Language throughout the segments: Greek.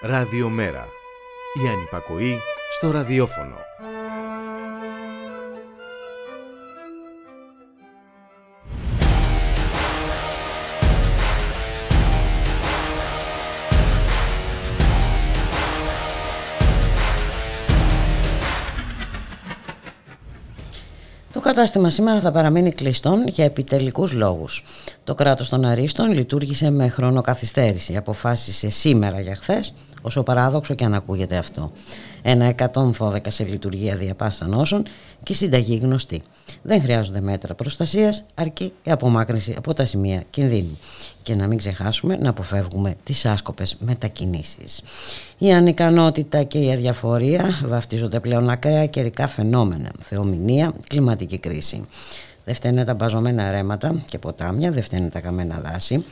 Ραδιομέρα. Η ανυπακοή στο ραδιόφωνο. Το κατάστημα σήμερα θα παραμείνει κλειστόν για επιτελικούς λόγους. Το κράτος των Αρίστων λειτουργήσε με χρονοκαθυστέρηση. Αποφάσισε σήμερα για χθες όσο παράδοξο και αν ακούγεται αυτό. Ένα 112 σε λειτουργία διαπάστα νόσων και συνταγή γνωστή. Δεν χρειάζονται μέτρα προστασίας, αρκεί η απομάκρυνση από τα σημεία κινδύνου. Και να μην ξεχάσουμε να αποφεύγουμε τις άσκοπες μετακινήσεις. Η ανικανότητα και η αδιαφορία βαφτίζονται πλέον ακραία καιρικά φαινόμενα. Θεομηνία, κλιματική κρίση. Δεν φταίνε τα μπαζωμένα ρέματα και ποτάμια, δεν φταίνε τα καμένα δάση,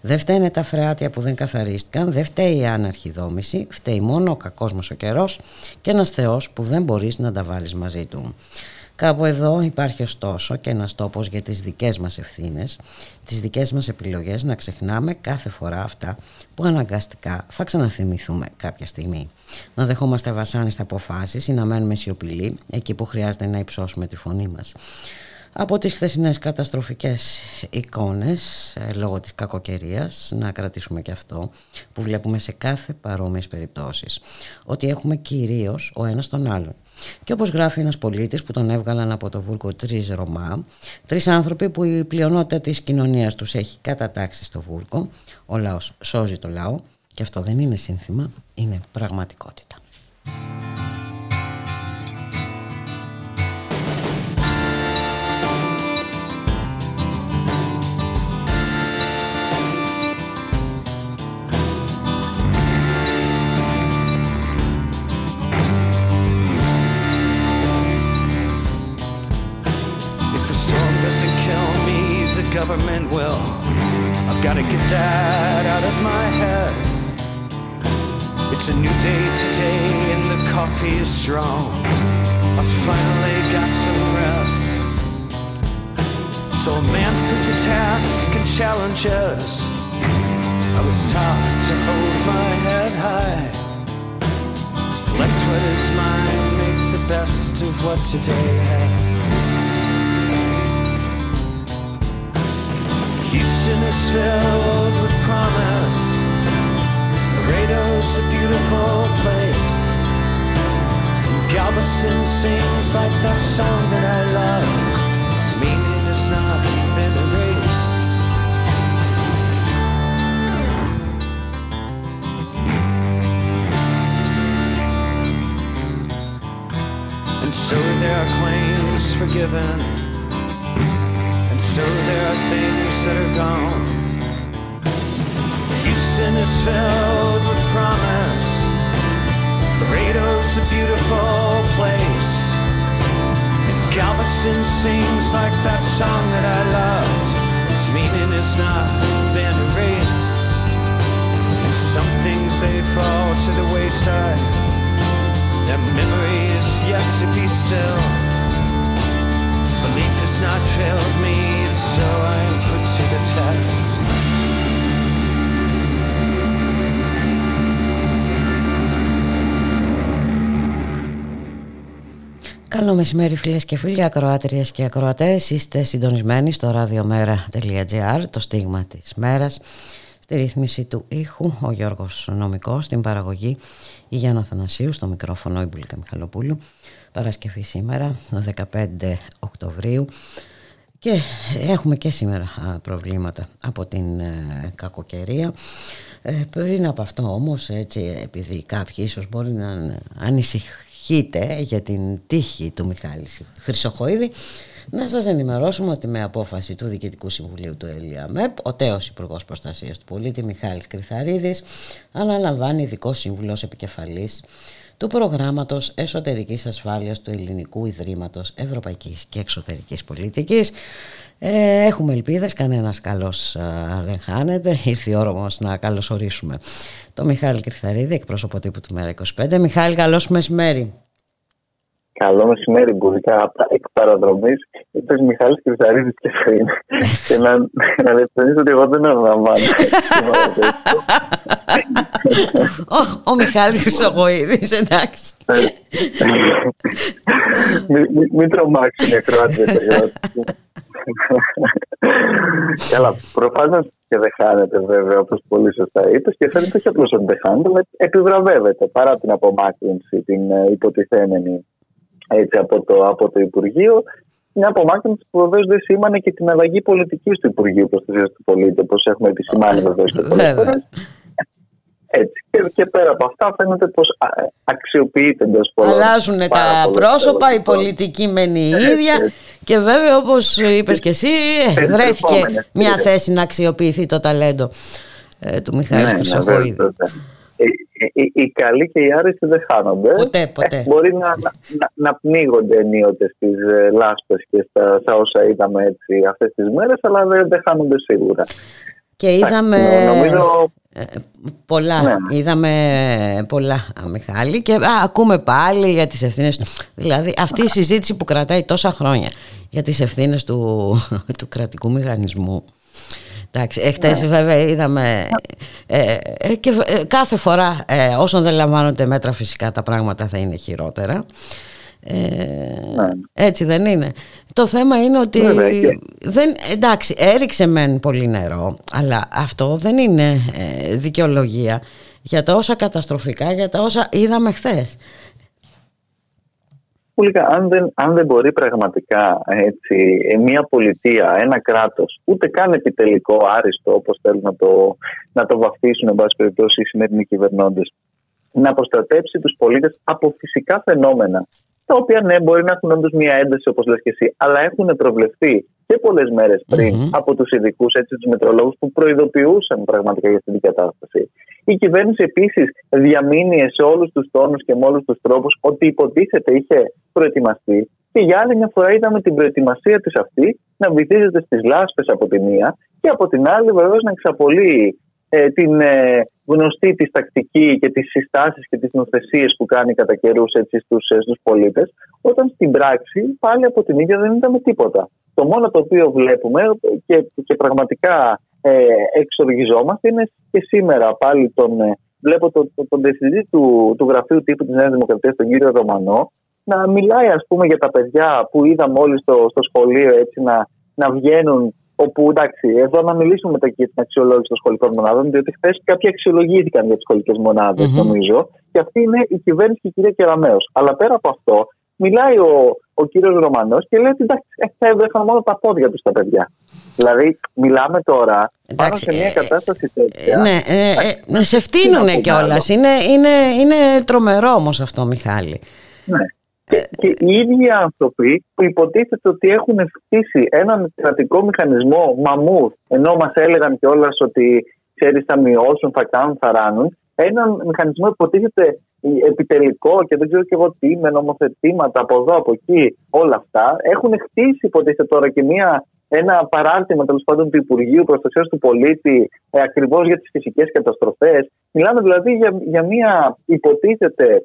δεν φταίνε τα φρεάτια που δεν καθαρίστηκαν, δεν φταίει η άναρχη δόμηση, φταίει μόνο ο κακός μας ο καιρός και ένας Θεός που δεν μπορείς να τα βάλεις μαζί του. Κάπου εδώ υπάρχει ωστόσο και ένας τόπος για τις δικές μας ευθύνες, τις δικές μας επιλογές να ξεχνάμε κάθε φορά αυτά που αναγκαστικά θα ξαναθυμηθούμε κάποια στιγμή. Να δεχόμαστε βασάνιστα αποφάσεις ή να μένουμε σιωπηλοί εκεί που χρειάζεται να υψώσουμε τη φωνή μας από τις χθεσινές καταστροφικές εικόνες ε, λόγω της κακοκαιρίας να κρατήσουμε και αυτό που βλέπουμε σε κάθε παρόμοιες περιπτώσεις ότι έχουμε κυρίως ο ένας τον άλλον. Και όπως γράφει ένας πολίτης που τον έβγαλαν από το βούρκο τρεις Ρωμά τρεις άνθρωποι που η πλειονότητα της κοινωνίας τους έχει κατατάξει στο βούρκο ο λαός σώζει το λαό και αυτό δεν είναι σύνθημα, είναι πραγματικότητα government will. I've got to get that out of my head. It's a new day today and the coffee is strong. I finally got some rest. So a man's put to task and challenges. I was taught to hold my head high. Let what is mine make the best of what today has. Houston is filled with promise. Laredo's a beautiful place. And Galveston sings like that song that I love. Its meaning has not been erased. And so there are claims forgiven so there are things that are gone. Houston is filled with promise. Laredo's a beautiful place. And Galveston sings like that song that I loved. Its meaning is not been erased. And some things they fall to the wayside. Their memory is yet to be still. Belief has not failed me so I'm put to the test. Καλό μεσημέρι φίλες και φίλοι, ακροάτριες και ακροατές. Είστε συντονισμένοι στο radiomera.gr, το στίγμα της μέρας. Στη ρύθμιση του ήχου, ο Γιώργος Νομικός, στην παραγωγή η Γιάννα Θανασίου, στο μικρόφωνο η Μπουλίκα Μιχαλοπούλου. Παρασκευή σήμερα, 15 Οκτωβρίου. Και έχουμε και σήμερα προβλήματα από την ε, κακοκαιρία. Ε, πριν από αυτό όμως, έτσι, επειδή κάποιοι ίσως μπορεί να ανησυχείτε για την τύχη του Μιχάλη Χρυσοχοίδη, να σας ενημερώσουμε ότι με απόφαση του Διοικητικού Συμβουλίου του ΕΛΙΑΜΕΠ, ο τέος Υπουργός Προστασίας του Πολίτη Μιχάλης Κρυθαρίδης αναλαμβάνει ειδικό σύμβουλος επικεφαλής του προγράμματος εσωτερικής ασφάλειας του Ελληνικού Ιδρύματος Ευρωπαϊκής και Εξωτερικής Πολιτικής. Ε, έχουμε ελπίδες, κανένας καλός δεν χάνεται. Ήρθε η ώρα όμως να καλωσορίσουμε το Μιχάλη Κρυθαρίδη, εκπρόσωπο τύπου του Μέρα 25. Μιχάλη, καλώς μεσημέρι. Καλό μεσημέρι, Μπουλικά. Εκ παραδρομή, είπες Μιχάλης Κρυσταρίδης και πριν. και να, να διευκρινίσω ότι εγώ δεν αναλαμβάνω. ο, ο Μιχάλης Χρυσογοίδης, εντάξει. Μην τρομάξουν οι ακροάτες. Καλά, προφανώς και δεν χάνεται βέβαια, όπως πολύ σωστά είπες, και φαίνεται όχι απλώς ότι δεν χάνεται, αλλά επιβραβεύεται παρά την απομάκρυνση, την ε, υποτιθέμενη έτσι, από, το, από το Υπουργείο. Μια απομάκρυνση που βεβαίως δεν σήμανε και την αλλαγή πολιτική του Υπουργείου Προστασία του Πολίτη, όπως έχουμε επισημάνει βεβαίως και πολλές φορές. Έτσι. Και, και πέρα από αυτά φαίνεται πως αξιοποιείται εντός πολλών. Αλλάζουν τα πρόσωπα, η πολιτική μένει η ίδια. Και βέβαια, όπως είπες και εσύ, βρέθηκε μια θέση να αξιοποιηθεί το ταλέντο ε, του Μιχαήλ ναι, Χρυσοχοίδη. Ναι, οι, οι καλοί και οι άρεστοι δεν χάνονται. Ποτέ, ποτέ. Ε, μπορεί να, να, να πνίγονται ενίοτε στις ε, λάσπε και στα, στα, όσα είδαμε έτσι αυτές τις μέρες, αλλά δεν, δεν χάνονται σίγουρα. Και είδαμε. Νομίζω... Ε, πολλά, ναι. είδαμε πολλά Μιχάλη και ακούμε πάλι για τις ευθύνες δηλαδή αυτή η συζήτηση που κρατάει τόσα χρόνια για τις ευθύνες του, του κρατικού μηχανισμού Εντάξει, εχθές ναι. βέβαια είδαμε ε, ε, και ε, κάθε φορά ε, όσον δεν λαμβάνονται μέτρα φυσικά τα πράγματα θα είναι χειρότερα. Ε, ναι. Έτσι δεν είναι. Το θέμα είναι ότι δεν, εντάξει έριξε μεν πολύ νερό αλλά αυτό δεν είναι δικαιολογία για τα όσα καταστροφικά, για τα όσα είδαμε χθες αν δεν, αν δεν μπορεί πραγματικά έτσι, μια πολιτεία, ένα κράτος, ούτε καν επιτελικό, άριστο, όπως θέλουν να το, να το βαφτίσουν, εν πάση περιπτώσει, οι σημερινοί κυβερνώντες, να προστατέψει τους πολίτες από φυσικά φαινόμενα, τα οποία ναι, μπορεί να έχουν όντως μια ένταση, όπως λες και εσύ, αλλά έχουν προβλεφθεί και πολλές μέρες από τους ειδικούς, τους μετρολόγους, που προειδοποιούσαν πραγματικά για αυτή την κατάσταση. Η κυβέρνηση επίσης διαμήνυε σε όλους τους τόνους και με όλους τους τρόπους ότι υποτίθεται είχε προετοιμαστεί. Και για άλλη μια φορά είδαμε την προετοιμασία της αυτή να βυθίζεται στις λάσπες από τη μία και από την άλλη βεβαίως να εξαπολύει ε, την ε, γνωστή της τακτική και τις συστάσεις και τις νοθεσίε που κάνει κατά καιρούς στου στους ε, πολίτες, όταν στην πράξη πάλι από την ίδια δεν είδαμε τίποτα. Το μόνο το οποίο βλέπουμε και, και πραγματικά ε, εξοργιζόμαστε είναι και σήμερα πάλι τον, ε, βλέπω τον, τον, του, του γραφείου τύπου της Νέας Δημοκρατίας, τον κύριο Ρωμανό, να μιλάει ας πούμε για τα παιδιά που είδαμε όλοι στο, στο σχολείο έτσι να, να βγαίνουν όπου εντάξει, εδώ να μιλήσουμε μετά και για την αξιολόγηση των σχολικών μονάδων, διότι χθες κάποιοι αξιολογήθηκαν για τις σχολικές νομίζω, και αυτή είναι η κυβέρνηση και η κυρία Κεραμέο. Αλλά πέρα από αυτό, μιλάει ο, ο κύριος Ρωμανός και λέει ότι εντάξει, θα έβρεχαν μόνο τα πόδια τους τα παιδιά. Δηλαδή, μιλάμε τώρα πάνω σε μια ε, κατάσταση τέτοια. Ναι, ε, ε, σε φτύνουν κιόλας. Είναι, είναι, είναι τρομερό όμως αυτό, Μιχάλη. Ναι. Και, και οι ίδιοι άνθρωποι που υποτίθεται ότι έχουν φτύσει έναν κρατικό μηχανισμό μαμούθ, ενώ μας έλεγαν κιόλας ότι ξέρεις, θα μειώσουν, θα κάνουν, θα ράνουν, έναν μηχανισμό υποτίθεται επιτελικό και δεν ξέρω και εγώ τι, με νομοθετήματα από εδώ, από εκεί, όλα αυτά, έχουν χτίσει υποτίθεται τώρα και μια, ένα παράρτημα τέλος πάντων του Υπουργείου Προστασίας του Πολίτη ε, ακριβώς για τις φυσικές καταστροφές. Μιλάμε δηλαδή για, για μια υποτίθεται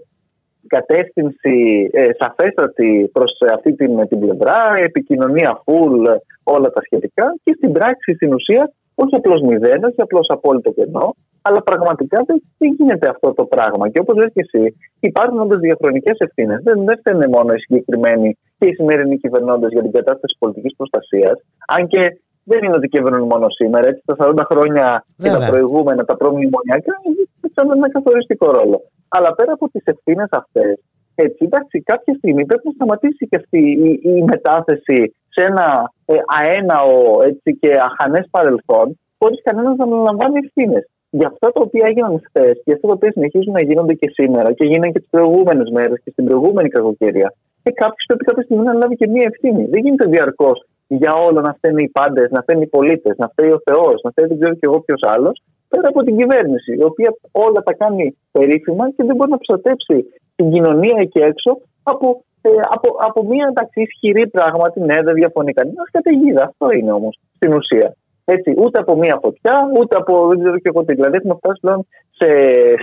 κατεύθυνση ε, σαφέστατη προς αυτή την, την πλευρά, επικοινωνία full, όλα τα σχετικά και στην πράξη, στην ουσία, όχι απλώς μηδέν, όχι απλώς απόλυτο κενό, αλλά πραγματικά δεν, γίνεται αυτό το πράγμα. Και όπως λες και εσύ, υπάρχουν όντως διαχρονικές ευθύνες. Δεν, δεν φταίνε μόνο οι συγκεκριμένοι και οι σημερινοί κυβερνώντες για την κατάσταση πολιτικής προστασίας. Αν και δεν είναι ότι κυβερνούν μόνο σήμερα. Έτσι, τα 40 χρόνια και τα προηγούμενα, τα προμνημονιακά, παίξαν ένα καθοριστικό ρόλο. Αλλά πέρα από τις ευθύνες αυτές, έτσι, εντάξει, κάποια στιγμή πρέπει να σταματήσει και αυτή η, η μετάθεση σε ένα ε, αέναο έτσι, και αχανές παρελθόν, χωρίς κανένας να αναλαμβάνει ευθύνες. Για αυτά τα οποία έγιναν χθες και αυτά τα οποία συνεχίζουν να γίνονται και σήμερα και γίνανε και τις προηγούμενες μέρες και στην προηγούμενη κακοκαιρία, ε, κάποιος πρέπει κάποια στιγμή να λάβει και μία ευθύνη. Δεν γίνεται διαρκώς για όλα να φταίνει οι πάντες, να φταίνει οι πολίτες, να φταίει ο Θεός, να φταίνει δεν ξέρω κι εγώ ποιος άλλος, πέρα από την κυβέρνηση, η οποία όλα τα κάνει περίφημα και δεν μπορεί να προστατέψει την κοινωνία εκεί έξω από, ε, από, από μια εντάξει, ισχυρή πράγματι, ναι, δεν διαφωνεί κανένα, καταιγίδα. Αυτό είναι όμως στην ουσία. Έτσι, ούτε από μία φωτιά, ούτε από δεν ξέρω και εγώ τι. Δηλαδή, έχουμε φτάσει πλέον σε,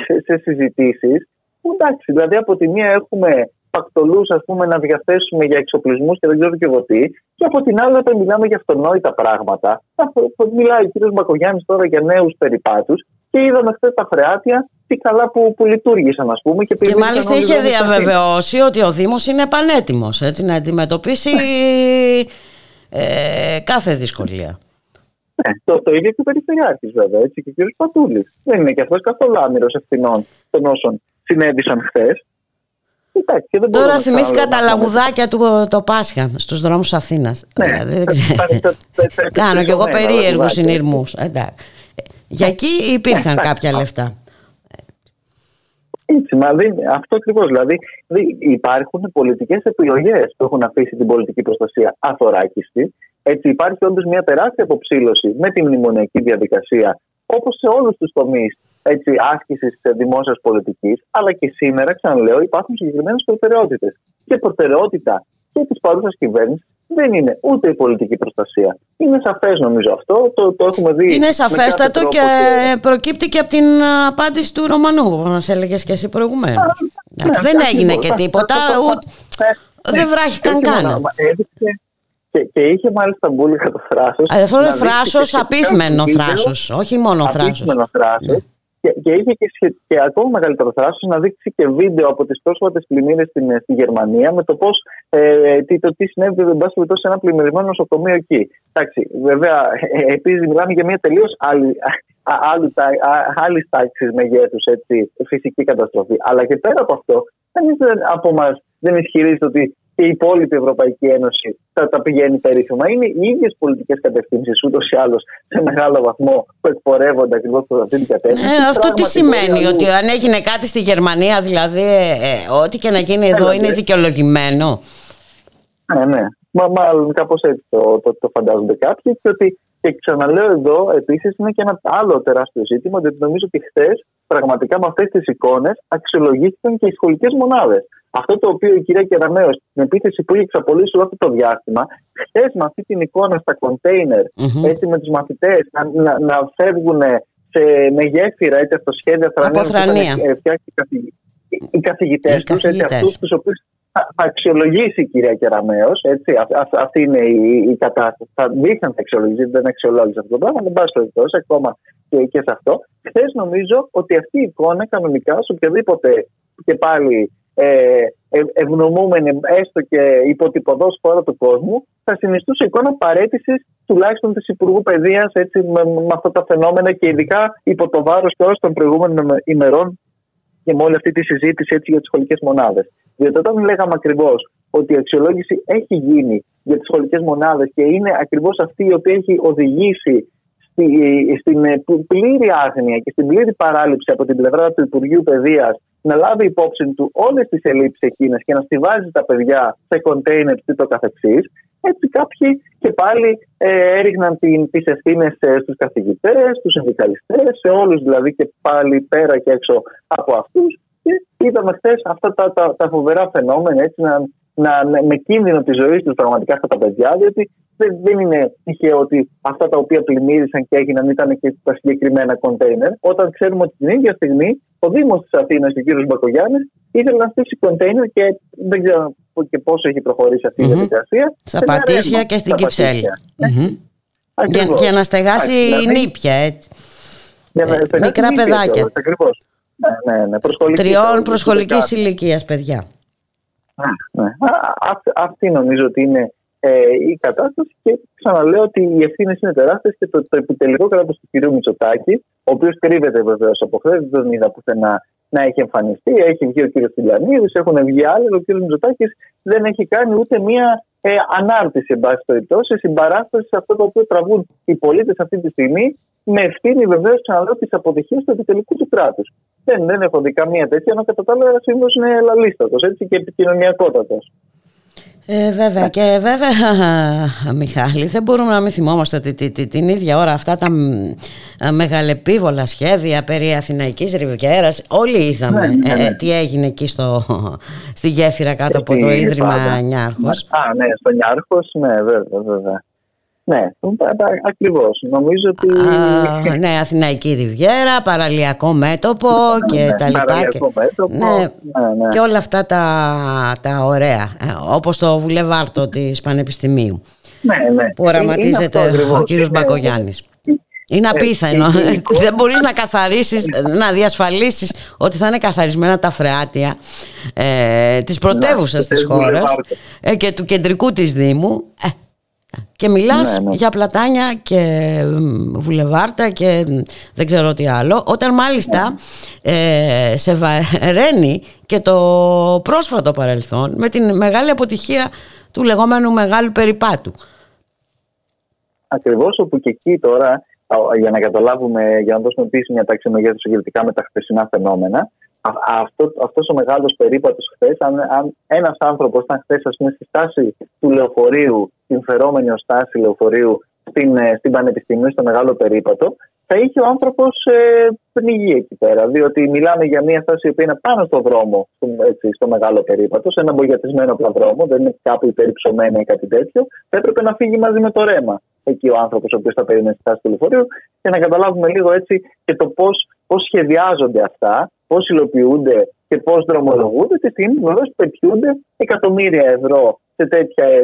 σε, σε συζητήσεις. Εντάξει, δηλαδή από τη μία έχουμε πακτολούς να διαθέσουμε για εξοπλισμούς και δεν ξέρω και εγώ τι. Και από την άλλη, όταν μιλάμε για αυτονόητα πράγματα, μιλάει ο κ. Μπακογιάννη τώρα για νέους περιπάτους και είδαμε χθες τα φρεάτια τι καλά που, που λειτουργήσαν, ας πούμε. Και, και μάλιστα είχε διαβεβαιώσει ότι ο Δήμος είναι πανέτοιμος να αντιμετωπίσει ε, κάθε δυσκολία. Ναι, το, το ίδιο και ο Περιφερειάρχης βέβαια, έτσι, και ο κ. Πατούλης. Δεν είναι και αυτός καθόλου άμυρος ευθυνών των όσων συνέβησαν χθες. Τώρα θυμήθηκα τα λαγουδάκια του το Πάσχα στους δρόμους Αθήνας. Ναι, δηλαδή, Κάνω κι εγώ περίεργους συνειρμούς. Για εκεί υπήρχαν κάποια λεφτά. Έτσι, μα αυτό ακριβώ. Δηλαδή, υπάρχουν πολιτικέ επιλογέ που έχουν αφήσει την πολιτική προστασία αθωράκιστη. Έτσι, υπάρχει όντω μια τεράστια αποψήλωση με τη μνημονιακή διαδικασία, όπω σε όλου του τομεί άσκησης δημόσιας πολιτικής. Αλλά και σήμερα, ξαναλέω, υπάρχουν συγκεκριμένες προτεραιότητες. Και προτεραιότητα και της παρούσας κυβέρνησης δεν είναι ούτε η πολιτική προστασία. Είναι σαφές νομίζω αυτό. Το, το έχουμε δει. Είναι σαφέστατο και, και προκύπτει και από την απάντηση του Ρωμανού που μας έλεγες και εσύ προηγουμένως. Ναι, δεν έγινε και τίποτα. Ούτε... Δεν βράχηκαν καν. Και, και είχε μάλιστα μπουλικα το θράσος. Αυτό είναι θράσος, απίθμενο θράσος. Όχι μόνο θράσος. Απίθμενο θράσος. Και, και είχε και, και ακόμα μεγαλύτερο θράσος να δείξει και βίντεο από τις πρόσφατες πλημμύρες στην, στη Γερμανία με το πώς ε, τι, το τι συνέβη εν πάση σε ένα πλημμυρισμένο νοσοκομείο εκεί. Εντάξει, βέβαια, ε, επίσης μιλάμε για μια τελείως άλλη, άλλη τάξη μεγέθους φυσική καταστροφή. Αλλά και πέρα από αυτό, κανείς από εμά δεν ισχυρίζεται ότι και η υπόλοιπη Ευρωπαϊκή Ένωση θα τα πηγαίνει περίφημα. Είναι οι ίδιες πολιτικές κατευθύνσεις ούτως ή άλλως σε μεγάλο βαθμό που εκπορεύονται ακριβώς προς αυτή την κατεύθυνση. Ε, αυτό τι σημαίνει, ότι αν έγινε κάτι στη Γερμανία, δηλαδή ε, ό,τι και να γίνει εδώ είναι δικαιολογημένο. Ναι, ναι. Μα, μάλλον κάπως έτσι το, το, το φαντάζονται κάποιοι. Και ότι και ξαναλέω εδώ, επίσης, είναι και ένα άλλο τεράστιο ζήτημα, γιατί νομίζω ότι χθες πραγματικά με αυτές τις εικόνες αξιολογήθηκαν και οι σχολικές μονάδες. Αυτό το οποίο η κυρία Κεραμέο, την επίθεση που είχε εξαπολύσει όλο αυτό το διάστημα, χθες με αυτή την εικόνα στα κοντέινερ, mm-hmm. έτσι με τους μαθητές να, να, να φεύγουν σε, με γέφυρα έτσι, στο σχέδιο θρανία που φτιάξει οι καθηγητές τους, αυτούς τους οποίους θα αξιολογήσει η κυρία Κεραμέο. Αυτή είναι η, η κατάσταση. Θα δείχνει θα αξιολογήσει, δεν αξιολόγησε αυτό το πράγμα. Δεν πάση περιπτώσει, ακόμα και, και σε αυτό. Χθες νομίζω ότι αυτή η εικόνα κανονικά σε οποιαδήποτε και πάλι ε, ευνομούμενη έστω και υποτυπωδό χώρα του κόσμου, θα συνιστούσε εικόνα παρέτησης τουλάχιστον της Υπουργού Παιδείας με, με αυτά τα φαινόμενα και ειδικά υπό το βάρος και όλων των προηγούμενων ημερών και με όλη αυτή τη συζήτηση έτσι, για τις σχολικές μονάδες. Διότι όταν λέγαμε ακριβώς ότι η αξιολόγηση έχει γίνει για τις σχολικές μονάδες και είναι ακριβώς αυτή η οποία έχει οδηγήσει στην ε, πλήρη άγνοια και στην πλήρη παράληψη από την πλευρά του Υπουργείου Παιδείας να λάβει υπόψη του όλες τις ελλείψεις εκείνες και να στηβάζει τα παιδιά σε κοντέινερ και το καθεξής. Έτσι κάποιοι και πάλι ε, έριχναν τις ευθύνες ε, στους καθηγητές, στους συνδικαλιστές, σε όλους δηλαδή και πάλι πέρα και έξω από αυτούς και είδαμε χθες αυτά τα, τα, τα, φοβερά φαινόμενα έτσι, να, να, με κίνδυνο της ζωής τους πραγματικά αυτά τα παιδιά, διότι δεν, δεν είναι τυχαίο ότι αυτά τα οποία πλημμύρισαν και έγιναν ήταν και τα συγκεκριμένα κοντέινερ, όταν ξέρουμε ότι την ίδια στιγμή ο Δήμος της Αθήνας και ο κ. Μπακογιάννης ήθελε να στήσει κοντέινερ και δεν ξέρω και πόσο έχει προχωρήσει αυτή η διαδικασία. Στα Πατήσια και στην Κυψέλη. Για, για, να στεγάσει δηλαδή, νύπια, έτσι. Για να, ε, μικρά παιδάκια. Ακριβώς. Ναι, ναι, ναι. Τριών προσχολικής ηλικίας, παιδιά. Ναι. Αυτή νομίζω ότι είναι ε, η κατάσταση και ξαναλέω ότι οι ευθύνες είναι τεράστιες και το, το επιτελικό κράτος του κ. Μητσοτάκη, ο οποίος κρύβεται βεβαίως από χθες, δεν είδα πουθενά να έχει εμφανιστεί. Έχει βγει ο κ. Τηλιανίδης, έχουν βγει άλλοι. Ο κ. Μητσοτάκης δεν έχει κάνει ούτε μία ε, ανάρτηση, εν πάση περιπτώσει, συμπαράσταση σε αυτό το οποίο τραβούν οι πολίτες αυτή τη στιγμή, με ευθύνη βεβαίως, ξαναλέω, της αποτυχίας του επιτελικού του κράτους. Δεν, δεν έχω δει καμία τέτοια, ενώ κατά τα άλλα είναι λαλίστατος και επικοινωνιακότατος. Ε, βέβαια και βέβαια Μιχάλη δεν μπορούμε να μην θυμόμαστε ότι την ίδια ώρα αυτά τα μεγαλεπίβολα σχέδια περί Αθηναϊκής Ριβικέρας όλοι είδαμε ναι, ναι, ναι. Ε, τι έγινε εκεί στο, στη γέφυρα κάτω από το Ίδρυμα Νιάρχος. Α ναι στο Νιάρχος ναι βέβαια βέβαια Ναι, ακριβώς. Νομίζω ότι. Α, ναι, Αθηναϊκή Ριβιέρα, παραλιακό μέτωπο και ναι, τα λοιπά. Παραλιακό και... μέτωπο. Ναι, ναι, ναι, και όλα αυτά τα, τα ωραία. Ε, Όπως το βουλεβάρτο της Πανεπιστημίου. Ναι, ναι. Που οραματίζεται ο κύριος Μπακογιάννης. Είναι απίθανο. Δεν μπορείς να καθαρίσεις, να διασφαλίσεις ότι θα είναι καθαρισμένα τα φρεάτια ε, της πρωτεύουσας ναι, της χώρας ε, και του κεντρικού της Δήμου. Ε, και μιλάς ναι, ναι. για πλατάνια και βουλεβάρτα και δεν ξέρω τι άλλο όταν μάλιστα ε, σε βαραίνει και το πρόσφατο παρελθόν με την μεγάλη αποτυχία του λεγόμενου μεγάλου περιπάτου. Ακριβώς όπου και εκεί τώρα για να καταλάβουμε, για να δώσουμε επίση μια τάξη μεγέθους συγκριτικά με τα χθεσινά φαινόμενα, αυτό, αυτός ο μεγάλος περίπατος χθες, αν, αν ένας άνθρωπος ήταν χθες στη στάση του λεωφορείου, την φερόμενη ως στάση λεωφορείου στην, ε, στην Πανεπιστημίου, στο μεγάλο περίπατο, θα είχε ο άνθρωπος ε, πνιγεί εκεί πέρα. Διότι μιλάμε για μια στάση που είναι πάνω στο δρόμο, έτσι, στο μεγάλο περίπατο, σε ένα μπογιατισμένο δρόμο, δεν είναι κάπου υπερυψωμένο ή κάτι τέτοιο. Θα έπρεπε να φύγει μαζί με το ρέμα εκεί ο άνθρωπος ο οποίος θα περίμενε στη στάση του λεωφορείου και να καταλάβουμε λίγο έτσι και το πώς σχεδιάζονται αυτά, πώς υλοποιούνται και πώς δρομολογούνται τη στιγμή που βεβαίως πετιούνται εκατομμύρια ευρώ σε,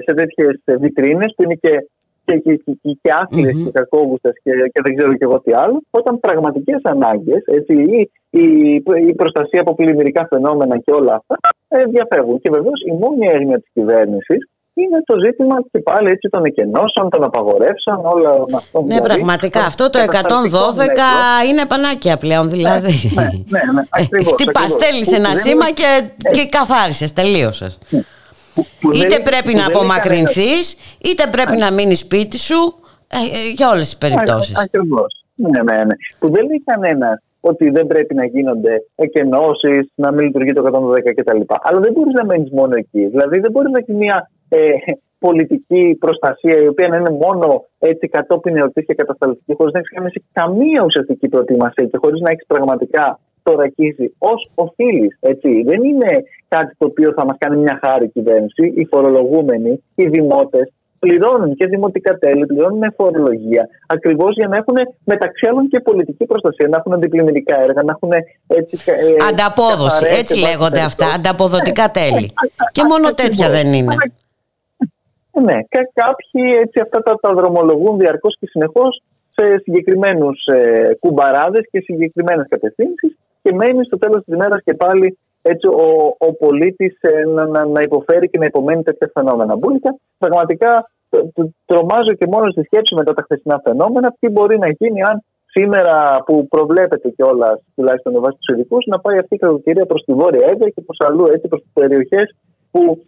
σε τέτοιες βιτρίνες που είναι και και, και, και, και άθλιε mm-hmm. και κακόγουστε και, και δεν ξέρω και εγώ τι άλλο, όταν πραγματικές ανάγκες, η, η, η προστασία από πλημμυρικά φαινόμενα και όλα αυτά ε, διαφεύγουν. Και βεβαίως η μόνη έννοια της κυβέρνησης είναι το ζήτημα και πάλι έτσι των εκενώσεων, των απαγορεύσεων, όλα αυτά. Ναι, δηλαδή, πραγματικά. Αυτό το 112 είναι πανάκια πλέον, δηλαδή. Ναι, ναι, ναι, ναι ακριβώς, Χτυπάς, στέλνεις ένα σήμα και, και καθάρισες, τελείωσες. Ναι. Είτε πρέπει να απομακρυνθείς, είτε πρέπει να μείνεις σπίτι σου, ε, ε, για όλες τις περιπτώσεις. Ακριβώς. Ναι, ναι, ναι. Που δεν λέει κανένας ότι δεν πρέπει να γίνονται εκενώσεις, να μην λειτουργεί το 112 κτλ. Αλλά δεν μπορείς να μένεις μόνο εκεί. Δηλαδή δεν μπορείς να έχεις μια ε, πολιτική προστασία η οποία να είναι μόνο έτσι κατόπιν εορτή και κατασταλτική, χωρίς να έχει καμία ουσιαστική προετοιμασία και χωρίς να έχεις πραγματικά το ρακίζει ως οφείλεις. Δεν είναι κάτι το οποίο θα μας κάνει μια χάρη η κυβέρνηση. Οι φορολογούμενοι, οι δημότες πληρώνουν και δημοτικά τέλη, πληρώνουν φορολογία. Ακριβώς για να έχουν μεταξύ άλλων και πολιτική προστασία, να έχουν αντιπλημμυρικά έργα, να έχουν έτσι. Ε, Ανταπόδοση, έτσι λέγονται αυτά. Ανταποδοτικά τέλη. και μόνο τέτοια δεν είναι. Ναι, κάποιοι έτσι αυτά τα, τα δρομολογούν διαρκώς και συνεχώς σε συγκεκριμένους ε, κουμπαράδες και συγκεκριμένες κατευθύνσεις και μένει στο τέλος της ημέρα και πάλι έτσι ο, ο πολίτης ε, να, να, να, υποφέρει και να υπομένει τέτοια φαινόμενα. Μπουλικα, πραγματικά τρομάζω και μόνο στη σκέψη μετά τα χθεσινά φαινόμενα τι μπορεί να γίνει αν σήμερα που προβλέπεται κιόλας, τουλάχιστον με βάση τους ειδικούς, να πάει αυτή η κακοκαιρία προς τη Βόρεια Εύβοια και προς αλλού, έτσι προς τις περιοχές που ε,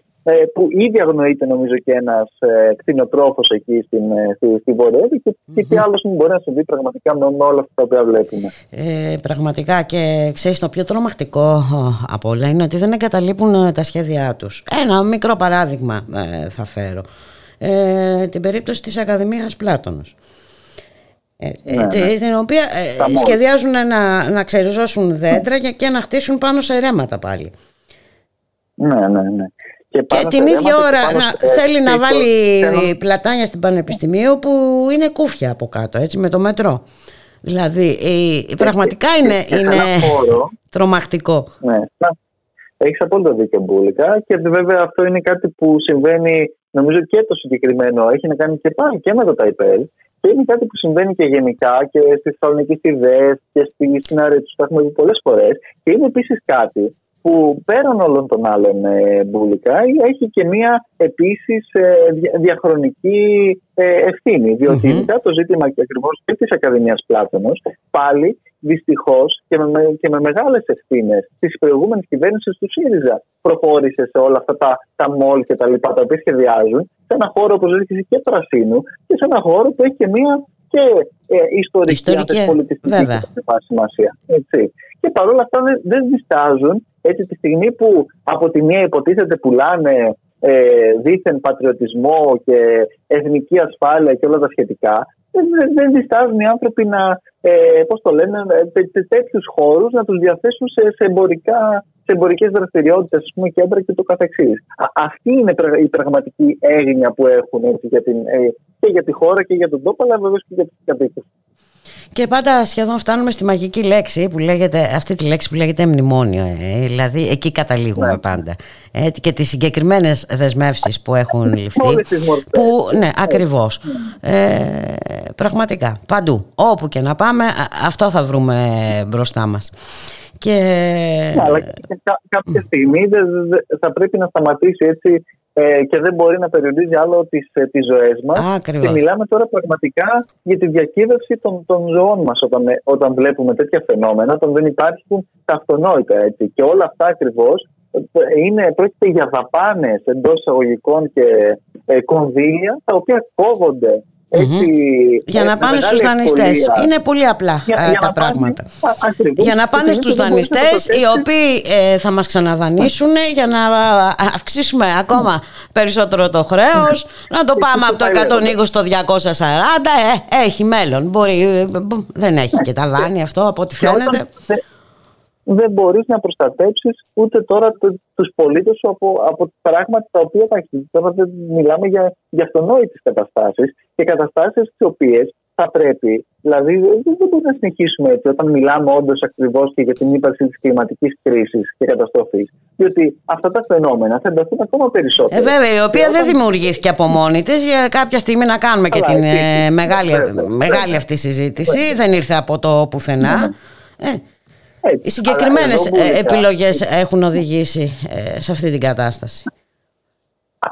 που ήδη αγνοείται νομίζω και ένας ε, κτηνοτρόφος εκεί στην, ε, στη, στη Βόρεια και, mm-hmm. τι άλλος μπορεί να συμβεί πραγματικά με, με όλα αυτά τα οποία βλέπουμε. Ε, πραγματικά και ξέρεις το πιο τρομακτικό από όλα είναι ότι δεν εγκαταλείπουν τα σχέδιά τους. Ένα μικρό παράδειγμα θα φέρω. Ε, την περίπτωση της Ακαδημίας Πλάτωνος. Ε, ναι, ναι. Στην οποία σχεδιάζουν να, να ξεριζώσουν δέντρα και να χτίσουν πάνω σε ρέματα πάλι. Ναι, ναι, ναι. Και, την ίδια ώρα να, θέλει να βάλει πλατάνια στην Πανεπιστημίου που είναι κούφια από κάτω, έτσι, με το μετρό. Δηλαδή, η, πραγματικά είναι, είναι τρομακτικό. Ναι, έχεις απόλυτο δίκιο, Μπούλικα. Και βέβαια αυτό είναι κάτι που συμβαίνει, νομίζω και το συγκεκριμένο έχει να κάνει και πάλι και με το ΤΑΙΠΕΛ. Και είναι κάτι που συμβαίνει και γενικά και στη Θεσσαλονίκη, στη ΔΕΣ και στην Αρέτσου. Το έχουμε δει πολλές φορές. Και είναι επίσης κάτι που πέραν όλων των άλλων ε, μπουλικά έχει και μία επίσης ε, διαχρονική ε, ευθύνη. Διότι mm-hmm. το ζήτημα και ακριβώς και της Ακαδημίας Πλάτωνος πάλι δυστυχώς και με, και με μεγάλες ευθύνες της προηγούμενης κυβέρνησης του ΣΥΡΙΖΑ προχώρησε σε όλα αυτά τα, τα μόλ και τα λοιπά τα οποία σχεδιάζουν σε ένα χώρο όπως ζήτησε και πρασίνου και σε ένα χώρο που έχει και μία και ε, ιστορική, ιστορική πολιτιστική σημασία. Έτσι. Και παρόλα αυτά δεν, δεν διστάζουν έτσι τη στιγμή που από τη μία υποτίθεται πουλάνε ε, δίθεν πατριωτισμό και εθνική ασφάλεια και όλα τα σχετικά, δεν, δεν διστάζουν οι άνθρωποι να, ε, πώς το λένε, ε, τέτοιους χώρους να τους διαθέσουν σε, σε, εμπορικά, σε εμπορικές δραστηριότητες, ας πούμε, κέντρα και το καθεξής. Αυτή είναι η πραγματική έγνοια που έχουν έτσι, για την, ε, και για τη χώρα και για τον τόπο, αλλά βεβαίως και για τους κατοίκους. Και πάντα σχεδόν φτάνουμε στη μαγική λέξη που λέγεται, αυτή τη λέξη που λέγεται μνημόνιο. Ε, δηλαδή εκεί καταλήγουμε ναι. πάντα. Ε, και τις συγκεκριμένες δεσμεύσεις που έχουν ληφθεί. που, ναι, ακριβώς. Ε, πραγματικά, παντού. Όπου και να πάμε, αυτό θα βρούμε μπροστά μας. Και... Ναι, αλλά και κάποια στιγμή θα πρέπει να σταματήσει έτσι ε, και δεν μπορεί να περιορίζει άλλο τις, ε, τις ζωές μας. Και μιλάμε τώρα πραγματικά για τη διακύβευση των, των ζωών μας όταν, ε, όταν βλέπουμε τέτοια φαινόμενα, όταν δεν υπάρχουν τα αυτονόητα. Έτσι. Και όλα αυτά ακριβώς είναι, πρόκειται για δαπάνες εντός εισαγωγικών και ε, κονδύλια τα οποία κόβονται για να πάνε στους δανειστές. Είναι πολύ απλά ε, τα πράγματα. για να πάνε στους δανειστές οι οποίοι ε, θα μας ξαναδανείσουν για να αυξήσουμε ακόμα περισσότερο το χρέος, να το πάμε από το 120 στο 240. Ε, έχει μέλλον. Μπορεί, ε, δεν έχει και τα δάνεια αυτό από ό,τι φαίνεται δεν μπορείς να προστατέψεις ούτε τώρα τους πολίτες σου από, από πράγματα τα οποία θα Τώρα δεν μιλάμε για, για αυτονόητες καταστάσεις και καταστάσεις τις οποίες θα πρέπει, δηλαδή δεν μπορούμε να συνεχίσουμε έτσι όταν μιλάμε όντως ακριβώς και για την ύπαρξη της κλιματικής κρίσης και καταστροφής. Διότι αυτά τα φαινόμενα θα ενταθούν ακόμα περισσότερο. Ε, βέβαια, η οποία δεν δημιουργήθηκε από μόνη της. Για κάποια στιγμή να κάνουμε και την ε, μεγάλη, μεγάλη αυτή συζήτηση. Δεν ήρθε από το πουθενά. Ε, έτσι. Οι συγκεκριμένες επιλογές έχουν οδηγήσει ε, σε αυτή την κατάσταση.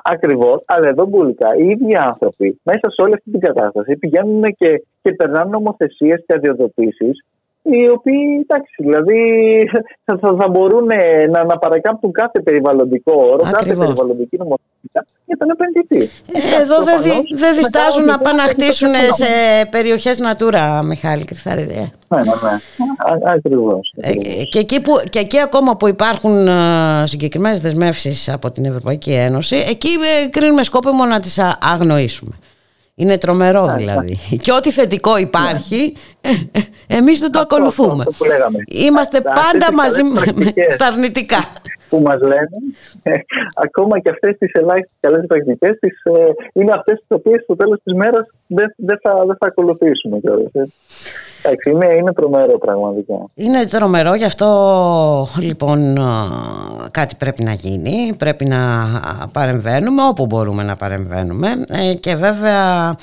Ακριβώς, αλλά εδώ μπουλικά οι ίδιοι άνθρωποι μέσα σε όλη αυτή την κατάσταση πηγαίνουν και, και περνάνε νομοθεσίες και αδειοδοτήσεις οι οποίοι, εντάξει, δηλαδή θα, θα, θα μπορούν να, να παρακάμπτουν κάθε περιβαλλοντικό όρο, κάθε περιβαλλοντική νομοθεσία για τον επενδυτή. Ε, εδώ δεν δε διστάζουν να πάνε να χτίσουν σε περιοχές Natura, Μιχάλη Κρυθαρίδη. Ε. Ναι, ναι, ναι. Ακριβώς. Ε, και, εκεί και εκεί ακόμα που υπάρχουν συγκεκριμένες δεσμεύσεις από την Ευρωπαϊκή Ένωση, εκεί κρίνουμε σκόπιμο να τις αγνοήσουμε. Είναι τρομερό δηλαδή. Και ό,τι θετικό υπάρχει, ε, ε, εμείς δεν το ακολουθούμε. Είμαστε πάντα μαζί στα αρνητικά. Που μας λένε, ε, ακόμα και αυτές τις ελάχιστες καλές πρακτικές είναι αυτές τις οποίες στο τέλος της μέρας δεν, θα, δεν θα ακολουθήσουμε. Εντάξει, είναι, είναι τρομερό πραγματικά. Είναι τρομερό, γι' αυτό λοιπόν κάτι πρέπει να γίνει, πρέπει να παρεμβαίνουμε όπου μπορούμε να παρεμβαίνουμε ε, και βέβαια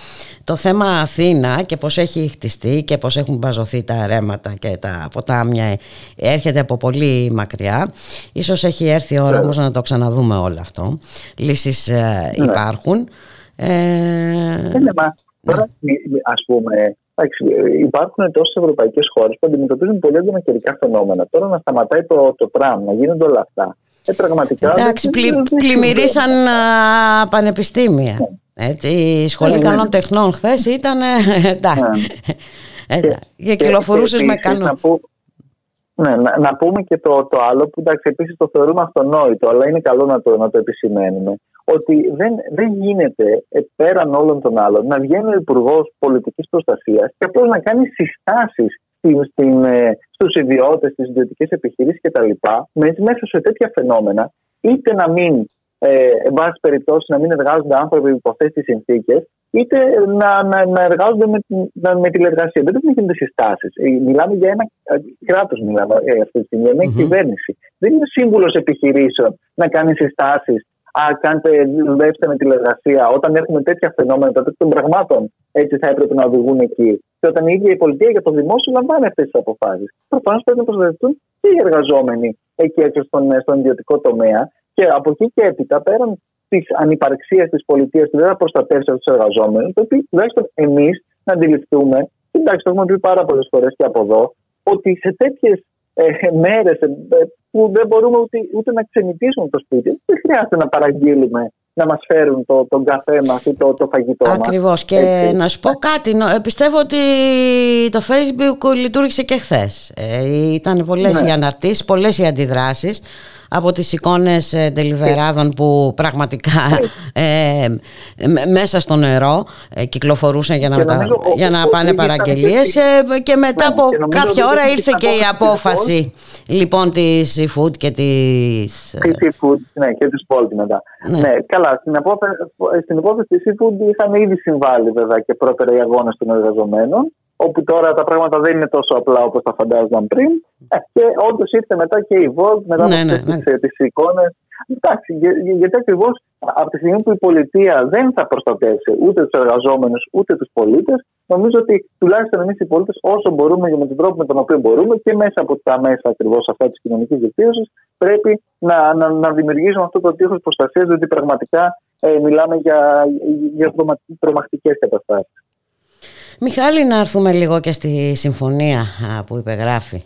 το θέμα Αθήνα και πώς έχει χτιστεί και πώς έχουν μπαζωθεί τα ρέματα και τα ποτάμια έρχεται από πολύ μακριά. Ίσως έχει έρθει η ώρα όμως να το ξαναδούμε όλο αυτό. Λύσεις ε, ναι. υπάρχουν. Ε, ναι, μα, τώρα, ας πούμε, υπάρχουν τόσες ευρωπαϊκές χώρες που αντιμετωπίζουν πολύ έντονα καιρικά φαινόμενα. Τώρα να σταματάει το, το τραμ, να γίνονται όλα αυτά. Ε, πραγματικά. Εντάξει, πλημμυρίσαν πανεπιστήμια. Ναι. Έτσι, η Σχολή ναι, ναι. Καλών Τεχνών χθες ήταν. Εντάξει. Ναι. Και κυκλοφορούσες με κανόνα. Ναι, να, να, πούμε και το, το άλλο που εντάξει, επίσης το θεωρούμε αυτονόητο, αλλά είναι καλό να το, να το επισημαίνουμε ότι δεν, δεν γίνεται ε, πέραν όλων των άλλων να βγαίνει ο Υπουργός Πολιτικής Προστασίας και απλώς να κάνει συστάσεις ε, στους ιδιώτες, στις ιδιωτικές επιχειρήσεις κτλ. Μέσα σε τέτοια φαινόμενα, είτε να μην, ε, εν πάση περιπτώσει, να μην εργάζονται άνθρωποι υπό αυτέ τις συνθήκες, είτε να, να, να εργάζονται με, να, με τηλεργασία. Δεν πρέπει να γίνονται συστάσεις. Ε, μιλάμε για ένα κράτος, μιλάμε αυτή τη στιγμή, μια κυβέρνηση. Δεν είναι σύμβουλος επιχειρήσεων να κάνει συστάσεις Α, κάντε, δουλέψτε με τηλεργασία. Όταν έχουμε τέτοια φαινόμενα των πραγμάτων, έτσι θα έπρεπε να οδηγούν εκεί. Και όταν η ίδια η πολιτεία για το δημόσιο λαμβάνει αυτές τις αποφάσεις. Προφανώς πρέπει να προστατευτούν και οι εργαζόμενοι εκεί έξω στον, στον ιδιωτικό τομέα. Και από εκεί και έπειτα, πέραν της ανυπαρξίας της πολιτείας που δεν θα προστατεύσει αυτούς τους εργαζόμενους, πρέπει τουλάχιστον εμείς να αντιληφθούμε, εντάξει, το έχουμε πει πάρα πολλές φορές και από εδώ, ότι σε τέτοιες ε, μέρες ε, που δεν μπορούμε ούτε, ούτε να ξενιτήσουμε το σπίτι, δεν χρειάζεται να παραγγείλουμε να μας φέρουν το, τον καφέ μας ή το, το φαγητό μας. Ακριβώς και να σου πω κάτι, ε, πιστεύω ότι το facebook λειτουργήσε και χθες. Ε, ήταν πολλές ναι. οι αναρτήσεις, πολλές οι αντιδράσεις από τις εικόνες ε, τελιβεράδων που πραγματικά ε, μέσα στο νερό ε, κυκλοφορούσαν για να, μετα... για να πάνε παραγγελίες ε, και μετά από κάποια ώρα ήρθε και η απόφαση λοιπόν της seafood και της... Της seafood, ναι, και της Πόλτη μετά. Ναι. ναι. καλά, στην, απόφαση, στην υπόθεση της seafood είχαν ήδη συμβάλει βέβαια και πρώτερα οι αγώνες των εργαζομένων όπου τώρα τα πράγματα δεν είναι τόσο απλά όπως τα φαντάζονταν πριν. Ε, και όντως ήρθε μετά και η Volt, μετά ναι, από ναι, ναι. τις, τις εικόνες. Εντάξει, γιατί ακριβώς από τη στιγμή που η πολιτεία δεν θα προστατεύσει ούτε τους εργαζόμενους ούτε τους πολίτες, νομίζω ότι τουλάχιστον εμείς οι πολίτες, όσο μπορούμε και με τον τρόπο με τον οποίο μπορούμε και μέσα από τα μέσα ακριβώς αυτά της κοινωνικής δικτύωσης, πρέπει να, να, να δημιουργήσουμε αυτό το τείχος προστασίας, διότι πραγματικά ε, μιλάμε για, για τρομακτικές καταστάσεις. Μιχάλη, να έρθουμε λίγο και στη συμφωνία που υπεγράφει.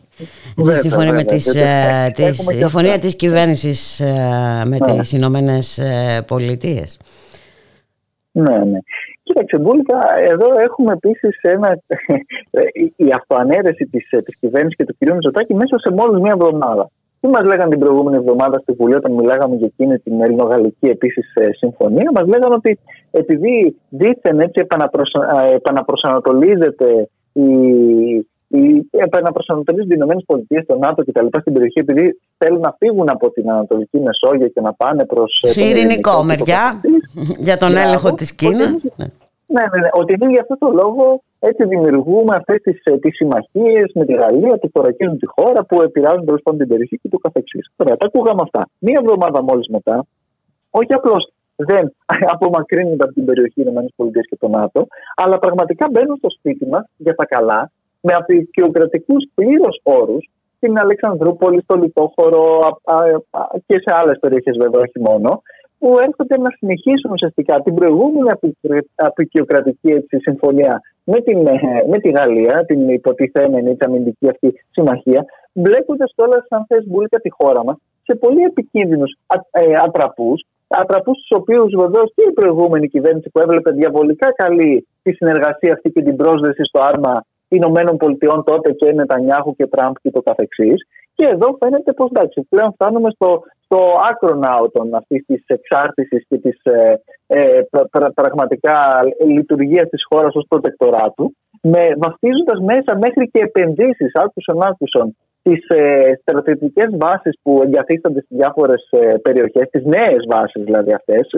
τη συμφωνία, με τις, ε, τη συμφωνία της κυβέρνησης ε, με ναι. τις Ηνωμένες Πολιτείες. Ναι, ναι. Κοίταξε, Μπούλικα, εδώ έχουμε επίσης ένα. η αυτοανέρεση της της κυβέρνησης και του κ. Μητσοτάκη μέσα σε μόλις μία εβδομάδα. Τι μας λέγανε την προηγούμενη εβδομάδα στη Βουλή, όταν μιλάγαμε για εκείνη την ελληνογαλλική επίσης ε, συμφωνία, μας λέγανε ότι επειδή δίθεν έτσι ε, επαναπροσανατολίζεται η, η, επαναπροσανατολίζονται οι Ηνωμένες Πολιτείες, το ΝΑΤΟ κτλ. στην περιοχή, επειδή θέλουν να φύγουν από την Ανατολική Μεσόγειο και να πάνε προς. Ε, σε ειρηνικό μεριά, για τον έλεγχο της Κίνας. Ναι, ναι, ναι. Ότι είναι για αυτό το λόγο έτσι δημιουργούμε αυτές τις τις συμμαχίες με τη Γαλλία που θωρακίζουν τη χώρα, που επηρεάζουν τέλος πάντων την περιοχή και το καθεξής. Ωραία, τα ακούγαμε αυτά. Μία εβδομάδα μόλις μετά, όχι απλώς δεν απομακρύνονται από την περιοχή ΗΠΑ και το ΝΑΤΟ, αλλά πραγματικά μπαίνουν στο σπίτι μας για τα καλά, με απεικιοκρατικού πλήρως όρους, στην Αλεξανδρούπολη, στο Λιτόχωρο και σε άλλες περιοχές βέβαια, όχι μόνο, που έρχονται να συνεχίσουν ουσιαστικά την προηγούμενη απεικιοκρατική συμφωνία με, την, ε, με τη Γαλλία, την υποτιθέμενη τη αμυντική αυτή συμμαχία, μπλέκοντας κιόλας, αν θες, μπουλίκα τη χώρα μας σε πολύ επικίνδυνους ε, ατραπούς, ατραπούς του οποίους βεβαίως και η προηγούμενη κυβέρνηση που έβλεπε διαβολικά καλή τη συνεργασία αυτή και την πρόσδεση στο άρμα Ηνωμένων Πολιτειών τότε και Νετανιάχου και Τραμπ και το καθεξής. Και εδώ φαίνεται πως εντάξει, πλέον φτάνουμε στο, στο άκρο ναότον αυτής της εξάρτησης και της ε, ε, πραγματικά λειτουργίας της χώρας ως προτεκτοράτου, με βαφτίζοντας μέσα μέχρι και επενδύσεις άκουσον άκουσον τις ε, στρατιωτικές βάσεις που εγκαθίστανται στις διάφορες ε, περιοχές, τις νέες βάσεις δηλαδή αυτές,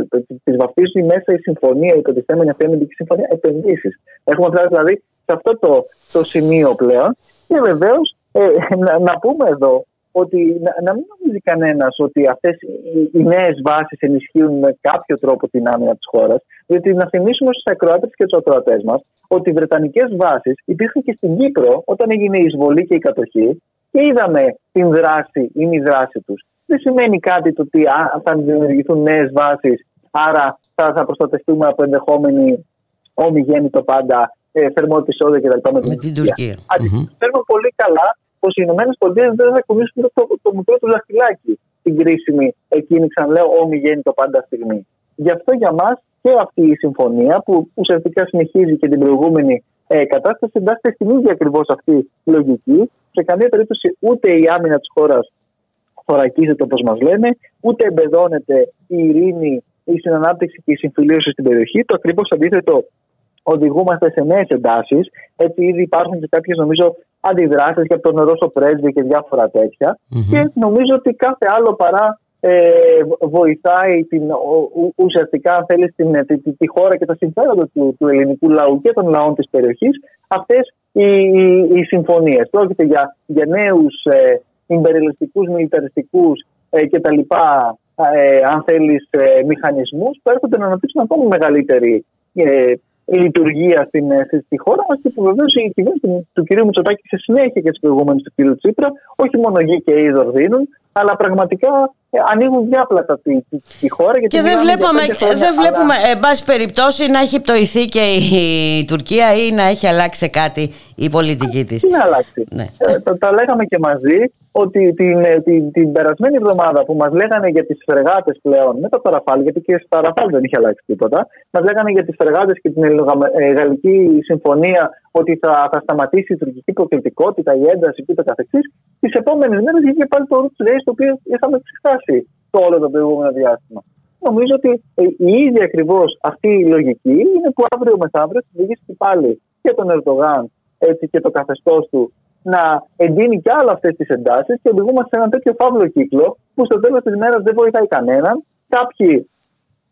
τις βαφτίζει μέσα η συμφωνία, η υποτιθέμενη αυτή αμυντική συμφωνία, επενδύσεις. Έχουμε φτάσει δηλαδή σε αυτό το, το σημείο πλέον. Και βεβαίως ε, να, να πούμε εδώ ότι να, να μην νομίζει κανένας ότι αυτές οι, οι νέες βάσεις ενισχύουν με κάποιο τρόπο την άμυνα της χώρας. Διότι να θυμίσουμε στους ακροάτες και τους ακροατές μας ότι οι βρετανικές βάσεις υπήρχαν και στην Κύπρο όταν έγινε η εισβολή και η κατοχή και είδαμε την δράση ή μη δράση τους. Δεν σημαίνει κάτι το ότι θα δημιουργηθούν νέες βάσεις, άρα θα, θα προστατευτούμε από ενδεχόμενη ομιγέννητο πάντα ε, θερμό επεισόδιο κτλ. Με, με την Τουρκία. Ξέρουμε πολύ καλά πως οι Ηνωμένες Πολιτείες δεν θα κουνήσουν το, το, το μικρό τους δαχτυλάκι στην κρίσιμη εκείνη, ξαναλέω, ομιγέννητο πάντα στιγμή. Γι' αυτό για μας και αυτή η συμφωνία που ουσιαστικά συνεχίζει και την προηγούμενη ε, κατάσταση εντάσσεται στην ίδια ακριβώς αυτή λογική. Σε καμία περίπτωση ούτε η άμυνα της χώρας θωρακίζεται όπως μας λένε, ούτε εμπεδώνεται η ειρήνη, η συνανάπτυξη και η συμφιλίωση στην περιοχή. Το ακριβώς αντίθετο οδηγούμαστε σε νέες εντάσεις. Έτσι, ήδη υπάρχουν και κάποιες νομίζω αντιδράσεις για τον Ρώσο πρέσβη και διάφορα Και νομίζω ότι κάθε άλλο παρά ε, βοηθάει την, ουσιαστικά, αν θέλεις, την, τη, τη, χώρα και τα συμφέροντα του, του ελληνικού λαού και των λαών της περιοχής αυτές οι, οι, οι συμφωνίες. Πρόκειται για, για νέους ε, υπερελιστικού, μιλιταριστικούς ε, κτλ. Ε, αν θέλεις, ε, μηχανισμούς που έρχονται να αναπτύξουν ακόμη μεγαλύτερη ε, λειτουργία στην, ε, στη χώρα μα και που βεβαίως η κυβέρνηση του κ. Μητσοτάκη σε συνέχεια και τη προηγούμενη του κ. Τσίπρα όχι μόνο γη και είδωρ δίνουν, αλλά πραγματικά ε, ανοίγουν διάπλατα τη, τη, τη χώρα. Γιατί και δεν βλέπουμε, δεν βλέπουμε αλλά... εν πάση περιπτώσει, να έχει πτωηθεί και η Τουρκία ή να έχει αλλάξει κάτι η πολιτική της. Τι να αλλάξει; Ναι. Ε, τα, τα λέγαμε και μαζί ότι την, ε, την, την περασμένη εβδομάδα που μας λέγανε για τις φρεγάτε πλέον, μετά το Ραφάλ, γιατί και στα Ραφάλ δεν είχε αλλάξει τίποτα, μας λέγανε για τις φρεγάτε και την Ελληνογαλλική συμφωνία ότι θα, θα σταματήσει η τουρκική προκλητικότητα, η ένταση κ.ο.κ. Τις επόμενες μέρες βγήκε πάλι το Roots Race, το οποίο είχαμε ξεχάσει το όλο το προηγούμενο διάστημα. Νομίζω ότι ε, η ίδια ακριβώς αυτή η λογική είναι που αύριο μεθαύριο θα οδηγήσει πάλι και τον Ερντογάν έτσι, και το καθεστώς του να εντείνει και άλλα αυτές τις εντάσεις και οδηγούμαστε σε ένα τέτοιο φαύλο κύκλο που στο τέλος της μέρας δεν βοηθάει κανέναν. Κάποιοι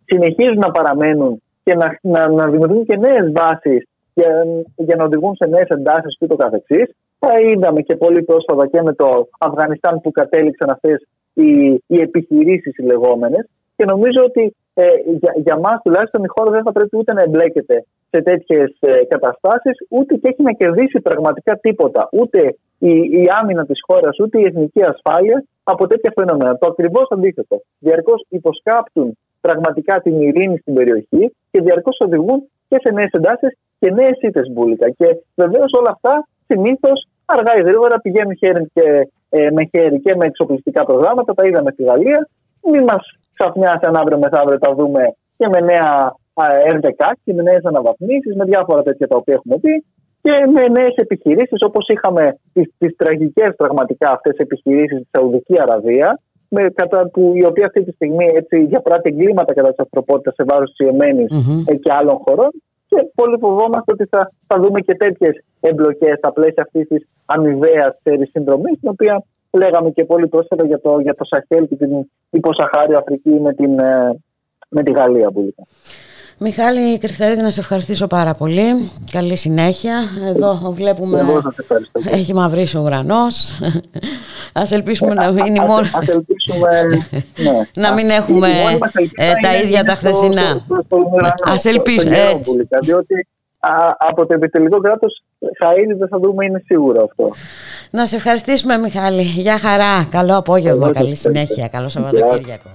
συνεχίζουν να παραμένουν και να, να, να δημιουργούν και νέες βάσεις για, για να οδηγούν σε νέες εντάσεις και το καθεξής. Τα είδαμε και πολύ πρόσφατα και με το Αφγανιστάν που κατέληξαν αυτές οι, οι επιχειρήσεις οι λεγόμενες. Και νομίζω ότι ε, για, για μας τουλάχιστον η χώρα δεν θα πρέπει ούτε να εμπλέκεται σε τέτοιες καταστάσεις, ούτε και έχει να κερδίσει πραγματικά τίποτα. Ούτε η, η άμυνα της χώρας, ούτε η εθνική ασφάλεια από τέτοια φαινόμενα. Το ακριβώς αντίθετο. Διαρκώς υποσκάπτουν πραγματικά την ειρήνη στην περιοχή και διαρκώς οδηγούν και σε νέες εντάσεις και νέες ήττες μπουλικα. Και βεβαίως όλα αυτά συνήθως αργά ή γρήγορα πηγαίνουν χέρι και, ε, με χέρι και με εξοπλιστικά προγράμματα. Τα είδαμε στη Γαλλία. Μην μας ξαφνιάσει αν αύριο μεθαύριο τα δούμε και με νέα R16, με νέες αναβαθμίσεις, με διάφορα τέτοια τα οποία έχουμε πει και με νέες επιχειρήσεις όπως είχαμε τις τραγικές πραγματικά αυτές επιχειρήσεις στη Σαουδική Αραβία, με, κατά, που, η οποία αυτή τη στιγμή έτσι, διαπράττει εγκλήματα κατά της ανθρωπότητας σε βάρος της ιεμενη mm-hmm. και άλλων χωρών. Και πολύ φοβόμαστε ότι θα, θα δούμε και τέτοιες εμπλοκές στα πλαίσια αυτής της αμοιβαίας συνδρομής, την οποία λέγαμε και πολύ πρόσφατα για το, για το Σαχέλ και την υποσαχάριο Αφρική με, την, ε, με τη Γαλλία. Που Μιχάλη Κρυθαρίδη, να σε ευχαριστήσω πάρα πολύ. Καλή συνέχεια. Εδώ βλέπουμε. Έχει μαυρίσει ο ουρανός. Α ελπίσουμε να μείνει μόνο. Α ελπίσουμε. Ναι. να μην έχουμε ε, τα ίδια τα χθεσινά. Α ελπίσουμε. Διότι από το επιτελικό κράτος θα είναι, δεν θα δούμε, είναι σίγουρο αυτό. Να σε ευχαριστήσουμε, Μιχάλη. Γεια χαρά. Καλό απόγευμα. Καλή συνέχεια. Καλό Σαββατοκύριακο.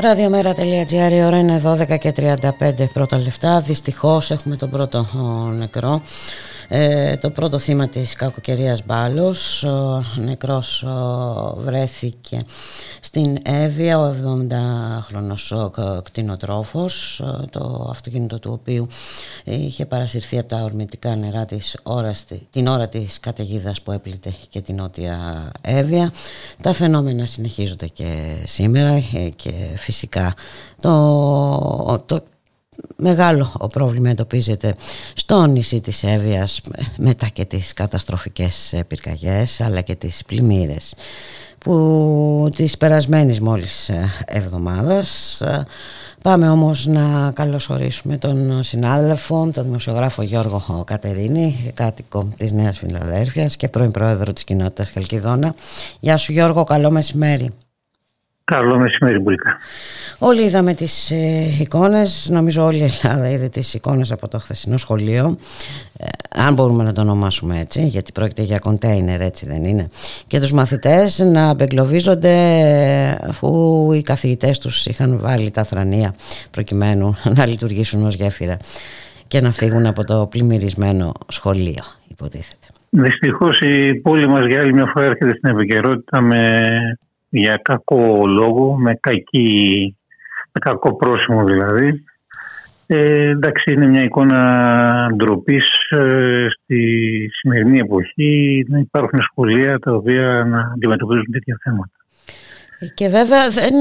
Ραδιομέρα.gr, η ώρα είναι 12 και 35 πρώτα λεφτά. Δυστυχώς έχουμε τον πρώτο νεκρό. Ε, το πρώτο θύμα της κακοκαιρίας Μπάλος, ο νεκρός βρέθηκε στην Εύβοια, ο 70χρονος κτηνοτρόφος, το αυτοκίνητο του οποίου είχε παρασυρθεί από τα ορμητικά νερά της ώρας, την ώρα της καταιγίδας που έπλητε και την Νότια Εύβοια. Τα φαινόμενα συνεχίζονται και σήμερα ε, και φυσικά το, το μεγάλο ο πρόβλημα εντοπίζεται στο νησί της Εύβοιας μετά και τις καταστροφικές πυρκαγιές αλλά και τις πλημμύρες που τις περασμένης μόλις εβδομάδας Πάμε όμως να καλωσορίσουμε τον συνάδελφο, τον δημοσιογράφο Γιώργο Κατερίνη, κάτοικο της Νέας Φιλαδέρφειας και πρώην πρόεδρο της κοινότητας Χαλκιδόνα. Γεια σου Γιώργο, καλό μεσημέρι. Καλό μεσημέρι, Μπουλικά. Όλοι είδαμε τις ε, εικόνες, νομίζω όλη η Ελλάδα είδε τις εικόνες από το χθεσινό σχολείο, ε, αν μπορούμε να το ονομάσουμε έτσι, γιατί πρόκειται για κοντέινερ, έτσι δεν είναι, και τους μαθητές να απεγκλωβίζονται αφού οι καθηγητές τους είχαν βάλει τα θρανία προκειμένου να λειτουργήσουν ως γέφυρα και να φύγουν από το πλημμυρισμένο σχολείο, υποτίθεται. Δυστυχώς η πόλη μας για άλλη μια φορά έρχεται στην επικαιρότητα με για κακό λόγο, με, κακή, με κακό πρόσημο δηλαδή. Ε, εντάξει, είναι μια εικόνα ντροπής ε, στη σημερινή εποχή να υπάρχουν σχολεία τα οποία να αντιμετωπίζουν τέτοια θέματα. Και βέβαια δεν,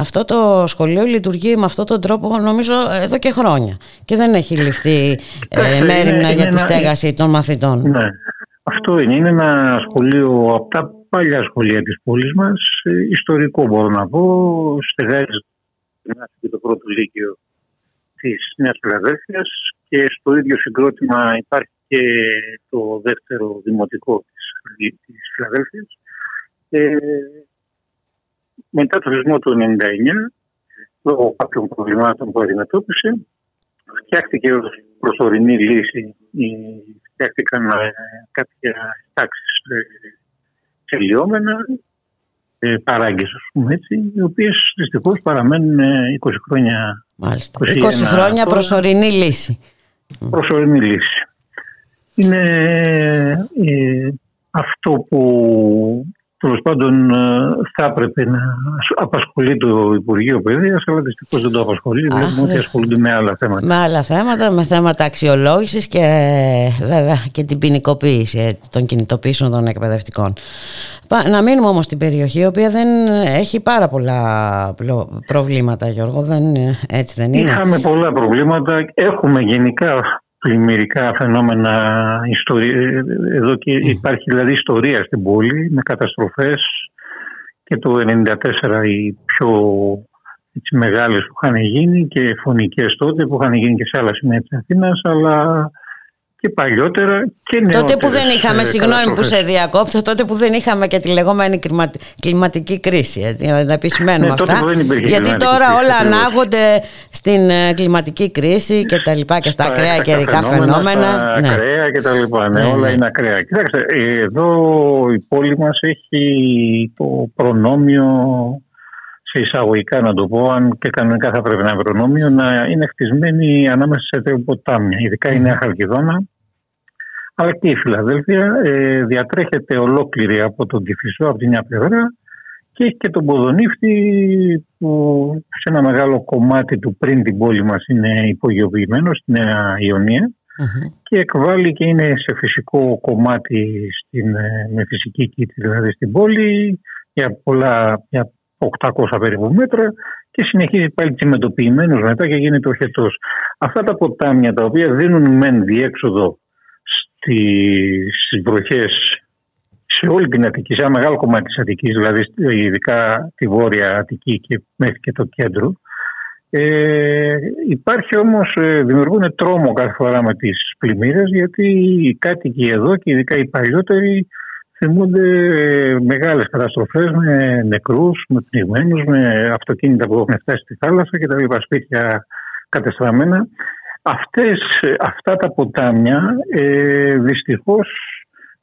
αυτό το σχολείο λειτουργεί με αυτόν τον τρόπο νομίζω εδώ και χρόνια και δεν έχει ληφθεί ε, μέρημνα για τη στέγαση των μαθητών. Ναι. Αυτό είναι, είναι ένα σχολείο από τα παλιά σχολεία της πόλης μας, ε, ιστορικό μπορώ να πω, στεγάζει και το πρώτο λύκειο της Νέας Φιλαδέλφειας και στο ίδιο συγκρότημα υπάρχει και το δεύτερο δημοτικό της, της Φιλαδέλφειας. Ε, μετά το θεσμό του 1999, λόγω κάποιων προβλημάτων που αντιμετώπισε, φτιάχτηκε ως προσωρινή λύση, φτιάχτηκαν ε, κάποια τάξεις ε, τελειώμενα ε, παράγκες, ας πούμε έτσι, οι οποίες δυστυχώς παραμένουν 20 χρόνια. Μάλιστα. 20 χρόνια προσωρινή λύση. Προσωρινή λύση. Είναι ε, αυτό που τέλος πάντων ε, θα έπρεπε να απασχολεί το Υπουργείο Παιδείας, αλλά δυστυχώς δεν το απασχολεί. Βλέπουμε ότι ασχολούνται με άλλα θέματα. Με άλλα θέματα, με θέματα αξιολόγησης και βέβαια και την ποινικοποίηση ε, των κινητοποιήσεων των εκπαιδευτικών. Να μείνουμε όμως στην περιοχή, η οποία δεν έχει πάρα πολλά προβλήματα, Γιώργο. Δεν, έτσι δεν είναι. Είχαμε πολλά προβλήματα. Έχουμε γενικά πλημμυρικά φαινόμενα ιστορία. Εδώ και υπάρχει δηλαδή ιστορία στην πόλη με καταστροφές και το 1994 οι πιο έτσι, μεγάλες που είχαν γίνει και φωνικές τότε που είχαν γίνει και σε άλλα σημεία της Αθήνας αλλά και παλιότερα και Τότε που δεν είχαμε, συγγνώμη που σε διακόπτω, τότε που δεν είχαμε και τη λεγόμενη κλιματική κρίση. Έτσι, να επισημαίνουμε ναι, αυτά. Γιατί τώρα όλα ανάγονται στην ε, κλιματική κρίση και τα λοιπά και στα ακραία καιρικά φαινόμενα. Στα ναι. ακραία και τα λοιπά. Ναι, ναι όλα ναι. είναι ακραία. Κοιτάξτε, εδώ η πόλη μας έχει το προνόμιο σε εισαγωγικά να το πω, αν και κανονικά θα πρέπει να είναι προνόμιο, να είναι χτισμένη ανάμεσα σε δύο ποτάμια, ειδικά η Νέα Χαλκιδόνα, αλλά και η Φιλαδέλφια ε, διατρέχεται ολόκληρη από τον Κηφισό από την μια πλευρά και έχει και τον Ποδονύφτη που σε ένα μεγάλο κομμάτι του πριν την πόλη μας είναι υπογειοποιημένος στη Νέα και εκβάλλει και είναι σε φυσικό κομμάτι στην, ε, με φυσική κήτη δηλαδή στην πόλη για πολλά, για 800 περίπου μέτρα και συνεχίζει πάλι τσιμεντοποιημένος μετά και γίνεται οχετός. Αυτά τα ποτάμια τα οποία δίνουν μεν διέξοδο στις βροχές σε όλη την Αττική, σε ένα μεγάλο κομμάτι της Αττικής, δηλαδή ειδικά τη Βόρεια Αττική και μέχρι και το κέντρο. Ε, υπάρχει όμως, ε, δημιουργούν τρόμο κάθε φορά με τις πλημμύρες γιατί οι κάτοικοι εδώ και ειδικά οι παλιότεροι θυμούνται μεγάλες καταστροφές με νεκρούς, με πνιγμένους, με αυτοκίνητα που έχουν φτάσει στη θάλασσα και τα λοιπά σπίτια κατεστραμμένα. Αυτές, αυτά τα ποτάμια ε, δυστυχώς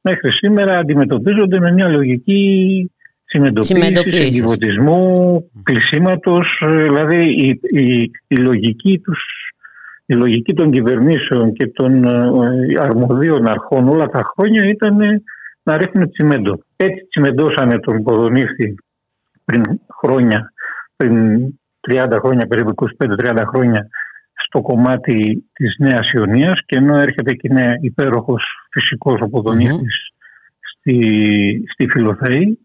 μέχρι σήμερα αντιμετωπίζονται με μια λογική τσιμεντοποίησης, εγκυβωτισμού, κλεισίματος, δηλαδή η, η, η, λογική τους, η λογική των κυβερνήσεων και των ε, αρμοδίων αρχών όλα τα χρόνια ήταν να ρίχνουν τσιμέντο. Έτσι τσιμεντώσανε τον Ποδονύφτη πριν χρόνια, πριν 30 χρόνια, περίπου 25-30 χρόνια στο κομμάτι της Νέας Ιωνίας και ενώ έρχεται και είναι υπέροχος φυσικός ο Ποδονύφτης στη, στη Φιλοθέη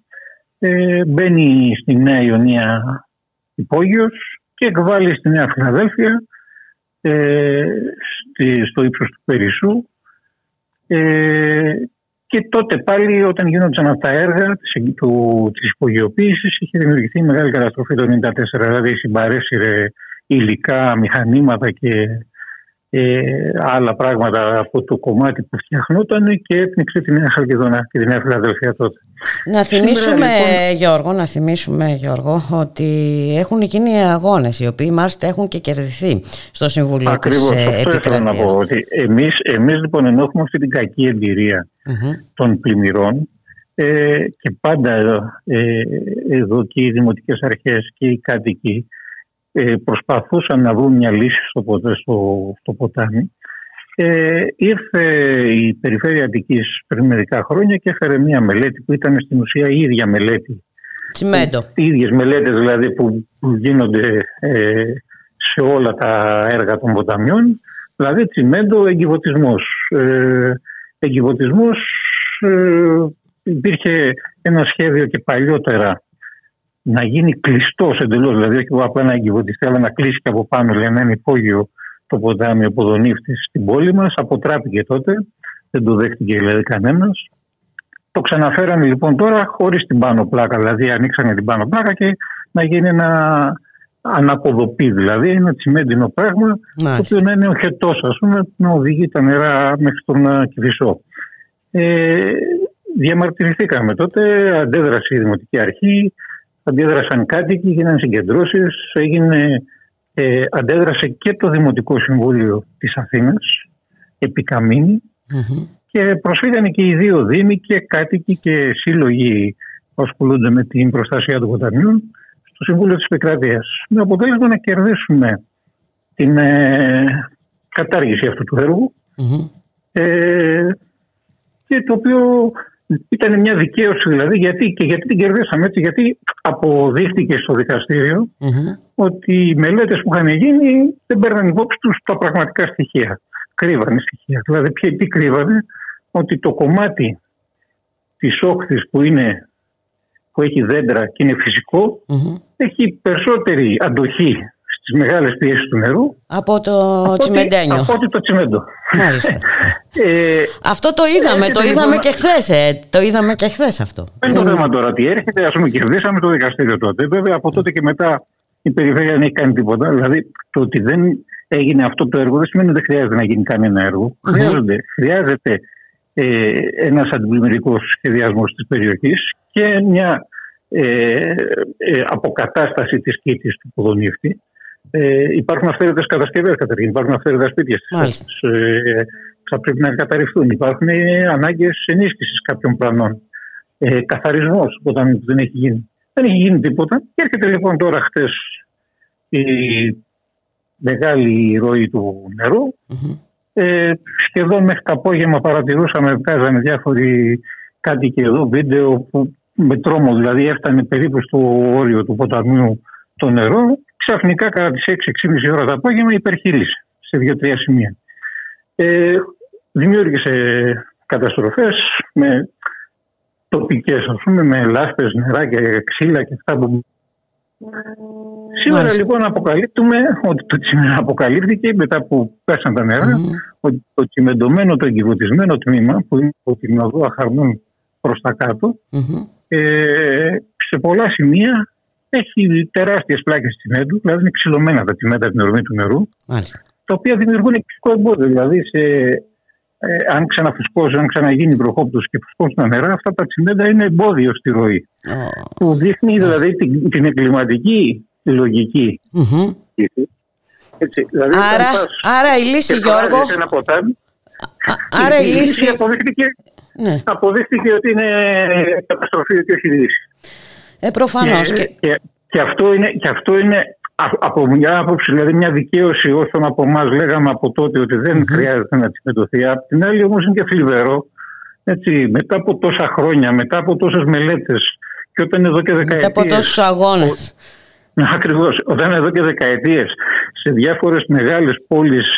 ε, μπαίνει στη Νέα Ιωνία υπόγειος και εκβάλλει στη Νέα Φιλαδέλφια ε, στο ύψος του Περισσού. Ε, και τότε πάλι όταν γίνονταν αυτά τα έργα της, του, της υπογειοποίησης είχε δημιουργηθεί μεγάλη καταστροφή το 1994 δηλαδή συμπαρέσυρε υλικά, μηχανήματα και ε, άλλα πράγματα από το κομμάτι που φτιαχνόταν και έπνιξε τη Νέα Χαλκιδόνα και τη Νέα Φιλαδελφία τότε. Να θυμίσουμε, λοιπόν... Γιώργο, να θυμίσουμε, Γιώργο, ότι έχουν γίνει αγώνες οι οποίοι μάλιστα έχουν και κερδιθεί στο Συμβουλίο Ακριβώς, της Ακριβώς, αυτό ήθελα να πω. Ότι εμείς, εμείς λοιπόν ενώ έχουμε αυτή την κακή εμπειρία των πλημμυρών ε, και πάντα ε, εδώ και οι δημοτικές αρχές και οι κάτοικοι ε, προσπαθούσαν να βρουν μια λύση στο, στο, στο ποτάμι. Ε, ήρθε η Περιφέρεια Αττικής πριν μερικά χρόνια και έφερε μια μελέτη που ήταν στην ουσία η ίδια μελέτη. Τσιμέντο. Οι ίδιες μελέτες δηλαδή που, γίνονται ε, σε όλα τα έργα των ποταμιών. Δηλαδή τσιμέντο εγκυβωτισμός. Ε, εγκυβωτισμός ε, υπήρχε ένα σχέδιο και παλιότερα να γίνει κλειστός εντελώς, δηλαδή όχι απλά να εγκυβωτιστεί, αλλά να κλείσει και από πάνω, λέει να είναι υπόγειο το ποτάμι ο Ποδονύφτη στην πόλη μας. Αποτράπηκε τότε, δεν το δέχτηκε δηλαδή κανένας. Το ξαναφέρανε λοιπόν τώρα χωρίς την πάνω πλάκα, δηλαδή ανοίξανε την πάνω πλάκα και να γίνει ένα αναποδοπή, δηλαδή ένα τσιμέντινο πράγμα, το οποίο να είναι οχετό, ας πούμε, να οδηγεί τα νερά μέχρι τον Κυφισό. Ε, διαμαρτυρηθήκαμε τότε, αντέδρασε η Δημοτική Αρχή, αντίδρασαν κάτοικοι, έγιναν συγκεντρώσεις, έγινε, ε, αντέδρασε και το Δημοτικό Συμβούλιο της Αθήνας, επί και προσφύγανε και οι δύο Δήμοι και κάτοικοι και σύλλογοι που ασχολούνται με την προστασία των ποταμιών στο Συμβούλιο της Επικρατείας. Με αποτέλεσμα να κερδίσουμε την ε, κατάργηση αυτού του έργου ε, και το οποίο ήταν μια δικαίωση δηλαδή γιατί, και γιατί την κερδίσαμε έτσι, γιατί αποδείχτηκε στο δικαστηριο ότι οι μελέτες που είχαν γίνει δεν παίρναν υπόψη τους τα πραγματικά στοιχεία. Κρύβανε στοιχεία. Δηλαδή ποιοι τι κρύβανε, ότι το κομμάτι της όχθης που, είναι, που έχει δέντρα και είναι έχει περισσότερη αντοχή τις μεγάλες πιέσεις του νερού. Από το από τσιμεντένιο. Από ότι το τσιμέντο. Μάλιστα. ε, αυτό το είδαμε, το είδαμε και χθες. Ε, το είδαμε και χθες αυτό. Δεν είναι το θέμα τώρα τι έρχεται. Α πούμε, κερδίσαμε το δικαστήριο τότε. Βέβαια, από τότε και μετά η περιφέρεια δεν έχει κάνει τίποτα. Δηλαδή, το ότι δεν έγινε αυτό το έργο δεν σημαίνει ότι δεν χρειάζεται να γίνει κανένα έργο. Χρειάζεται, χρειάζεται ε, ένας αντιπλημμυρικός σχεδιασμός της περιοχής και μια ε, ε, αποκατάσταση της κήτης του Ποδονύφτη ε, υπάρχουν αυθαίρετες κατασκευές καταρχήν, υπάρχουν αυθαίρετα σπίτια στις ε, θα πρέπει να καταρριφθούν. Υπάρχουν ανάγκες ενίσχυσης κάποιων πλανών. Ε, Καθαρισμός όταν δεν έχει γίνει. Δεν έχει γίνει τίποτα. Και έρχεται λοιπόν τώρα χτες η μεγάλη ροή του νερου Ε, σχεδόν μέχρι το απόγευμα παρατηρούσαμε, βγάζανε διάφοροι κάτοικοι εδώ βίντεο που με τρόμο δηλαδή έφτανε περίπου στο όριο του ποταμιού το νερό ξαφνικά κατά τις 6-6.30 ώρα το απόγευμα υπερχείλησε σε δύο-τρία σημεία. Ε, δημιούργησε καταστροφές με τοπικές ας πούμε, με λάσπες, νεράκια, ξύλα και αυτά που... Σήμερα λοιπόν αποκαλύπτουμε ότι το τσιμέντο αποκαλύφθηκε μετά που πέσαν τα νερά ότι το τσιμεντωμένο, το εγκυβωτισμένο τμήμα που είναι από την οδό Αχαρνούν προς τα κατω ε, σε πολλά σημεία έχει τεράστιες πλάκες τσιμέντου, δηλαδή είναι ξυλωμένα τα τσιμέντα από την ορμή του νερού, Μάλιστα. τα οποία δημιουργούν εξικό εμπόδιο. Δηλαδή, σε, ε, αν ξαναφουσκώσει, αν ξαναγίνει προχόπτωση και φουσκώσει τα νερά, αυτά τα τσιμέντα είναι εμπόδιο στη ροή. Oh. Που δείχνει δηλαδή την, την εγκληματική λογική. Mm-hmm. Έτσι, δηλαδή, άρα, άρα η λύση, Γιώργο. Ένα ποτάμι, άρα η, η λύση αποδείχθηκε, ναι. αποδείχθηκε ότι είναι καταστροφή και όχι λύση. Ε, προφανώς. Και, και, και, αυτό είναι, και αυτό είναι από μια άποψη, δηλαδή μια δικαίωση όσων από εμά λέγαμε από τότε ότι δεν χρειάζεται να αντιμετωπιστεί. Απ' την άλλη όμως είναι και θλιβερό έτσι, μετά από τόσα χρόνια, μετά από τόσες μελέτες και όταν εδώ και δεκαετίε. Μετά από τόσους αγώνες. Ακριβώς. Όταν εδώ και δεκαετίες σε διάφορες μεγάλες πόλεις,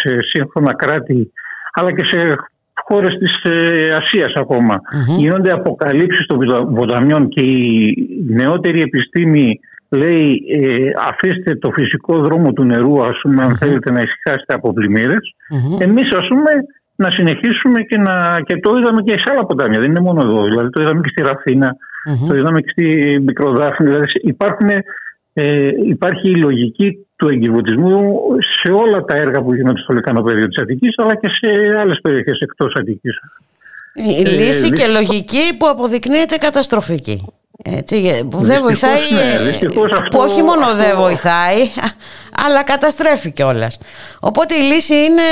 σε σύγχρονα κράτη, αλλά και σε χώρες της ε, Ασίας ακόμα, mm-hmm. γίνονται αποκαλύψεις των ποταμιών και η νεότερη επιστήμη λέει ε, αφήστε το φυσικό δρόμο του νερού ας πούμε, αν θέλετε να ησυχάσετε από πλημμύρες. Mm-hmm. Εμείς ας πούμε να συνεχίσουμε και, να, και το είδαμε και σε άλλα ποτάμια, δεν είναι μόνο εδώ. Δηλαδή το είδαμε και στη Ραφίνα, το είδαμε και στη Μικροδάφνη. Δηλαδή υπάρχουν, ε, υπάρχει η λογική του εγκυβωτισμού σε όλα τα έργα που γίνονται στο λεκανοπέδιο της Αττικής αλλά και σε άλλες περιοχές εκτός Αττικής. Η λύση ε, και λογική που αποδεικνύεται καταστροφική. Έτσι, που δεν βοηθάει, ναι, που όχι μόνο δεν βοηθάει, αλλά καταστρέφει κιόλας. Οπότε η λύση είναι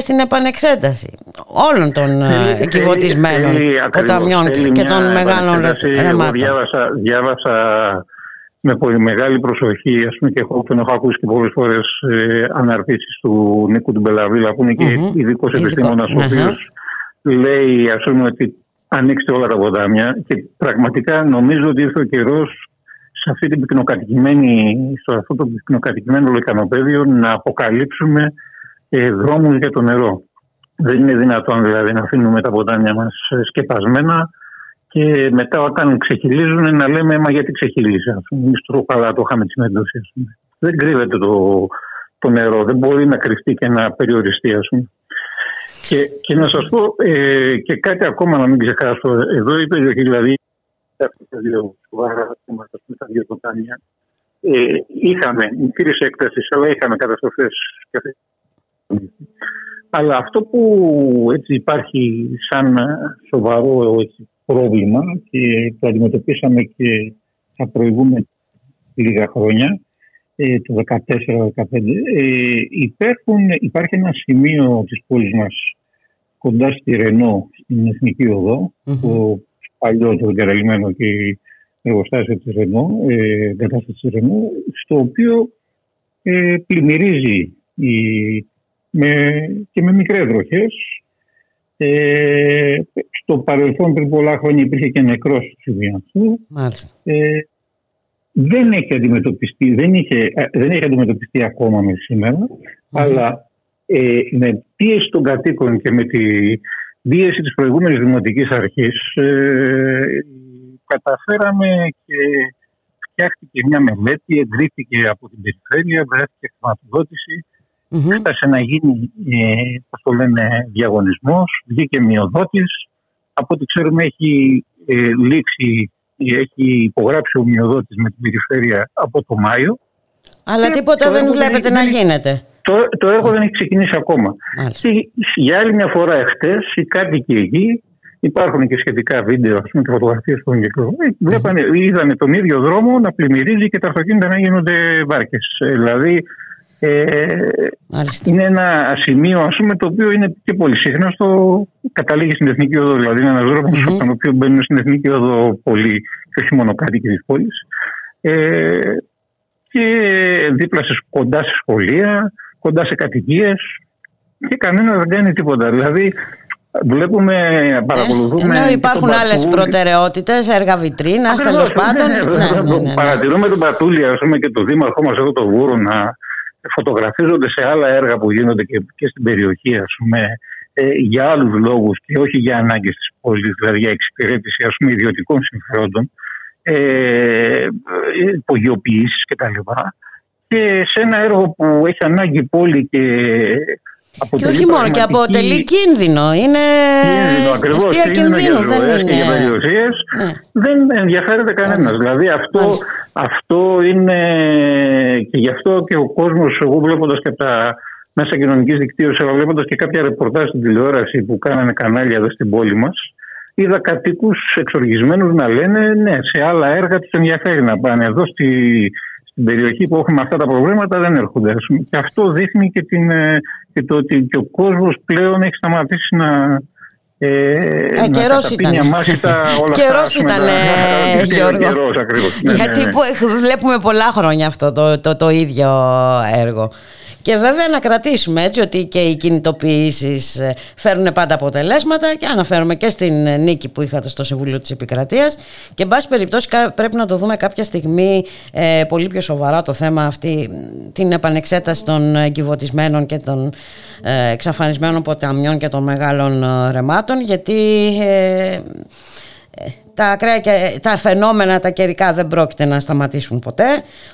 στην επανεξέταση όλων των ε, εκκιβωτισμένων ποταμιών και των μεγάλων ρεμάτων. Διάβασα, διάβασα με πολύ μεγάλη προσοχή, ας πούμε, και έχω, τον έχω ακούσει και πολλές φορές ε, αναρτήσεις του Νίκου του Μπελαβίλα, που είναι και mm-hmm. ειδικός επιστήμονας, ο οποίος λέει, ας πούμε, ότι ανοίξτε όλα τα ποτάμια και πραγματικά νομίζω ότι ήρθε ο καιρός σε αυτή την πυκνοκατοικημένη, στο αυτό το πυκνοκατοικημένο λεκανοπέδιο να αποκαλύψουμε ε, δρόμους για το νερό. Δεν είναι δυνατόν δηλαδή να αφήνουμε τα ποτάμια μας σκεπασμένα και μετά όταν ξεχυλίζουν να λέμε μα γιατί ξεχυλίζει. Εμείς καλά το είχαμε τη συνέντευξη. Δεν κρύβεται το, το νερό, δεν μπορεί να κρυφτεί και να περιοριστεί ας πούμε. Και, και να σας πω ε, και κάτι ακόμα να μην ξεχάσω. Εδώ η περιοχή δηλαδή τα δύο σοβαρά τα δύο ποτάμια ε, είχαμε μικρή έκταση, αλλά είχαμε καταστροφές. Αλλά αυτό που έτσι υπάρχει σαν σοβαρό έτσι, πρόβλημα και το αντιμετωπίσαμε και τα προηγούμενα λίγα χρόνια ε, το 2014-2015 ε, υπάρχει ένα σημείο της πόλης μας κοντά στη Ρενό, στην Εθνική Οδό, mm-hmm. το παλιό το εγκαταλειμμένο και εργοστάσιο της Ρενό, ε, της Ρενό, στο οποίο ε, πλημμυρίζει η, με, και με μικρές βροχές. Ε, στο παρελθόν πριν πολλά χρόνια υπήρχε και νεκρός στο σημείο αυτού. Ε, δεν έχει αντιμετωπιστεί, δεν, είχε, ε, δεν έχει αντιμετωπιστεί ακόμα με σημερα αλλά ε, με πίεση των κατοίκων και με τη πίεση της προηγούμενης δημοτικής αρχής ε, καταφέραμε και φτιάχτηκε μια μελέτη, εγκρίθηκε από την περιφέρεια, βρέθηκε χρηματοδότηση, mm-hmm. έφτασε να γίνει, ε, πώς το λένε, διαγωνισμός, βγήκε μειοδότης. Από ό,τι ξέρουμε έχει ε, λήξει έχει υπογράψει ο μειοδότης με την περιφέρεια από το Μάιο. Αλλά τίποτα δεν βλέπετε να γίνεται. Το, το έργο δεν έχει ξεκινήσει ακόμα. Και για άλλη μια φορά εχθές οι κάτοικοι εκεί υπάρχουν και σχετικά βίντεο πούμε, και φωτογραφίες που Βλέπανε, είδαν τον ίδιο δρόμο να πλημμυρίζει και τα αυτοκίνητα να γίνονται βάρκες. Ε, δηλαδή ε, είναι ένα σημείο ας πούμε, το οποίο είναι και πολύ συχνά στο καταλήγει στην Εθνική Οδό. Δηλαδή είναι ένας δρόμος mm-hmm. από τον οποίο μπαίνουν στην Εθνική Οδό πολλοί και όχι μόνο κάτοικοι της πόλης. Ε, και δίπλα σε, κοντά σε σχολεία, κοντά σε κατοικίες και κανένα δεν κάνει τίποτα. Δηλαδή βλέπουμε, παρακολουθούμε. Ενώ υπάρχουν άλλες προτεραιότητες, έργα βιτρίνα, τέλος πάντων. Ναι, ναι, ναι, παρατηρούμε τον Πατούλη ας πούμε, και τον Δήμαρχό μας εδώ το Βούρο να φωτογραφίζονται σε άλλα έργα που γίνονται και, και στην περιοχή, ας πούμε, ε, για άλλους λόγους και όχι για ανάγκες της πόλης, δηλαδή για εξυπηρέτηση ας πούμε, ιδιωτικών συμφερόντων, ε, υπογειοποιήσεις κτλ. Και σε ένα έργο που έχει ανάγκη η πόλη και και όχι μόνο, και αποτελεί κίνδυνο. Είναι αστεία κινδύνου. Δεν είναι. Και για περιουσίες ναι. δεν ενδιαφέρεται κανένας. Δηλαδή αυτό, αυτό είναι και γι' αυτό και ο κόσμος, εγώ βλέποντας και από τα μέσα κοινωνικής δικτύωσης, αλλά βλέποντας και κάποια ρεπορτάζ στην τηλεόραση που κάνανε κανάλια εδώ στην πόλη μας, είδα κατοίκου εξοργισμένους να λένε ναι, σε άλλα έργα τους ενδιαφέρει να πάνε. Εδώ στη, στην περιοχή που έχουμε αυτά τα προβλήματα δεν έρχονται. Και αυτό δείχνει και, την, ε, και το ότι και ο κόσμος πλέον έχει σταματήσει να, Ε, ε, καιρό ήταν. Καιρό ήταν, Γιώργο. Ναι, Γιατί ναι, ναι. βλέπουμε πολλά χρόνια αυτό το, το, το ίδιο έργο. Και βέβαια να κρατήσουμε έτσι ότι και οι κινητοποιήσεις ε, φέρνουν πάντα αποτελέσματα και αναφέρομαι και στην ε, νίκη που είχατε στο Συμβούλιο της Επικρατείας. Και εν πάση περιπτώσει πρέπει να το δούμε κάποια στιγμή ε, πολύ πιο σοβαρά το θέμα αυτή την επανεξέταση των εγκυβωτισμένων και των ε, εξαφανισμένων ποταμιών και των μεγάλων ρεμάτων γιατί τα ακραία και τα φαινόμενα τα καιρικά δεν πρόκειται να σταματήσουν ποτέ.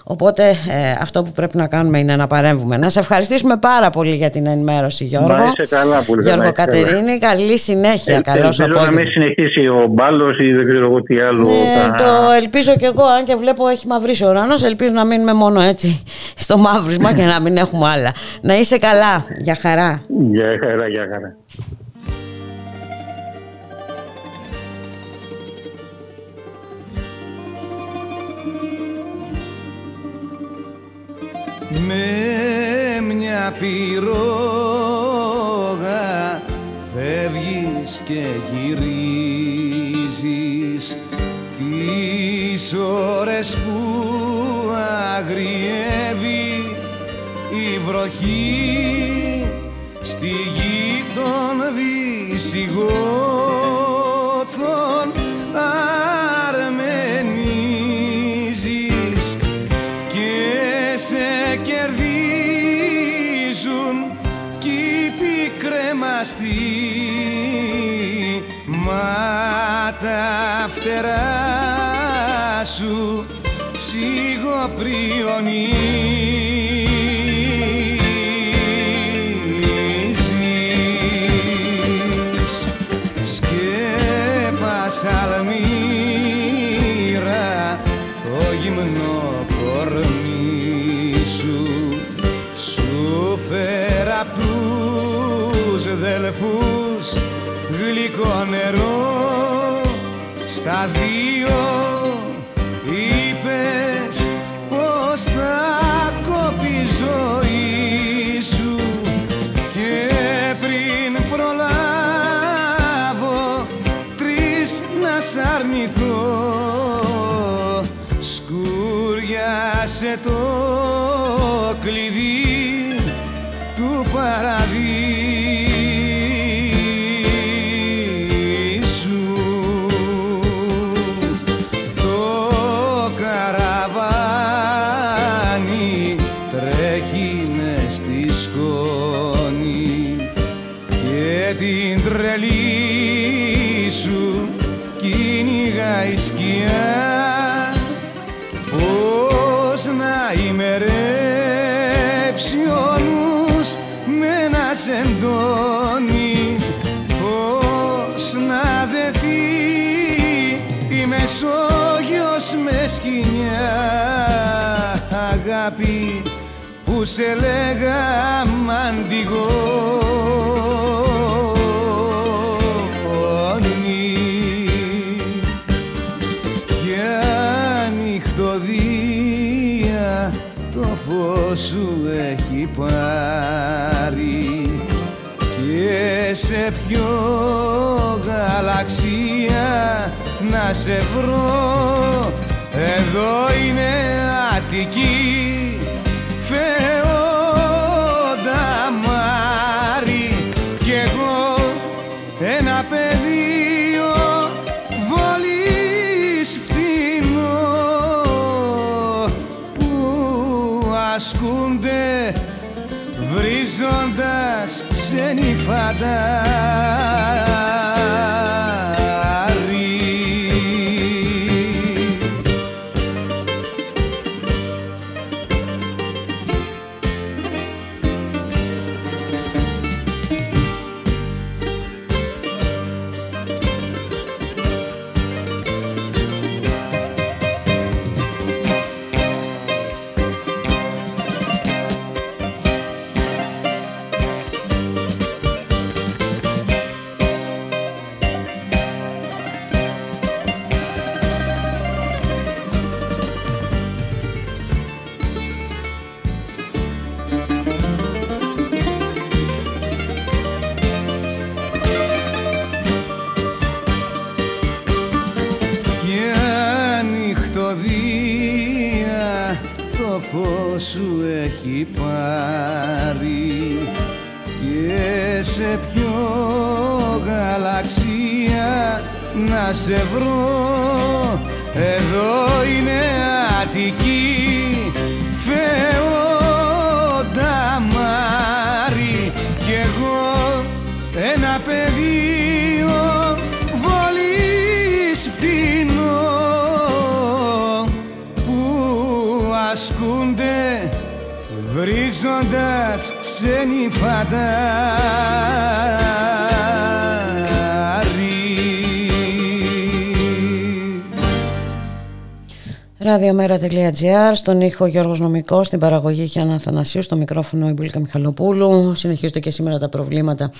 Οπότε ε, αυτό που πρέπει να κάνουμε είναι να παρέμβουμε. Να σε ευχαριστήσουμε πάρα πολύ για την ενημέρωση Γιώργο. Μα είσαι καλά πολύ Γιώργο Κατερίνη, καλή συνέχεια ε, καλώς Ελπίζω να μην συνεχίσει ο μπάλος ή δεν ξέρω εγώ τι άλλο ναι, το ελπίζω και εγώ. Αν και βλέπω έχει μαυρίσει ο ουρανός ελπίζω να μείνουμε μόνο έτσι στο μαύρισμα και να μην έχουμε άλλα. Να είσαι καλά, για χαρά. Για χαρά, για χαρά με μια πυρόγα φεύγεις και γυρίζεις. Τις ώρες που αγριεύει η βροχή στη γη των βυσιγότων τα φτερά σου σιγοπριονίζεις που σε λέγα μαντιγόνι και ανοιχτοδία το φως σου έχει πάρει. Και σε ποιο γαλαξία να σε βρω εδώ είναι Αττική σε νυφαντά έχει πάρει και σε ποιο γαλαξία να σε βρω ξένοι Ραδιομέρα.gr, στον ήχο Γιώργος Νομικός, στην παραγωγή Γιάννα Θανασίου, στο μικρόφωνο η Μπουλίκα Μιχαλοπούλου. Συνεχίζονται και σήμερα τα προβλήματα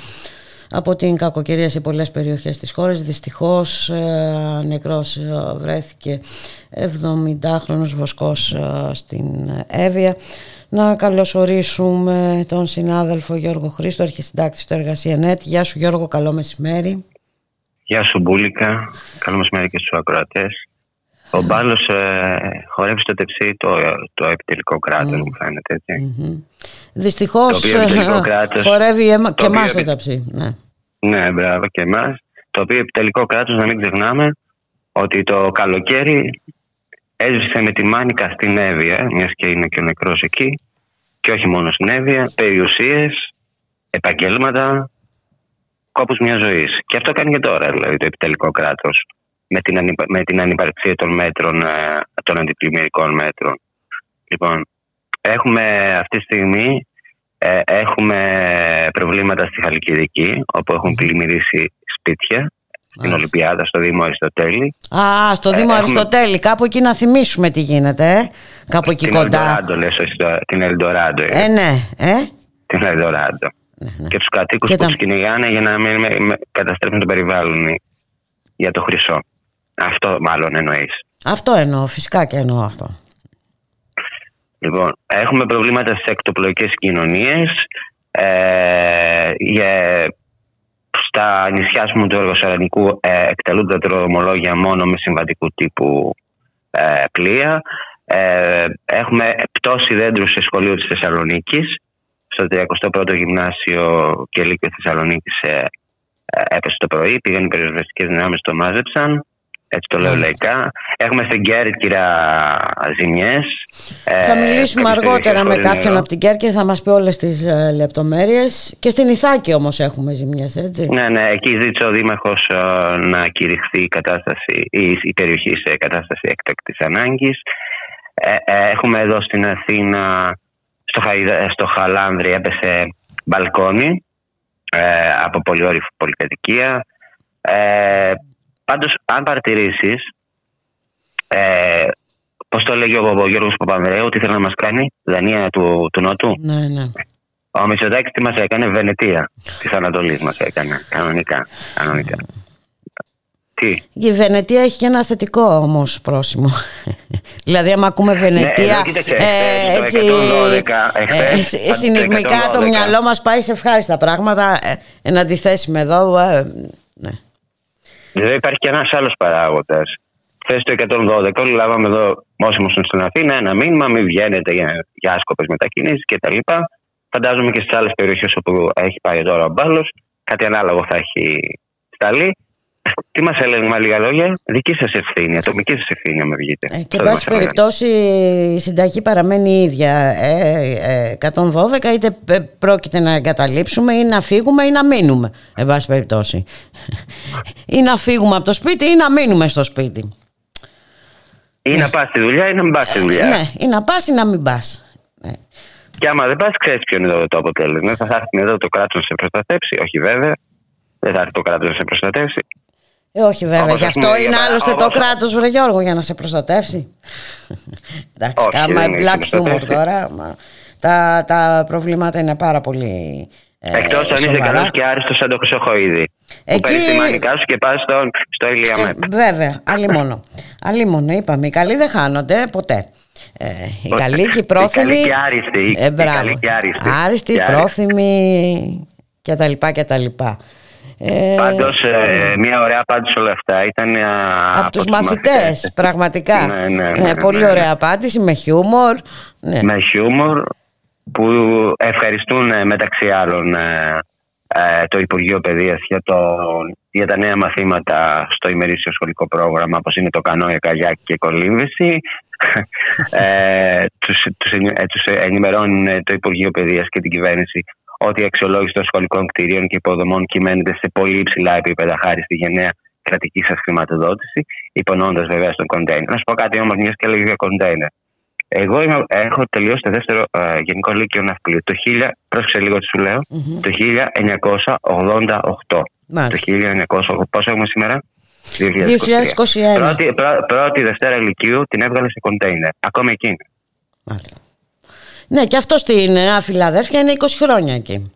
από την κακοκαιρία σε πολλές περιοχές της χώρας. Δυστυχώς ε, νεκρός ε, βρέθηκε 70χρονος βοσκός ε, στην Εύβοια. Να καλωσορίσουμε τον συνάδελφο Γιώργο Χρήστο, αρχισυντάκτης στο Εργασία ΝΕΤ. Γεια σου Γιώργο, καλό μεσημέρι. Γεια σου Μπούλικα, καλό μεσημέρι και στους ακροατές. Ο Μπάλος ε, χορεύει στο τεψί το, το επιτελικό κράτος, mm. μου φαίνεται έτσι. Mm-hmm. Δυστυχώς ε, χορεύει και εμάς το τεψί. Ναι. ναι, μπράβο και εμάς. Το οποίο επιτελικό κράτος, να μην ξεχνάμε ότι το καλοκαίρι έσβησε με τη Μάνικα στην Εύβοια, μιας και είναι και ο νεκρός εκεί, και όχι μόνος στην Εύβοια, περιουσίες, επαγγέλματα, κόπους μιας ζωής. Και αυτό κάνει και τώρα, δηλαδή, το επιτελικό κράτος με την, ανυπα... με την ανυπαρξία των μέτρων, ε, των αντιπλημμυρικών μέτρων. Λοιπόν, έχουμε αυτή τη στιγμή ε, έχουμε προβλήματα στη Χαλκιδική, όπου έχουν πλημμυρίσει σπίτια στην Ολυμπιάδα, στο Δήμο Αριστοτέλη. Α, στο Δήμο ε, Αριστοτέλη. Κάπου εκεί να θυμίσουμε τι γίνεται, ε; Κάπου εκεί κοντά. Ελντοράντο, λες, την Ελντοράντο. Ε, ναι, ε. Την Ελντοράντο. Ναι, ναι. Και τους κατοίκους που τα... τους κυνηγάνε για να μην καταστρέφουν το περιβάλλον για το χρυσό. Αυτό μάλλον εννοείς. Αυτό εννοώ, φυσικά και εννοώ αυτό. Λοιπόν, έχουμε προβλήματα στις εκτοπλοϊκές κοινωνίες. Ε, στα νησιά μου του Εργοσαρανικού ε, εκτελούνται δρομολόγια μόνο με συμβατικού τύπου ε, πλοία. Ε, έχουμε πτώση δέντρου σε σχολείο της Θεσσαλονίκης. Στο 31ο Γυμνάσιο και Λύκειο Θεσσαλονίκης ε, ε, έπεσε το πρωί. Πήγαν οι περιοριστικές δυνάμεις, το μάζεψαν έτσι το λέω λαϊκά. Έχουμε στην Κέρκυρα ζημιές. Ε, θα μιλήσουμε αργότερα με κάποιον από την Κέρκυρα, θα μας πει όλες τις ε, λεπτομέρειες. Και στην Ιθάκη όμως έχουμε ζημιές, έτσι. Ναι, ναι, εκεί ζήτησε ο Δήμαρχος ε, να κηρυχθεί η, κατάσταση, η, η περιοχή σε κατάσταση έκτακτης ανάγκης. έχουμε εδώ στην Αθήνα, στο, στο Χαλάνδρι έπεσε μπαλκόνι από πολυόρυφη πολυκατοικία. Πάντως, αν παρατηρήσεις, ε, πώς το λέγει ο Γιώργος Παπανδρέου, τι θέλει να μας κάνει, Δανία του, του Νότου. Ναι, ναι. Ο Μητσοτάκης τι μας έκανε, Βενετία της Ανατολής μας έκανε, κανονικά. κανονικά. Τι; Η Βενετία έχει και ένα θετικό όμως πρόσημο. δηλαδή, άμα ακούμε ναι, Βενετία. Ναι, ε, έτσι, 112, ε, συνειρμικά το μυαλό μας πάει σε ευχάριστα πράγματα. Ε, εν αντιθέσει με εδώ. Ε, ναι. Βέβαια υπάρχει και ένας άλλος παράγοντας. Χθε το 112, όλοι λάβαμε εδώ, όσοι ήμουν στην Αθήνα, ένα μήνυμα: μην βγαίνετε για, για άσκοπες μετακινήσεις κτλ. Φαντάζομαι και στις άλλες περιοχές όπου έχει πάει τώρα ο μπάλο, κάτι ανάλογο θα έχει σταλεί. Τι μας έλεγε με λίγα λόγια, δική σας ευθύνη, ατομική σας ευθύνη, αν βγείτε. Ε, και, εν πάση περιπτώσει, η συνταγή παραμένει η ίδια. Ε, ε, 112, είτε πρόκειται να εγκαταλείψουμε ή να φύγουμε ή να μείνουμε. Εν πάση περιπτώσει. ή να φύγουμε από το σπίτι ή να μείνουμε στο σπίτι. Ή να πας στη δουλειά ή να μην πας στη δουλειά. Ναι, ή να πας ή να μην πας. Ναι. Και άμα δεν πας, ξέρεις ποιο είναι το αποτέλεσμα. Θα έρθει εδώ το κράτος να σε προστατεύσει. Όχι βέβαια. Δεν θα έρθει το κράτος να σε προστατεύσει. Ε, όχι βέβαια, γι' αυτό είναι άλλωστε το κράτος, βρε Γιώργο, για να σε προστατεύσει. Εντάξει, κάμα black humor τώρα. τα, τα προβλήματα είναι πάρα πολύ. Ε, Εκτός αν είσαι καλός και άριστος σαν το Χρυσοχοίδη. Εκεί... Που παίρνει τη μανικά σου και πας στο, στο Ηλία Βέβαια, άλλη μόνο. άλλη μόνο, είπαμε. Οι καλοί δεν χάνονται ποτέ. Ε, οι καλοί και οι πρόθυμοι. Οι καλοί και άριστοι. Ε, μπράβο. Άριστοι, πρόθυμοι κτλ. Ε, Πάντως, ε, μια ωραία απάντηση όλα αυτά ήταν ε, από, από του μαθητές. Πραγματικά. Ναι, ναι, ναι, ναι, πολύ ωραία απάντηση, με χιούμορ. Με χιούμορ. που ευχαριστούν ε, μεταξύ άλλων ε, ε, το Υπουργείο Παιδείας για, το, για τα νέα μαθήματα στο ημερήσιο σχολικό πρόγραμμα όπως είναι το κανόια, καγιάκι και κολύμβηση. ε, τους, τους, τους ενημερώνουν το Υπουργείο Παιδείας και την κυβέρνηση ότι η αξιολόγηση των σχολικών κτηρίων και υποδομών κυμαίνεται σε πολύ υψηλά επίπεδα χάρη στη γενναία κρατική σας χρηματοδότηση, υπονοώντας βέβαια στον κοντέινερ. Να σου πω κάτι όμως, μιας και λέγεις για κοντέινερ. Εγώ είμαι, έχω τελειώσει το δεύτερο uh, γενικό λύκειο ναυπλίου. Το 1000, πρόσεξε λίγο τι σου λέω, mm-hmm. το 1988. Μάλιστα. Το 1988. Πόσο έχουμε σήμερα; 2021. Πρώτη, πρω, πρώτη Δευτέρα Λυκείου την έβγαλε σε κοντέινερ. Ακόμα εκείνη. Μάλιστα. Ναι, και αυτό στην Νέα Φιλαδέρφια είναι 20 χρόνια εκεί.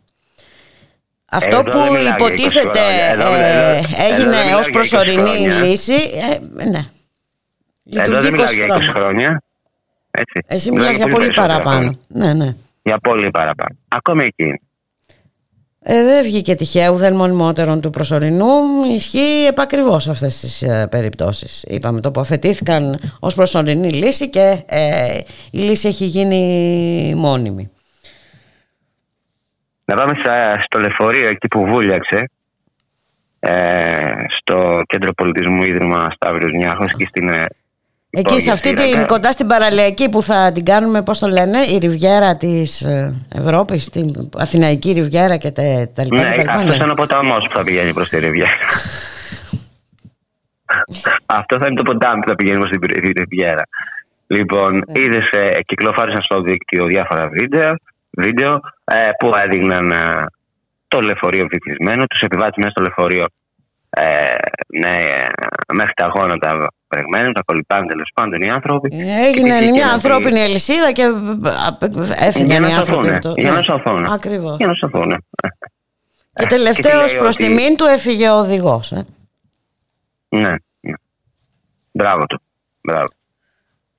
Αυτό Εδώ που δεν μιλάω για 20 υποτίθεται χρόνια. Εδώ- ε, εδώ- εδώ έγινε δεν μιλάω ως για 20 προσωρινή χρόνια. λύση, ε, ναι. Εδώ Λειτουργεί δεν μιλάω 20 για 20 χρόνια. χρόνια. Έτσι. Εσύ Μιλάω μιλάς για πολύ περισσότερα παραπάνω. χρόνια. Ναι, ναι. Για πολύ παραπάνω. Ακόμα εκείνη. Ε, δεν βγήκε τυχαίο δεν μονιμότερον του προσωρινού. Ισχύει επακριβώς σε αυτές τις ε, περιπτώσεις. Είπαμε, τοποθετήθηκαν ως προσωρινή λύση και ε, η λύση έχει γίνει μόνιμη. Να πάμε στα- στο λεωφορείο εκεί που βούλιαξε. Ε, στο Κέντρο Πολιτισμού Ίδρυμα Σταύριος Νιάχος και στην ε, Εκεί υπόγεια σε αυτή την σύραγγα. κοντά στην παραλιακή που θα την κάνουμε, πώς το λένε, η Ριβιέρα της ε, Ευρώπης, την Αθηναϊκή Ριβιέρα και τα, τα λοιπά. Ναι, και τα λοιπά, αυτός ναι. είναι ο ποταμός που θα πηγαίνει προς τη Ριβιέρα. αυτό θα είναι το ποτάμι που θα πηγαίνει προς τη Ριβιέρα. Λοιπόν, Ναι. είδες, κυκλοφόρησαν στο δίκτυο διάφορα βίντεο, βίντεο ε, που έδειχναν ε, το λεωφορείο βυθισμένο, τους επιβάτες μέσα στο λεωφορείο ε, ναι, ε, μέχρι τα γόνατα βρεγμένα, τα κολυπάνε τέλος πάντων οι άνθρωποι. Ε, Έγινε Και βγήκε μια ένα ανθρώπινη αλυσίδα και έφυγαν Για να οι άνθρωποι. σωθούν. από το- Για ναι. να σωθούν. Ακριβώς. Για να σωθούν. Και τελευταίος τι λέει προς ότι- τιμήν του έφυγε ο οδηγός. Ε. Ναι, ναι. Μπράβο του. Μπράβο.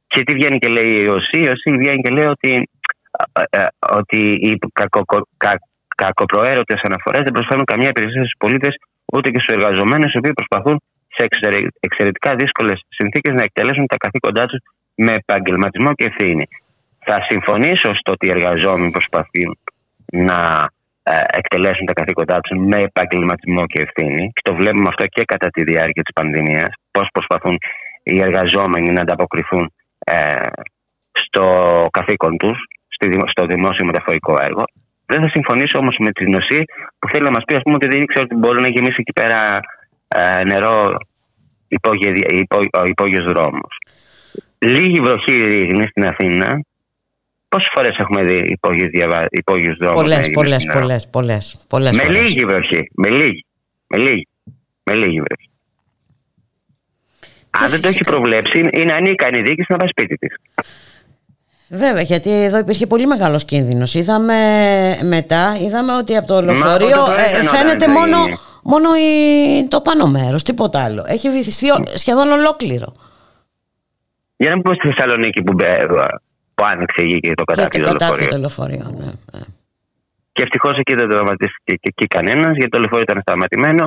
Και τι βγαίνει και λέει η ΟΣΥ. Η ΟΣΥ βγαίνει και λέει ότι, ε, ε, ότι οι κακοκο- κα, κακοπροαίρετες αναφορές δεν προσφέρουν καμία υπηρεσία στους πολίτες ούτε και στους εργαζομένους οι οποίοι προσπαθούν σε εξαιρε- εξαιρετικά δύσκολες συνθήκες να εκτελέσουν τα καθήκοντά τους με επαγγελματισμό και ευθύνη. Θα συμφωνήσω στο ότι οι εργαζόμενοι προσπαθούν να ε, εκτελέσουν τα καθήκοντά τους με επαγγελματισμό και ευθύνη. Και το βλέπουμε αυτό και κατά τη διάρκεια της πανδημίας. Πώς προσπαθούν οι εργαζόμενοι να ανταποκριθούν ε, στο καθήκον τους, στο δημόσιο μεταφορικό έργο. Δεν θα συμφωνήσω όμως με την ουσία που θέλει να μας πει ας πούμε, ότι δεν ήξερε ότι μπορεί να γεμίσει εκεί πέρα ε, νερό υπόγειο, υπό, ο υπόγειος δρόμος. Λίγη βροχή ρίχνει στην Αθήνα. Πόσες φορές έχουμε δει υπόγειου διαβα... υπόγειους δρόμους να Πολλές, είναι πολλές, στην Ελλάδα; πολλές, πολλές, πολλές Με φορές. λίγη βροχή. Με λίγη. Με λίγη. Με λίγη βροχή. Αν δεν το έχει φυσικά. προβλέψει, είναι ανίκανη η διοίκηση να πάει σπίτι της. Βέβαια, γιατί εδώ υπήρχε πολύ μεγάλος κίνδυνος. Είδαμε μετά, είδαμε ότι από το λεωφορείο από το ε, φαίνεται φαίνεται να μόνο, γίνει. Μόνο η- το πάνω μέρος, τίποτα άλλο. Έχει βυθιστεί ο- σχεδόν ολόκληρο. Για να μην πω στη Θεσσαλονίκη που, μπε- που άνοιξε η γη και το Και κατάφυγε το το κατάπιε λεωφορείο. το λεωφορείο. Ναι, ναι. Και ευτυχώς εκεί δεν τραυματίστηκε και εκεί κανένας, γιατί το λεωφορείο ήταν σταματημένο.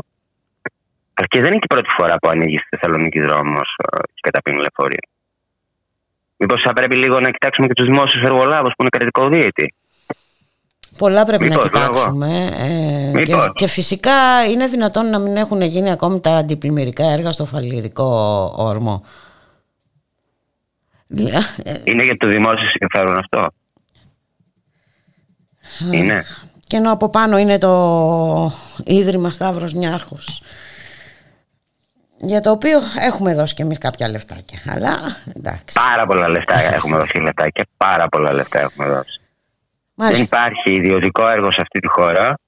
Και δεν είναι και η πρώτη φορά που ανοίγει στη Θεσσαλονίκη δρόμος και καταπίνει λεωφορείο. Μήπως θα πρέπει λίγο να κοιτάξουμε και τους δημόσιους εργολάβους που είναι κρατικοδίαιτοι. Πολλά πρέπει Μήπως, να κοιτάξουμε. ε, και, Μήπως. και φυσικά είναι δυνατόν να μην έχουν γίνει ακόμη τα αντιπλημμυρικά έργα στο φαλυρικό όρμο. Δηλα- ε, Είναι για το δημόσιο συμφέρον αυτό. Είναι. Και ενώ από πάνω είναι το Ίδρυμα Σταύρος Νιάρχος για το οποίο έχουμε δώσει και εμείς κάποια λεφτάκια. Αλλά εντάξει. Πάρα πολλά λεφτά έχουμε δώσει λεφτά και πάρα πολλά λεφτά έχουμε δώσει. Δεν Μάλιστα. υπάρχει ιδιωτικό έργο σε αυτή τη χώρα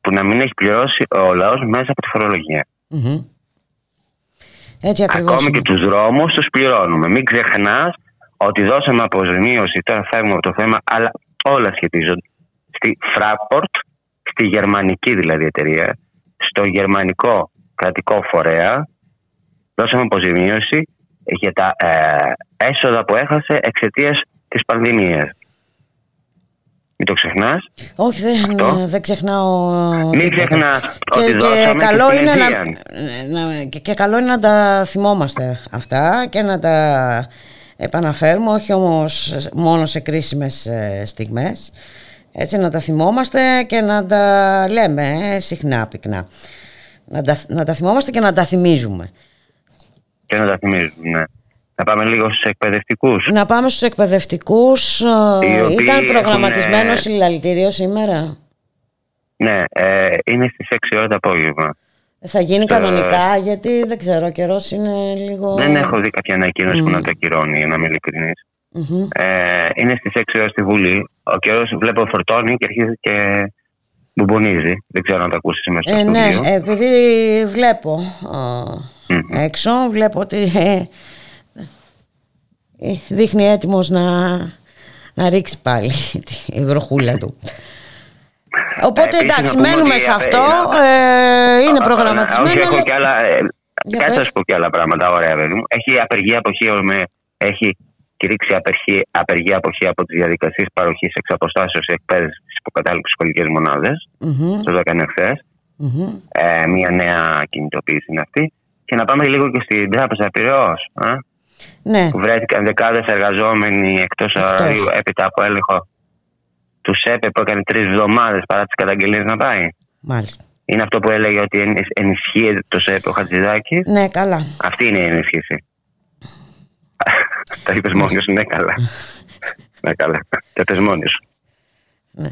που να μην έχει πληρώσει ο λαός μέσα από τη φορολογία. Μμμ. Έτσι ακριβώς Ακόμη είναι. και τους δρόμους τους πληρώνουμε. Μην ξεχνάς ότι δώσαμε αποζημίωση. Τώρα φεύγουμε από το θέμα, αλλά όλα σχετίζονται. Στη Fraport, στη γερμανική δηλαδή εταιρεία, στο γερμανικό κρατικό φορέα, δώσαμε αποζημίωση για τα ε, έσοδα που έχασε εξαιτίας της πανδημίας. Μην το ξεχνάς. Όχι, δεν, Αυτό. δεν ξεχνάω. Μην τίποτα. ξεχνάς Και, ότι και δώσαμε και καλό στην είναι να, Αιγαίαν. να- και, και καλό είναι να τα θυμόμαστε αυτά και να τα επαναφέρουμε όχι όμως μόνο σε κρίσιμες στιγμές έτσι να τα θυμόμαστε και να τα λέμε συχνά πυκνά να τα, να τα θυμόμαστε και να τα θυμίζουμε και να τα θυμίζουμε ναι. Να πάμε λίγο στους εκπαιδευτικούς. Να πάμε στους εκπαιδευτικούς. Ήταν προγραμματισμένος έχουν... συλλαλητήριο σήμερα; Ναι, ε, είναι στις 6 ώρα το απόγευμα. Θα γίνει κανονικά, γιατί δεν ξέρω, ο καιρός είναι λίγο. Δεν έχω δει κάποια ανακοίνωση mm. που να το ακυρώνει, για να είμαι ειλικρινής. Mm-hmm. Ε, είναι στις 6 ώρα στη Βουλή. Ο καιρός βλέπω φορτώνει και αρχίζει και μπουμπονίζει. Δεν ξέρω αν το ακούσεις μέσα στο ε, Ναι, επειδή βλέπω mm-hmm. έξω, βλέπω ότι ε, ε, δείχνει έτοιμος να, να ρίξει πάλι τη βροχούλα του. Οπότε εντάξει, μένουμε σε αυτό. Ε, είναι προγραμματισμένο. Όχι, έχω και άλλα. Κάτι θα σου πω και άλλα πράγματα. Ωραία, παιδί μου. Έχει απεργία αποχή, έχει κηρύξει απεργία, απεργία αποχή από τις διαδικασίες παροχής εξ αποστάσεως εκπαίδευση στι υποκατάλληλε σχολικέ μονάδε. Mm-hmm. Το έκανε χθες. Mm-hmm. Ε, μια νέα κινητοποίηση είναι αυτή. Και να πάμε λίγο και στην τράπεζα Πυραιός. Ε; Ναι. Που βρέθηκαν δεκάδες εργαζόμενοι εκτός ωραρίου έπειτα από έλεγχο τους ΣΕΠΕ που έκανε τρεις εβδομάδες παρά τις καταγγελίες να πάει. Μάλιστα. Είναι αυτό που έλεγε ότι ενισχύεται το ΣΕΠΕ ο Χατζηδάκης. Ναι, καλά. Αυτή είναι η ενίσχυση. Τα είπες μόνος σου, ναι, καλά. ναι, καλά. Τα πε μόνοι σου. Ναι.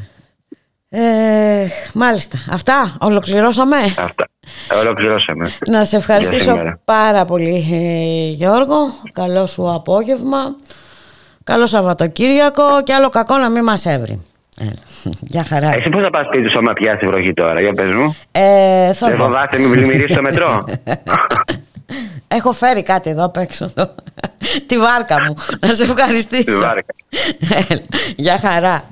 Ε, μάλιστα. Αυτά, ολοκληρώσαμε; Αυτά. Ολοκληρώσαμε. Να σε ευχαριστήσω πάρα πολύ, ε, Γιώργο. Καλό σου απόγευμα. Καλό Σαββατοκύριακο και άλλο κακό να μην μας έβρει. Ε, για χαρά. Εσύ πώς θα πας σπίτι σου άμα πιάσει βροχή τώρα, για πες μου. Ε, θα Δεν φοβάστε μην πλημμυρίσει το μετρό; Έχω φέρει κάτι εδώ απ' έξω. Τη βάρκα μου. Να σε ευχαριστήσω. Τη βάρκα. για χαρά.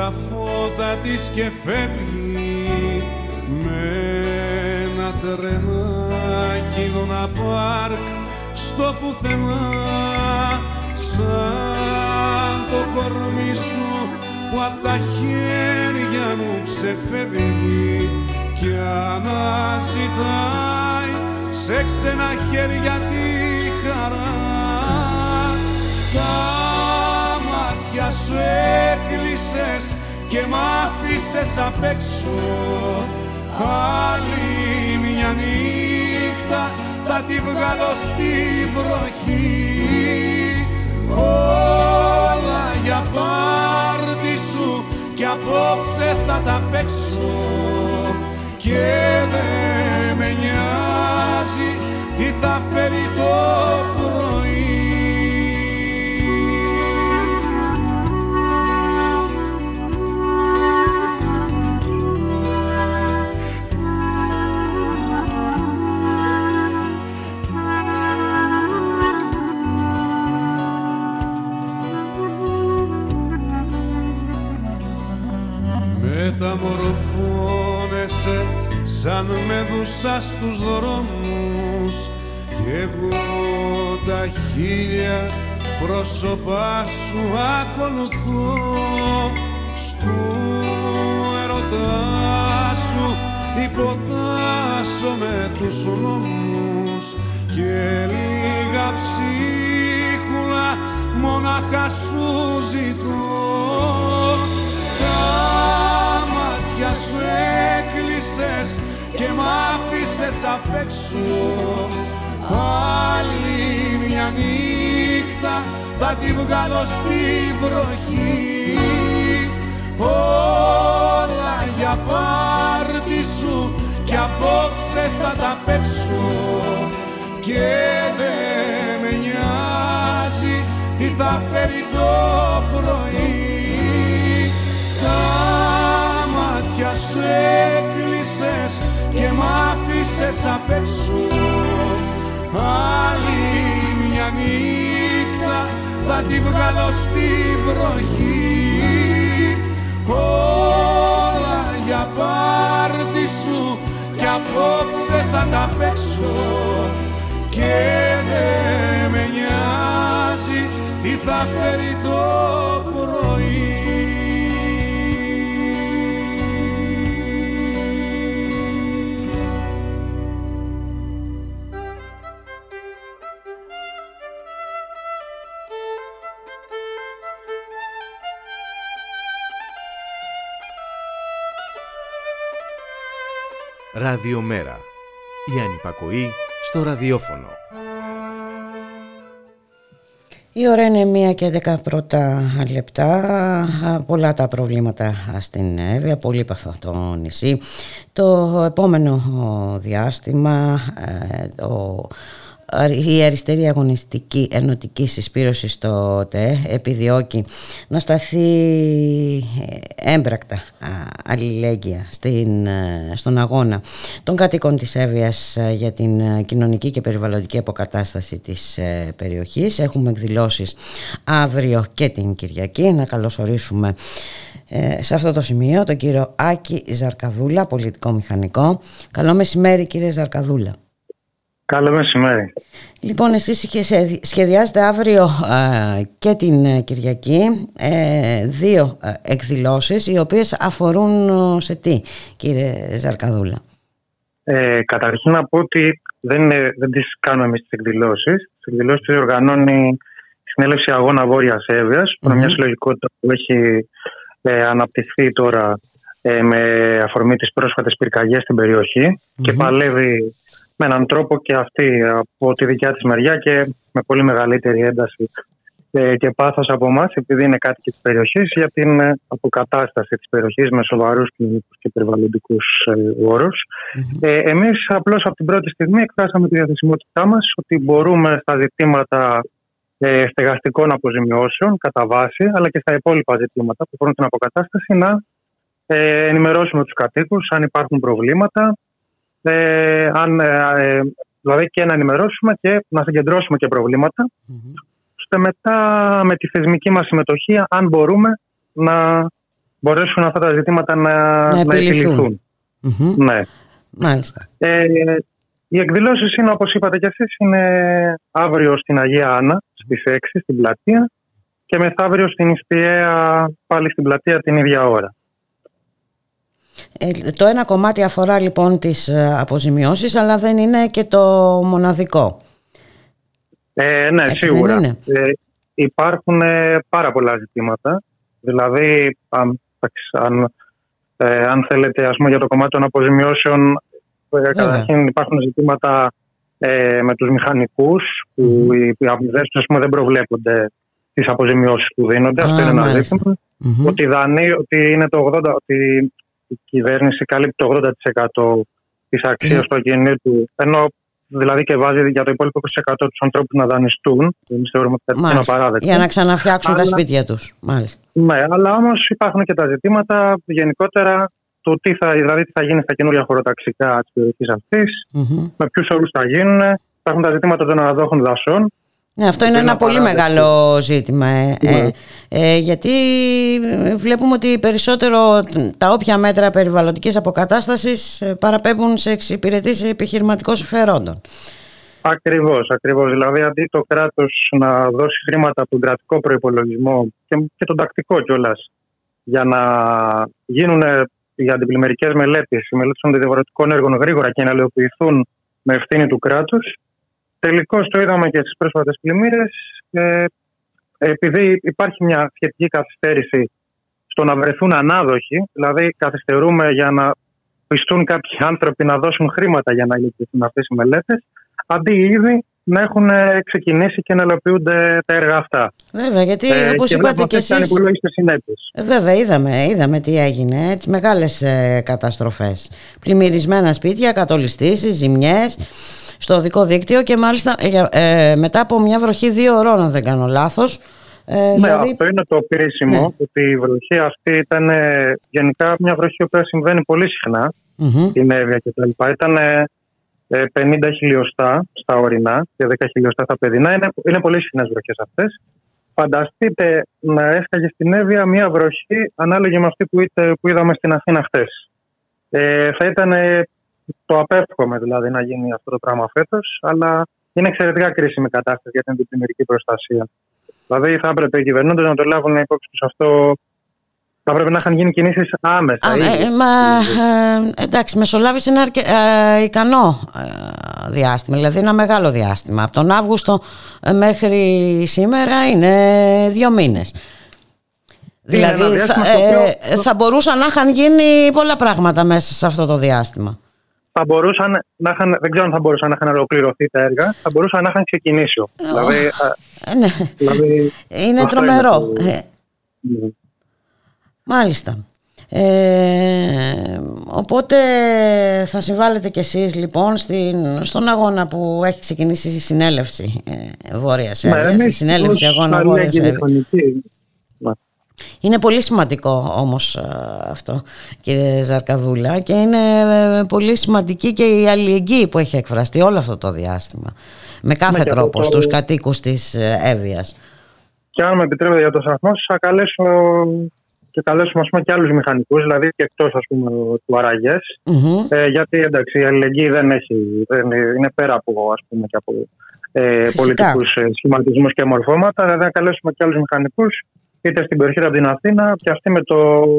Τα φώτα της και φεύγει με ένα τρενάκι να πάρκ στο πουθενά. Σαν το κορμί σου που απ' τα χέρια μου ξεφεύγει και αναζητάει σε ξένα χέρια τη χαρά μάτια σου έκλεισες και μ' άφησες απ' έξω. Άλλη μια νύχτα θα τη βγάλω στη βροχή. Όλα για πάρτι σου και απόψε θα τα παίξω. Και δεν με νοιάζει τι θα φέρει το πρωί μεταμορφώνεσαι σαν δούσα στους δρόμους. Κι εγώ τα χίλια πρόσωπά σου ακολουθώ. Στου ερωτά σου υποτάσσω με τους νόμους. Και λίγα ψίχουλα μόναχα σου ζητώ μάτια σου έκλεισες και μ' άφησες απ' έξω. Άλλη μια νύχτα θα τη βγάλω στη βροχή. Όλα για πάρτι σου και απόψε θα τα παίξω. Και δεν με νοιάζει τι θα φέρει το πρωί μάτια σου έκλεισες και μ' άφησες απ' έξω. Άλλη μια νύχτα θα τη βγάλω στη βροχή. Όλα για πάρτι σου και απόψε θα τα παίξω. Και δεν με νοιάζει τι θα φέρει το πρωί Ραδιομέρα. Η ανυπακοή στο ραδιόφωνο. Η ώρα είναι μία και δέκα πρώτα λεπτά. Πολλά τα προβλήματα στην Εύβοια, πολύ παθό το νησί. Το επόμενο διάστημα, ε, ο η αριστερή αγωνιστική ενωτική συσπήρωση στο ΤΕ επιδιώκει να σταθεί ε, έμπρακτα αλληλέγγυα στην, ε, στον αγώνα των κατοίκων της Εύβοιας ε, για την κοινωνική και περιβαλλοντική αποκατάσταση της περιοχής. Έχουμε εκδηλώσεις αύριο και την Κυριακή. Να καλωσορίσουμε σε αυτό το σημείο τον κύριο Άκη Ζαρκαδούλα, πολιτικό μηχανικό. Καλό μεσημέρι κύριε Ζαρκαδούλα. Καλό μεσημέρι. Λοιπόν, εσείς σχεδιάζετε αύριο και την ε, Κυριακή ε, δύο ε, εκδηλώσεις οι οποίες αφορούν σε τι, κύριε Ζαρκαδούλα; Ε, καταρχήν να πω ότι δεν, δεν τις κάνουμε εμείς τις εκδηλώσεις. Τις εκδηλώσεις τις οργανώνει η Συνέλευση Αγώνα Βόρειας Εύβοιας, mm-hmm. μια συλλογικότητα που έχει αναπτυχθεί τώρα με αφορμή τις πρόσφατες πυρκαγιές στην περιοχη και παλεύει με έναν τρόπο και αυτή από τη δικιά της μεριά και με πολύ μεγαλύτερη ένταση ε, και πάθος από εμάς, επειδή είναι κάτοικοι της περιοχής, για την ε, αποκατάσταση της περιοχής με σοβαρούς κοινωνικούς και περιβαλλοντικούς ε, όρους. Mm-hmm. Ε, εμείς απλώς από την πρώτη στιγμή εκφράσαμε τη διαθεσιμότητά μας ότι μπορούμε στα ζητήματα ε, στεγαστικών αποζημιώσεων κατά βάση, αλλά και στα υπόλοιπα ζητήματα που αφορούν την αποκατάσταση να ε, ενημερώσουμε τους κατοίκους αν υπάρχουν προβλήματα, ε, αν, ε, ε, δηλαδή και να ενημερώσουμε και να συγκεντρώσουμε και προβλήματα mm-hmm. ώστε μετά με τη θεσμική μας συμμετοχή αν μπορούμε να μπορέσουν αυτά τα ζητήματα να, να, να επιληθούν. Mm-hmm. Ναι. Μάλιστα. Ε, οι εκδηλώσεις είναι όπως είπατε και εσείς είναι αύριο στην Αγία Άννα στις 6 στην πλατεία και μεθαύριο στην Ιστιαία πάλι στην πλατεία την ίδια ώρα. Ε, το ένα κομμάτι αφορά λοιπόν τις ε, αποζημιώσεις αλλά δεν είναι και το μοναδικό. Ε, ναι, σίγουρα. Ε, υπάρχουν πάρα πολλά ζητήματα. Δηλαδή, αν, αν, αν θέλετε, ας πούμε, για το κομμάτι των αποζημιώσεων, καταρχήν υπάρχουν ζητήματα με τους μηχανικούς, που οι, οι δεν προβλέπονται τις αποζημιώσεις που δίνονται. Αυτό είναι ένα ζήτημα. Ότι, ότι, είναι το 80, ότι η κυβέρνηση καλύπτει το 80% της αξίας ναι. του ακινήτου, ενώ δηλαδή και βάζει για το υπόλοιπο 20% τους ανθρώπους να δανειστούν. Εμείς θεωρούμε ότι είναι απαράδεκτο. Για να ξαναφτιάξουν τα σπίτια τους. Ναι, αλλά όμως υπάρχουν και τα ζητήματα γενικότερα του τι θα, δηλαδή, τι θα γίνει στα καινούργια χωροταξικά της περιοχής αυτής, με ποιους όρους θα γίνουν. Υπάρχουν τα ζητήματα των αναδόχων δασών, ναι, αυτό είναι ένα πολύ μεγάλο ζήτημα. Ε, ε, ναι. ε, γιατί βλέπουμε ότι περισσότερο τα όποια μέτρα περιβαλλοντικής αποκατάστασης παραπέμπουν σε εξυπηρετήσει επιχειρηματικών συμφερόντων. Ακριβώς, ακριβώς. Δηλαδή αντί το κράτος να δώσει χρήματα από τον κρατικό προϋπολογισμό και, και τον τακτικό κιόλας για να γίνουν οι αντιπλημμυρικές μελέτες, οι μελέτες των διαφορετικών έργων γρήγορα και να ελαιοποιηθούν με ευθύνη του κράτους, Τελικώς το είδαμε και στις πρόσφατες πλημμύρες. Ε, επειδή υπάρχει μια σχετική καθυστέρηση στο να βρεθούν ανάδοχοι, δηλαδή καθυστερούμε για να πιστούν κάποιοι άνθρωποι να δώσουν χρήματα για να υλοποιηθούν αυτές οι μελέτες, αντί ήδη να έχουν ξεκινήσει και να ελοποιούνται τα έργα αυτά. Βέβαια, γιατί ε, όπως είπατε και εσεί. Ε, βέβαια, είδαμε, είδαμε τι έγινε. Έτσι, Μεγάλες ε, καταστροφές. Πλημμυρισμένα σπίτια, κατολιστήσεις, ζημιές στο δικό δίκτυο και μάλιστα ε, ε, μετά από μια βροχή δύο ωρών, αν δεν κάνω λάθος. Ε, ναι, δηλαδή... αυτό είναι το κρίσιμο, ναι. ότι η βροχή αυτή ήταν ε, γενικά μια βροχή που συμβαίνει πολύ συχνά mm-hmm. στην Εύβοια και τα λοιπά. Ήταν 50 χιλιοστά στα ορεινά και 10 χιλιοστά στα παιδινά. Είναι, είναι πολύ συχνέ βροχές αυτές. Φανταστείτε να έσκαγε στην Εύβοια μια βροχή ανάλογη με αυτή που, που είδαμε στην Αθήνα χθες. Ε, θα ήταν το απέφχομαι δηλαδή να γίνει αυτό το πράγμα φέτος, αλλά είναι εξαιρετικά κρίσιμη κατάσταση για την επιμερική προστασία. Δηλαδή θα έπρεπε οι κυβερνώντες να το λάβουν υπόψη τους αυτό. Θα πρέπει να είχαν γίνει κινήσεις άμεσα. Α, ε, μα, ε, εντάξει, μεσολάβησε ένα αρκε, ε, ικανό ε, διάστημα, δηλαδή ένα μεγάλο διάστημα. Από τον Αύγουστο ε, μέχρι σήμερα είναι δύο μήνες. Δηλαδή θα, θα μπορούσαν να είχαν γίνει πολλά πράγματα μέσα σε αυτό το διάστημα. θα μπορούσαν να είχαν, δεν ξέρω αν θα μπορούσαν να είχαν ολοκληρωθεί τα έργα, θα μπορούσαν να είχαν ξεκινήσει. Δηλαδή, ε, ναι. δηλαδή, είναι αυτό τρομερό. είναι το- Ε, Μάλιστα. Ε, οπότε θα συμβάλλετε κι εσείς λοιπόν στην, στον αγώνα που έχει ξεκινήσει η συνέλευση ε, Βόρειας Ναι, Εύβοιας, η εμείς συνέλευση ως αγώνα Βόρειας αλληλέγγυη Εύβοιας. μηχανική, ναι. Είναι πολύ σημαντικό όμως ε, αυτό κύριε Ζαρκαδούλα και είναι ε, πολύ σημαντική και η αλληλεγγύη που έχει εκφραστεί όλο αυτό το διάστημα με κάθε Ναι, και αυτό τρόπο το- στους κατοίκους της ε, Εύβοιας. Και αν με επιτρέπετε για το σταθμό σας, θα καλέσω και καλέσουμε ας πούμε, και άλλους μηχανικούς, δηλαδή και εκτός ας πούμε, του αραγές. Μμμ. Ε, γιατί εντάξει, η αλληλεγγύη δεν έχει, δεν είναι πέρα από, ας πούμε, και από ε, Φυσικά. πολιτικούς ε, σχηματισμούς και μορφώματα. Δηλαδή να καλέσουμε και άλλους μηχανικούς είτε στην περιοχή από την Αθήνα και αυτοί με το,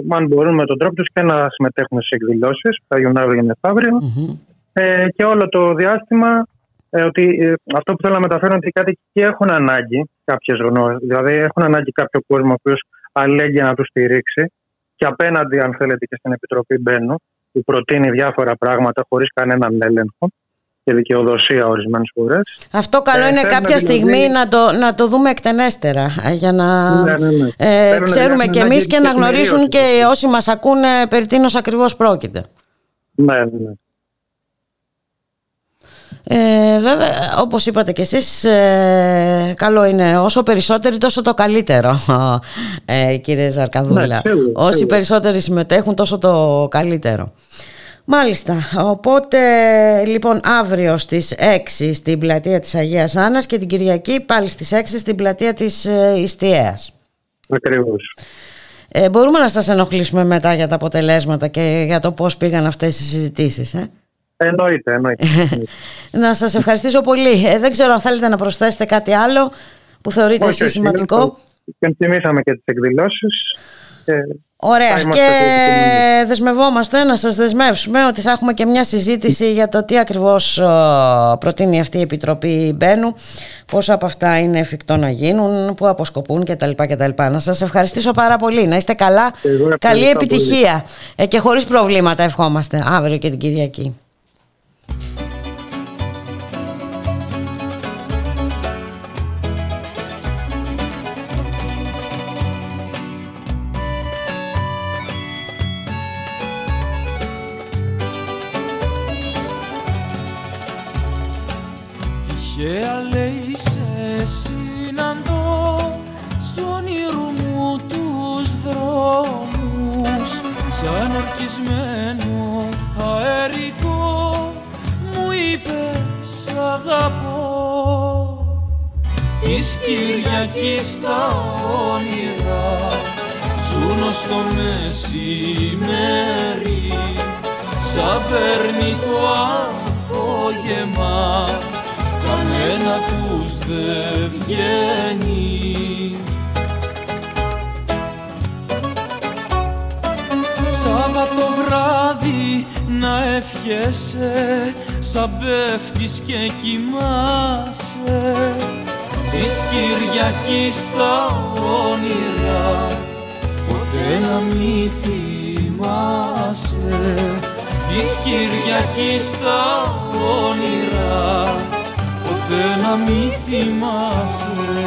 αν μπορούν με τον τρόπο τους και να συμμετέχουν σε εκδηλώσεις που θα γίνουν αύριο και μεθαύριο. Μμμ. Ε, και όλο το διάστημα ε, ότι ε, αυτό που θέλω να μεταφέρω είναι ότι οι κάτοικοι έχουν ανάγκη κάποιες γνώσεις. Δηλαδή έχουν ανάγκη κάποιο κόσμο ο οποίος αλληλέγγυα να τους στηρίξει. Και απέναντι, αν θέλετε, και στην Επιτροπή Μπένου, που προτείνει διάφορα πράγματα χωρίς κανέναν έλεγχο και δικαιοδοσία ορισμένες φορές. Αυτό καλό Ε, είναι θέλουμε κάποια δηλαδή- στιγμή να το, να το δούμε εκτενέστερα ε, για να Ναι, ναι, ναι. ε, Θέλουν ξέρουμε δηλαδή και ανάγκη εμείς και να γνωρίζουν τεκμηρίωσης. και όσοι μας ακούνε περί τίνος ακριβώς πρόκειται. Ναι, ναι, ναι. Ε, βέβαια, όπως είπατε και εσείς, ε, καλό είναι όσο περισσότεροι τόσο το καλύτερο, ε, κύριε Ζαρκαδούλα. Ναι, σίγουρα, Όσοι σίγουρα. περισσότεροι συμμετέχουν τόσο το καλύτερο. Μάλιστα, οπότε λοιπόν αύριο στις 6 στην πλατεία της Αγίας Άννας και την Κυριακή πάλι στις 6 στην πλατεία της ε, Ιστιαίας. Ακριβώς. Ε, μπορούμε να σας ενοχλήσουμε μετά για τα αποτελέσματα και για το πώς πήγαν αυτές οι συζητήσεις. Ε; Εννοείται, εννοείται. να σας ευχαριστήσω πολύ. Ε, δεν ξέρω αν θέλετε να προσθέσετε κάτι άλλο που θεωρείτε Όχι, εσείς όχι, σημαντικό. είναι το- Και θυμήσαμε και τις εκδηλώσεις. Ωραία Θα είμαστε και έτοιμοι. δεσμευόμαστε να σας δεσμεύσουμε ότι θα έχουμε και μια συζήτηση για το τι ακριβώς ε, προτείνει αυτή η Επιτροπή Μπένου, πόσα από αυτά είναι εφικτό να γίνουν, που αποσκοπούν κτλ. κτλ. Να σας ευχαριστήσω πάρα πολύ, να είστε καλά, Εγώ ευχαριστώ καλή πολύ. επιτυχία Ε, και χωρίς προβλήματα ευχόμαστε αύριο και την Κυριακή. Τυχαία λέει σε συναντώ Στον όνειρο μου τους δρόμους Σαν ορκισμένο αερικό Μου είπες αγαπώ. Της Κυριακής τα όνειρα Ζουνο στο μεσημέρι. Σαν παίρνει το απόγευμα κανένα τους δεν βγαίνει. Σάββατο βράδυ να ευχέσαι σαν πέφτεις και κοιμάσαι της Κυριακής τα όνειρα ποτέ να μη θυμάσαι. Της Κυριακής τα όνειρα ποτέ να μη θυμάσαι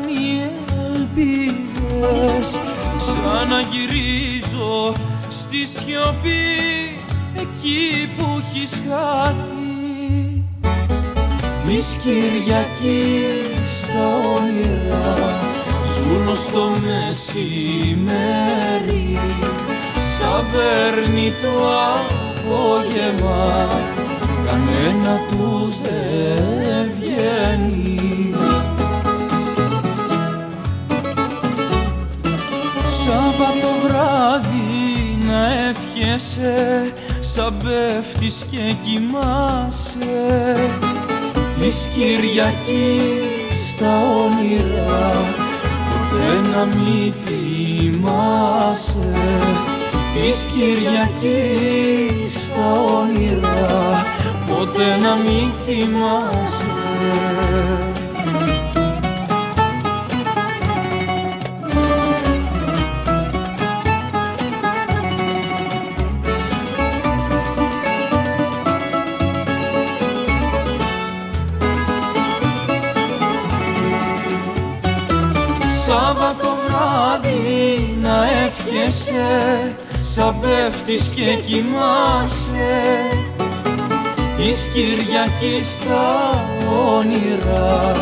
Νιστάξαν οι ελπίδες. Ξαναγυρίζω στη σιωπή Εκεί που έχεις χάθει Της Κυριακής τα όνειρα Ζουνο στο μεσημέρι. Σαν παίρνει το απόγευμα Κανένα τους δεν βγαίνει Σάββατο βράδυ να ευχέσαι Ξεχνιέσαι σαν πέφτεις και κοιμάσαι. Της Κυριακής στα όνειρα ποτέ να μη θυμάσαι. Της Κυριακής στα όνειρα ποτέ να μη θυμάσαι σαν πέφτεις και κοιμάσαι. Της Κυριακής τα όνειρα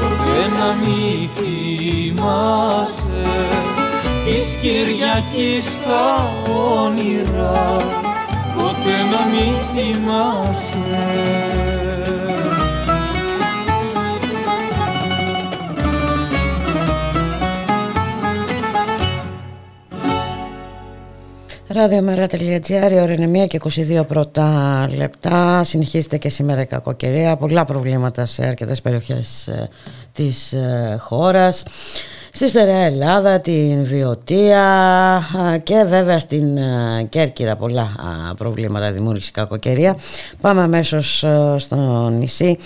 ποτέ να μη θυμάσαι. Της Κυριακής τα όνειρα ποτέ να μη θυμάσαι Ραδιομέρα.gr, ώρα είναι 1 και 22 πρώτα λεπτά. Συνεχίζεται και σήμερα η κακοκαιρία. Πολλά προβλήματα σε αρκετές περιοχές ε, της ε, χώρας. Στη Στερεά Ελλάδα, την Βιωτία και βέβαια στην ε, Κέρκυρα πολλά προβλήματα δημιούργησε η κακοκαιρία. Πάμε αμέσως στο νησί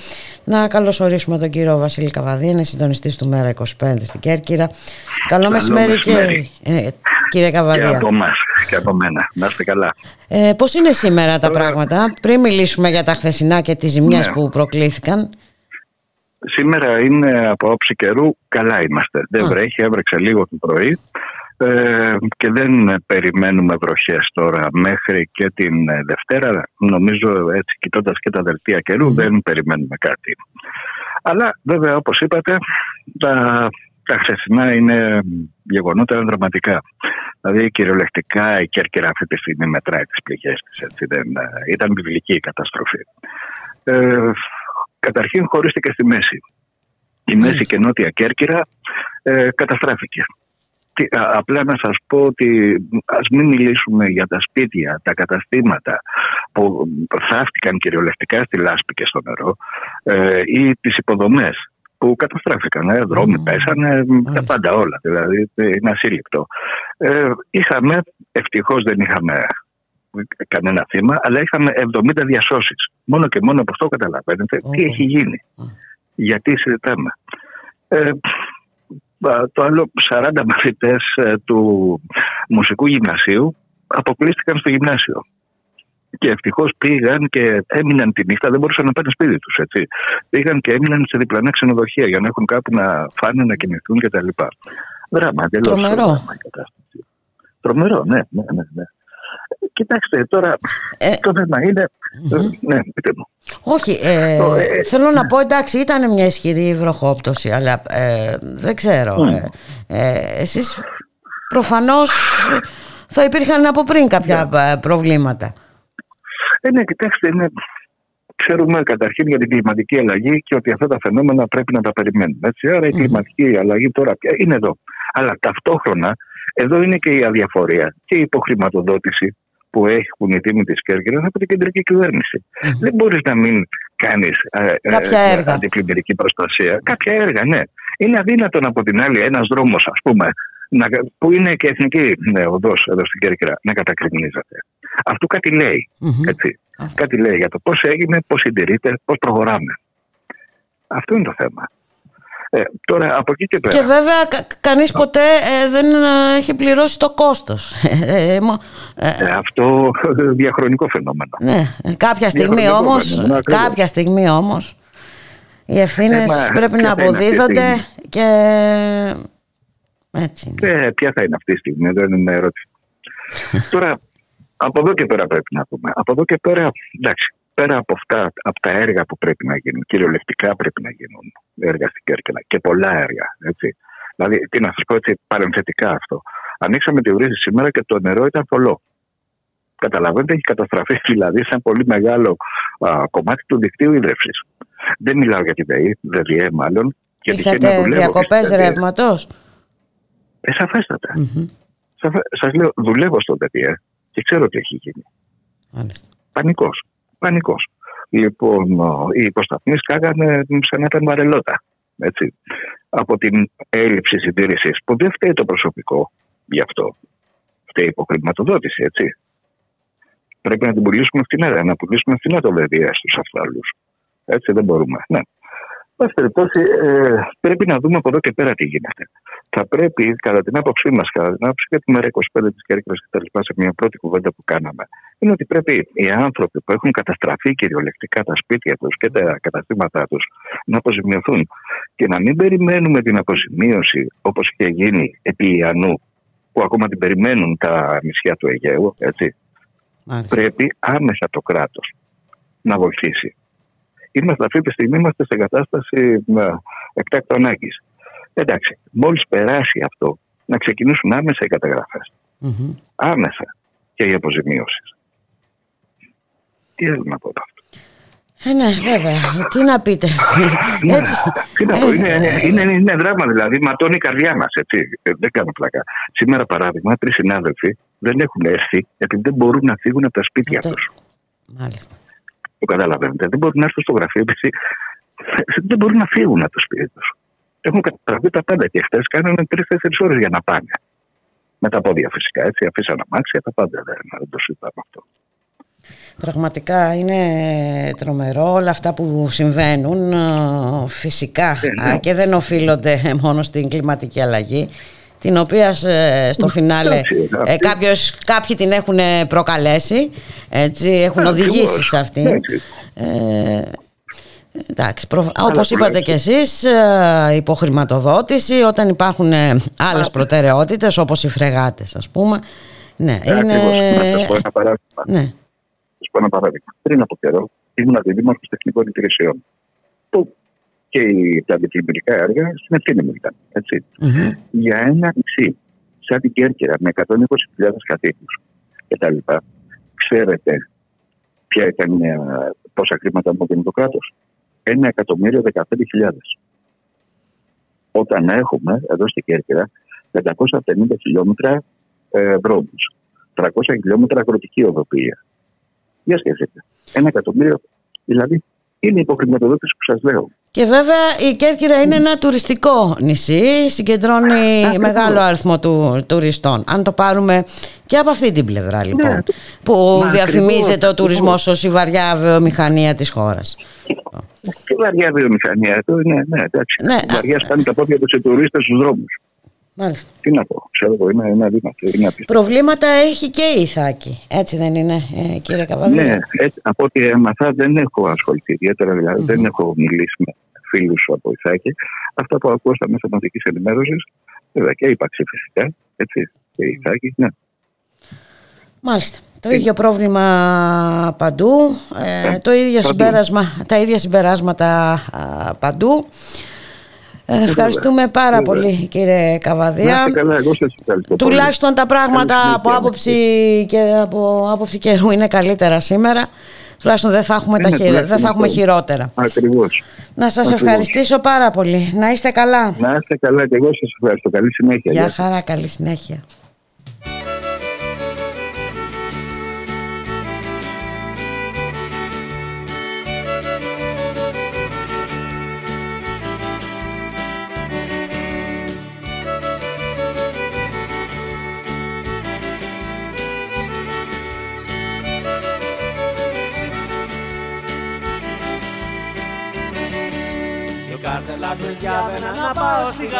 να καλωσορίσουμε τον κύριο Βασίλη Καβαδί, είναι συντονιστής του Μέρα 25 στην Κέρκυρα. Καλό, μεσημέρι, κύριε, κύριε Καβαδία. Και από εμάς και από μένα. Να είστε καλά. Ε, πώς είναι σήμερα τα πράγματα, πριν μιλήσουμε για τα χθεσινά και τις ζημιές ναι. που προκλήθηκαν; Σήμερα είναι από όψη καιρού καλά είμαστε. Δεν βρέχει, έβρεξε λίγο το πρωί ε, και δεν περιμένουμε βροχές τώρα μέχρι και την Δευτέρα. Νομίζω έτσι κοιτώντας και τα δελτία καιρού δεν περιμένουμε κάτι. Αλλά βέβαια όπως είπατε τα, τα χθεσινά είναι γεγονότα δραματικά. Δηλαδή κυριολεκτικά η Κέρκυρα αυτή τη στιγμή μετράει τις πληγές της. Έτσι, δεν, ήταν βιβλική η καταστροφή. Ε, καταρχήν χωρίστηκε στη μέση. Η μέση και νότια Κέρκυρα ε, καταστράφηκε. Τι, απλά να σας πω ότι ας μην μιλήσουμε για τα σπίτια, τα καταστήματα που θαύτηκαν κυριολεκτικά στη λάσπη και στο νερό ε, ή τις υποδομές που καταστράφηκαν. Ε, δρόμοι mm. πέσανε, τα πάντα όλα. Δηλαδή είναι ασύλληπτο. Ε, είχαμε, ευτυχώς δεν είχαμε κανένα θύμα, αλλά είχαμε 70 διασώσεις. Μόνο και μόνο από αυτό καταλαβαίνετε τι έχει γίνει. Γιατί συζητάμε. Ε, το άλλο, 40 μαθητές ε, του μουσικού γυμνασίου αποκλείστηκαν στο γυμνάσιο. Και ευτυχώς πήγαν και έμειναν τη νύχτα, δεν μπορούσαν να πάνε σπίτι τους. Πήγαν και έμειναν σε διπλανά ξενοδοχεία για να έχουν κάπου να φάνε, να κοιμηθούν κτλ. Δράμα, εντελώ. Τρομερό. Τρομερό, ναι, ναι, ναι. ναι. Κοιτάξτε, τώρα ε... το θέμα είναι. Mm-hmm. Ναι, πείτε μου. Όχι, ε, ε, θέλω να πω εντάξει ήταν μια ισχυρή βροχόπτωση αλλά ε, δεν ξέρω mm. ε, εσείς προφανώς θα υπήρχαν από πριν κάποια yeah. προβλήματα ε, ναι, κοιτάξτε, είναι, ξέρουμε καταρχήν για την κλιματική αλλαγή και ότι αυτά τα φαινόμενα πρέπει να τα περιμένουμε. Έτσι. Άρα η κλιματική αλλαγή τώρα πια είναι εδώ. Αλλά ταυτόχρονα εδώ είναι και η αδιαφορία και η υποχρηματοδότηση που έχουν οι τίμοι της Κέρκυρας από την κεντρική Δεν μπορείς να μην κάνεις ε, ε, αντιπλημμυρική προστασία. Κάποια έργα, ναι. Είναι αδύνατον από την άλλη ένας δρόμος, ας πούμε, να, που είναι και εθνική ναι, οδός εδώ στην Κέρκυρα, να κατακριμνίζεται. Αυτό κάτι Έτσι. Κάτι λέει για το πώς έγινε, πώς συντηρείται, πώς προχωράμε. Αυτό είναι το θέμα. Ε, τώρα από εκεί και πέρα. Και βέβαια κα, κανείς ποτέ ε, δεν ε, έχει πληρώσει το κόστος. Ε, αυτό διαχρονικό φαινόμενο. Ναι, κάποια στιγμή όμως, κάποια στιγμή όμως οι ευθύνες πρέπει να αποδίδονται και έτσι. Ε, ποια θα είναι αυτή η στιγμή, δεν είναι ερώτηση. Τώρα από εδώ και πέρα πρέπει να πούμε. Από εδώ και πέρα, εντάξει, πέρα από αυτά, από τα έργα που πρέπει να γίνουν, κυριολεκτικά πρέπει να γίνουν έργα στην Κέρκυρα και πολλά έργα. Έτσι. Δηλαδή, τι να σας πω έτσι, παρενθετικά αυτό. Ανοίξαμε τη βρύση σήμερα και το νερό ήταν πολλό. Καταλαβαίνετε, έχει καταστραφεί δηλαδή σε ένα πολύ μεγάλο α, κομμάτι του δικτύου ίδρυυσης. Δεν μιλάω για τη ΔΕΗ, ΔΕΔΙΕ μάλλον. Είχατε διακοπές ρεύματος; Ε, σαφέστατα. Mm-hmm. Σας λέω, δουλεύω στο ΔΕΔΙΕ Και ξέρω τι έχει γίνει. Μάλιστα. Πανικός. Πανικός. Λοιπόν, οι υποσταθμοί σκάγανε σαν να ήταν βαρελότα. Έτσι. Από την έλλειψη συντήρησης που δεν φταίει το προσωπικό γι' αυτό. Φταίει η υποχρηματοδότηση, έτσι. Πρέπει να την πουλήσουμε φθηνά, να πουλήσουμε φθηνά το ΒΔΕ στους αυτού. Έτσι δεν μπορούμε. Ναι πάση περιπτώσει, ε, πρέπει να δούμε από εδώ και πέρα τι γίνεται. Θα πρέπει, κατά την άποψή μας, κατά την άποψη και τη ΜΕΡΑ25 της Κέρκυρα και τα λοιπά, σε μια πρώτη κουβέντα που κάναμε, είναι ότι πρέπει οι άνθρωποι που έχουν καταστραφεί κυριολεκτικά τα σπίτια τους και τα καταστήματά τους να αποζημιωθούν και να μην περιμένουμε την αποζημίωση όπως είχε γίνει επί Ιανού, που ακόμα την περιμένουν τα νησιά του Αιγαίου, έτσι. Πρέπει άμεσα το κράτος να βοηθήσει Είμαστε αυτή τη στιγμή είμαστε σε κατάσταση εκτάκτου ανάγκης. Εντάξει, μόλις περάσει αυτό, να ξεκινήσουν άμεσα οι καταγραφές. Mm-hmm. Άμεσα και οι αποζημιώσεις. Τι θέλω να πω από αυτό. Ε, ναι, βέβαια. Τι να πείτε. Ναι, έτσι. Τι να πω, είναι, είναι, είναι, δράμα δηλαδή. Ματώνει η καρδιά μας. Δεν κάνω πλάκα. Σήμερα, παράδειγμα, τρεις συνάδελφοι δεν έχουν έρθει επειδή δεν μπορούν να φύγουν από τα σπίτια τους. Μάλιστα. Το καταλαβαίνετε. Δεν μπορούν να έρθουν στο γραφείο επειδή δεν μπορούν να φύγουν από το σπίτι τους. Έχουν καταστραφεί τα πάντα και χθες κάνανε τρει-τέσσερι ώρες για να πάνε. Με τα πόδια φυσικά έτσι. Αφήσαν αμάξια τα πάντα. Δεν, δεν το συζητάμε αυτό. Πραγματικά είναι τρομερό όλα αυτά που συμβαίνουν φυσικά ε, ναι. και δεν οφείλονται μόνο στην κλιματική αλλαγή την οποία ε, στο φινάλε ε, κάποιος, κάποιοι την έχουν προκαλέσει, έτσι, έχουν οδηγήσει σε αυτήν. Ε, εντάξει, προ... όπως είπατε κι εσείς, ε, υποχρηματοδότηση, όταν υπάρχουν άλλες προτεραιότητες, όπως οι φρεγάτες ας πούμε. Ναι, είναι... Να σας πω ένα παράδειγμα. Ναι. Σας πω ένα παράδειγμα. Πριν από καιρό ήμουν αντιδήμαρχος τεχνικών υπηρεσιών και τα αντιπλημμυρικά έργα στην ευθύνη μου ήταν. Για ένα νησί, σαν την Κέρκυρα, με 120.000 κατοίκους κτλ. Ξέρετε ποια ήταν, ε, πόσα χρήματα μου έδινε το κράτος; Ένα εκατομμύριο 15.000. Όταν έχουμε εδώ στην Κέρκυρα 550 χιλιόμετρα ε, δρόμους, 300 χιλιόμετρα αγροτική οδοποιία. Για σκεφτείτε. Ένα εκατομμύριο, δηλαδή είναι η υποχρηματοδότηση που σας λέω. Και βέβαια η Κέρκυρα είναι ένα τουριστικό νησί, συγκεντρώνει μεγάλο αριθμό του, τουριστών. Αν το πάρουμε και από αυτή την πλευρά λοιπόν, ναι, που διαφημίζεται ο τουρισμός ως η βαριά βιομηχανία της χώρας. Η βαριά βιομηχανία, το είναι, ναι, εντάξει. Ναι. Η βαριά σπάνει τα πόδια τους σε τουρίστες στους δρόμους. Μάλιστα. Τι να πω, ξέρω εγώ, είναι ένα βήμα. Προβλήματα έχει και η Ιθάκη, έτσι δεν είναι, ε, κύριε Καβαδί. Ναι, έτσι, από ό,τι έμαθα δεν έχω ασχοληθεί ιδιαίτερα, δηλαδή, δεν έχω μιλήσει με φίλους από Ιθάκη. Αυτά που ακούω στα μέσα μαζικής ενημέρωσης, βέβαια και ύπαρξη φυσικά, έτσι, και η Ιθάκη, ναι. Μάλιστα. Το ίδιο πρόβλημα παντού, ε, ε το ίδιο συμπέρασμα, τα ίδια συμπεράσματα παντού. Ε, ευχαριστούμε πάρα πολύ κύριε Καβαδία. καλά, εγώ σας ευχαριστώ Τουλάχιστον τα πράγματα από άποψη, και από άποψη καιρού είναι καλύτερα σήμερα. Τουλάχιστον δεν θα έχουμε, τα δεν θα έχουμε χειρότερα. Ακριβώς. Να σας ευχαριστήσω πάρα πολύ. Να είστε καλά. Να είστε καλά και εγώ σας ευχαριστώ. Καλή συνέχεια. Γεια χαρά, καλή συνέχεια.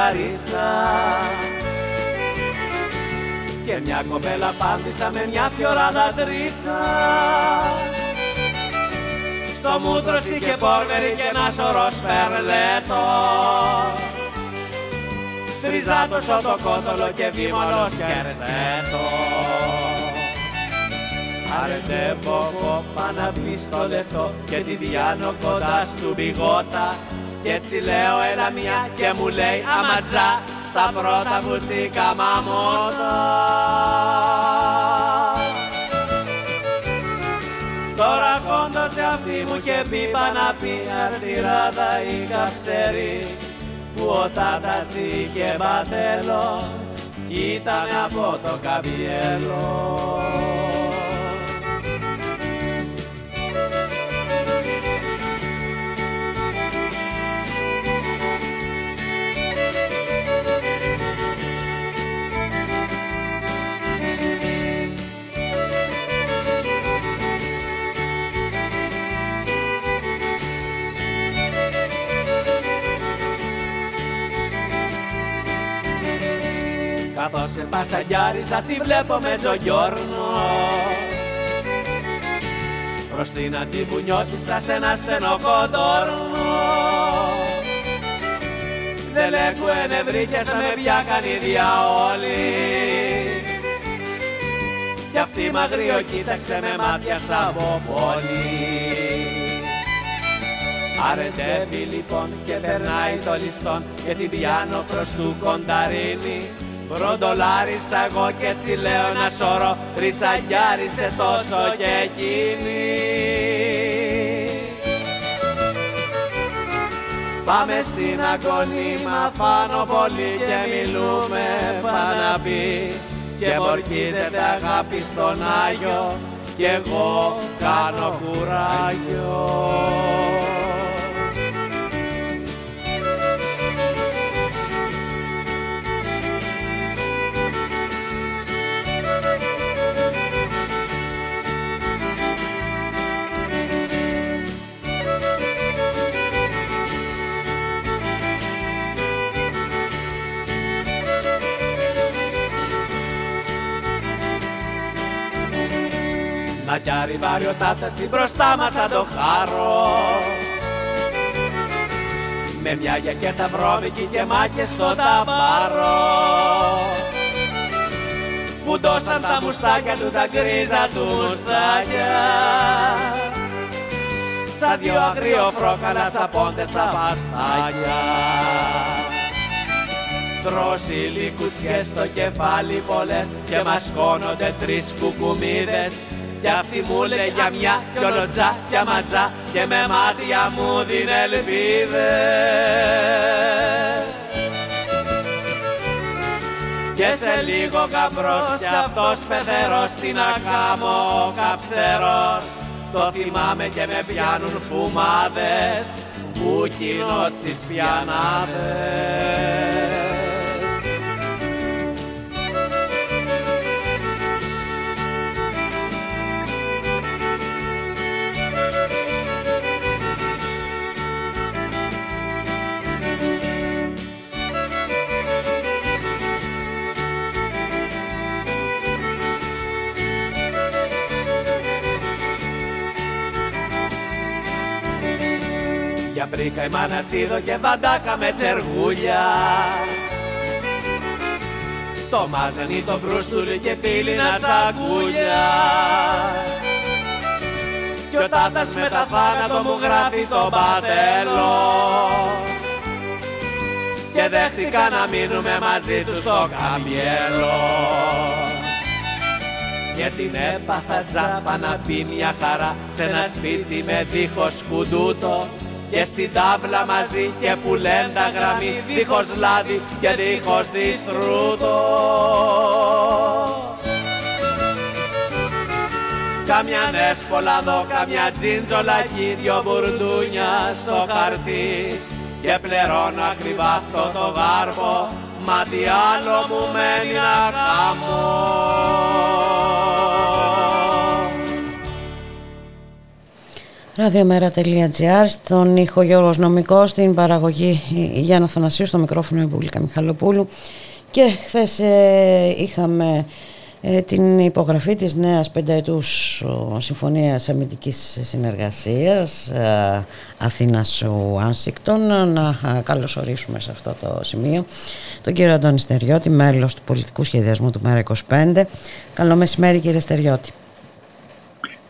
Πάω στη Γαρίτσα. Και μια κοπέλα πάντησα με μια φιωράδα τρίτσα στο μούτρο και πόρβερι και ένα σωρό σπερλέτο. Τριζάτος σωτοκότολο και βήμολο σκερτέτο Άρετε πόκο πάνω στο λεφτό και τη διάνω κοντά στου μπιγότα κι έτσι λέω έλα μια και μου λέει αματζά στα πρώτα μου τσίκα μαμότα. Στο ρακόντο αυτή μου είχε πει πει αρτηράδα η καψερή που ο Τάτατς είχε μπατέλο κι από το καμπιέλο. Καθώς σε πασαγιάριζα τη βλέπω με τζογιόρνο προς την αντιβουνιώτησα σε ένα στενό κοντόρνο. Δεν λέγω ενευρίκες με πιάκαν ίδια όλοι κι αυτή μαγρίο κοίταξε με μάτια σαβοπόλη Αρετεύει λοιπόν και περνάει το ληστόν και την πιάνω προς του κονταρίνι Μπροντολάρισα εγώ και έτσι λέω ένα σωρό. Ριτσαγιάρισε το και εκείνη. Πάμε στην αγωνίμα πάνω πολύ και μιλούμε παναπή και μορκίζεται αγάπη στον Άγιο. Και εγώ κάνω κουράγιο. Να κι arrivare ο τάτατσι μπροστά μας σαν το χάρο. Με μια γιακέτα βρώμικη και μάκες στο ταμπάρο. Φουντώσαν τα μουστάκια του τα γκρίζα του μουστάκια. Σαν δυο αγριοφρόκαλα σαπώντες σαν βαστάκια. Τρώσει κουτσιές στο κεφάλι πολλές και μας κόνονται τρεις κουκουμίδες κι αυτή μου λέει για μια κι ολοτζά κι αματζά και με μάτια μου δίνει ελπίδες. Και σε λίγο γαμπρός κι αυτός πεθερός τι να κάνω καψερός. Το θυμάμαι και με πιάνουν φουμάδες που κοινότσις Για μπρίκα η μανατσίδο και βαντάκα με τσεργούλια. Το μάζανι το μπρούστουλι και πύληνα τσακούλια Κι ο τάτας με τα θάνατο μου γράφει το πατέλο Και δέχτηκα να μείνουμε μαζί τους στο καμιέλο και την έπαθα τζάπα να πει μια χαρά σε ένα σπίτι με δίχως κουντούτο και στην τάβλα μαζί και που τα γραμμή δίχως λάδι και δίχως διστρούτο. Καμιά νέσπολα δω, καμιά τζίντζολα δυο μπουρντούνια στο χαρτί και πληρώνω ακριβά αυτό το γάρπο μα τι άλλο μου μένει να κάνω. Ραδιομέρα.gr στον ήχο Γιώργος Νομικός, στην παραγωγή Γιάννα Θανασίου, στο μικρόφωνο Υπούλικα Μιχαλοπούλου. Και χθες ε, είχαμε ε, την υπογραφή της νέας πενταετούς συμφωνίας αμυντικής συνεργασίας ε, Αθήνας Ουάνσικτον να καλωσορίσουμε σε αυτό το σημείο τον κύριο Αντώνη Στεριώτη μέλος του πολιτικού σχεδιασμού του ΜΕΡΑ25 Καλό μεσημέρι κύριε Στεριώτη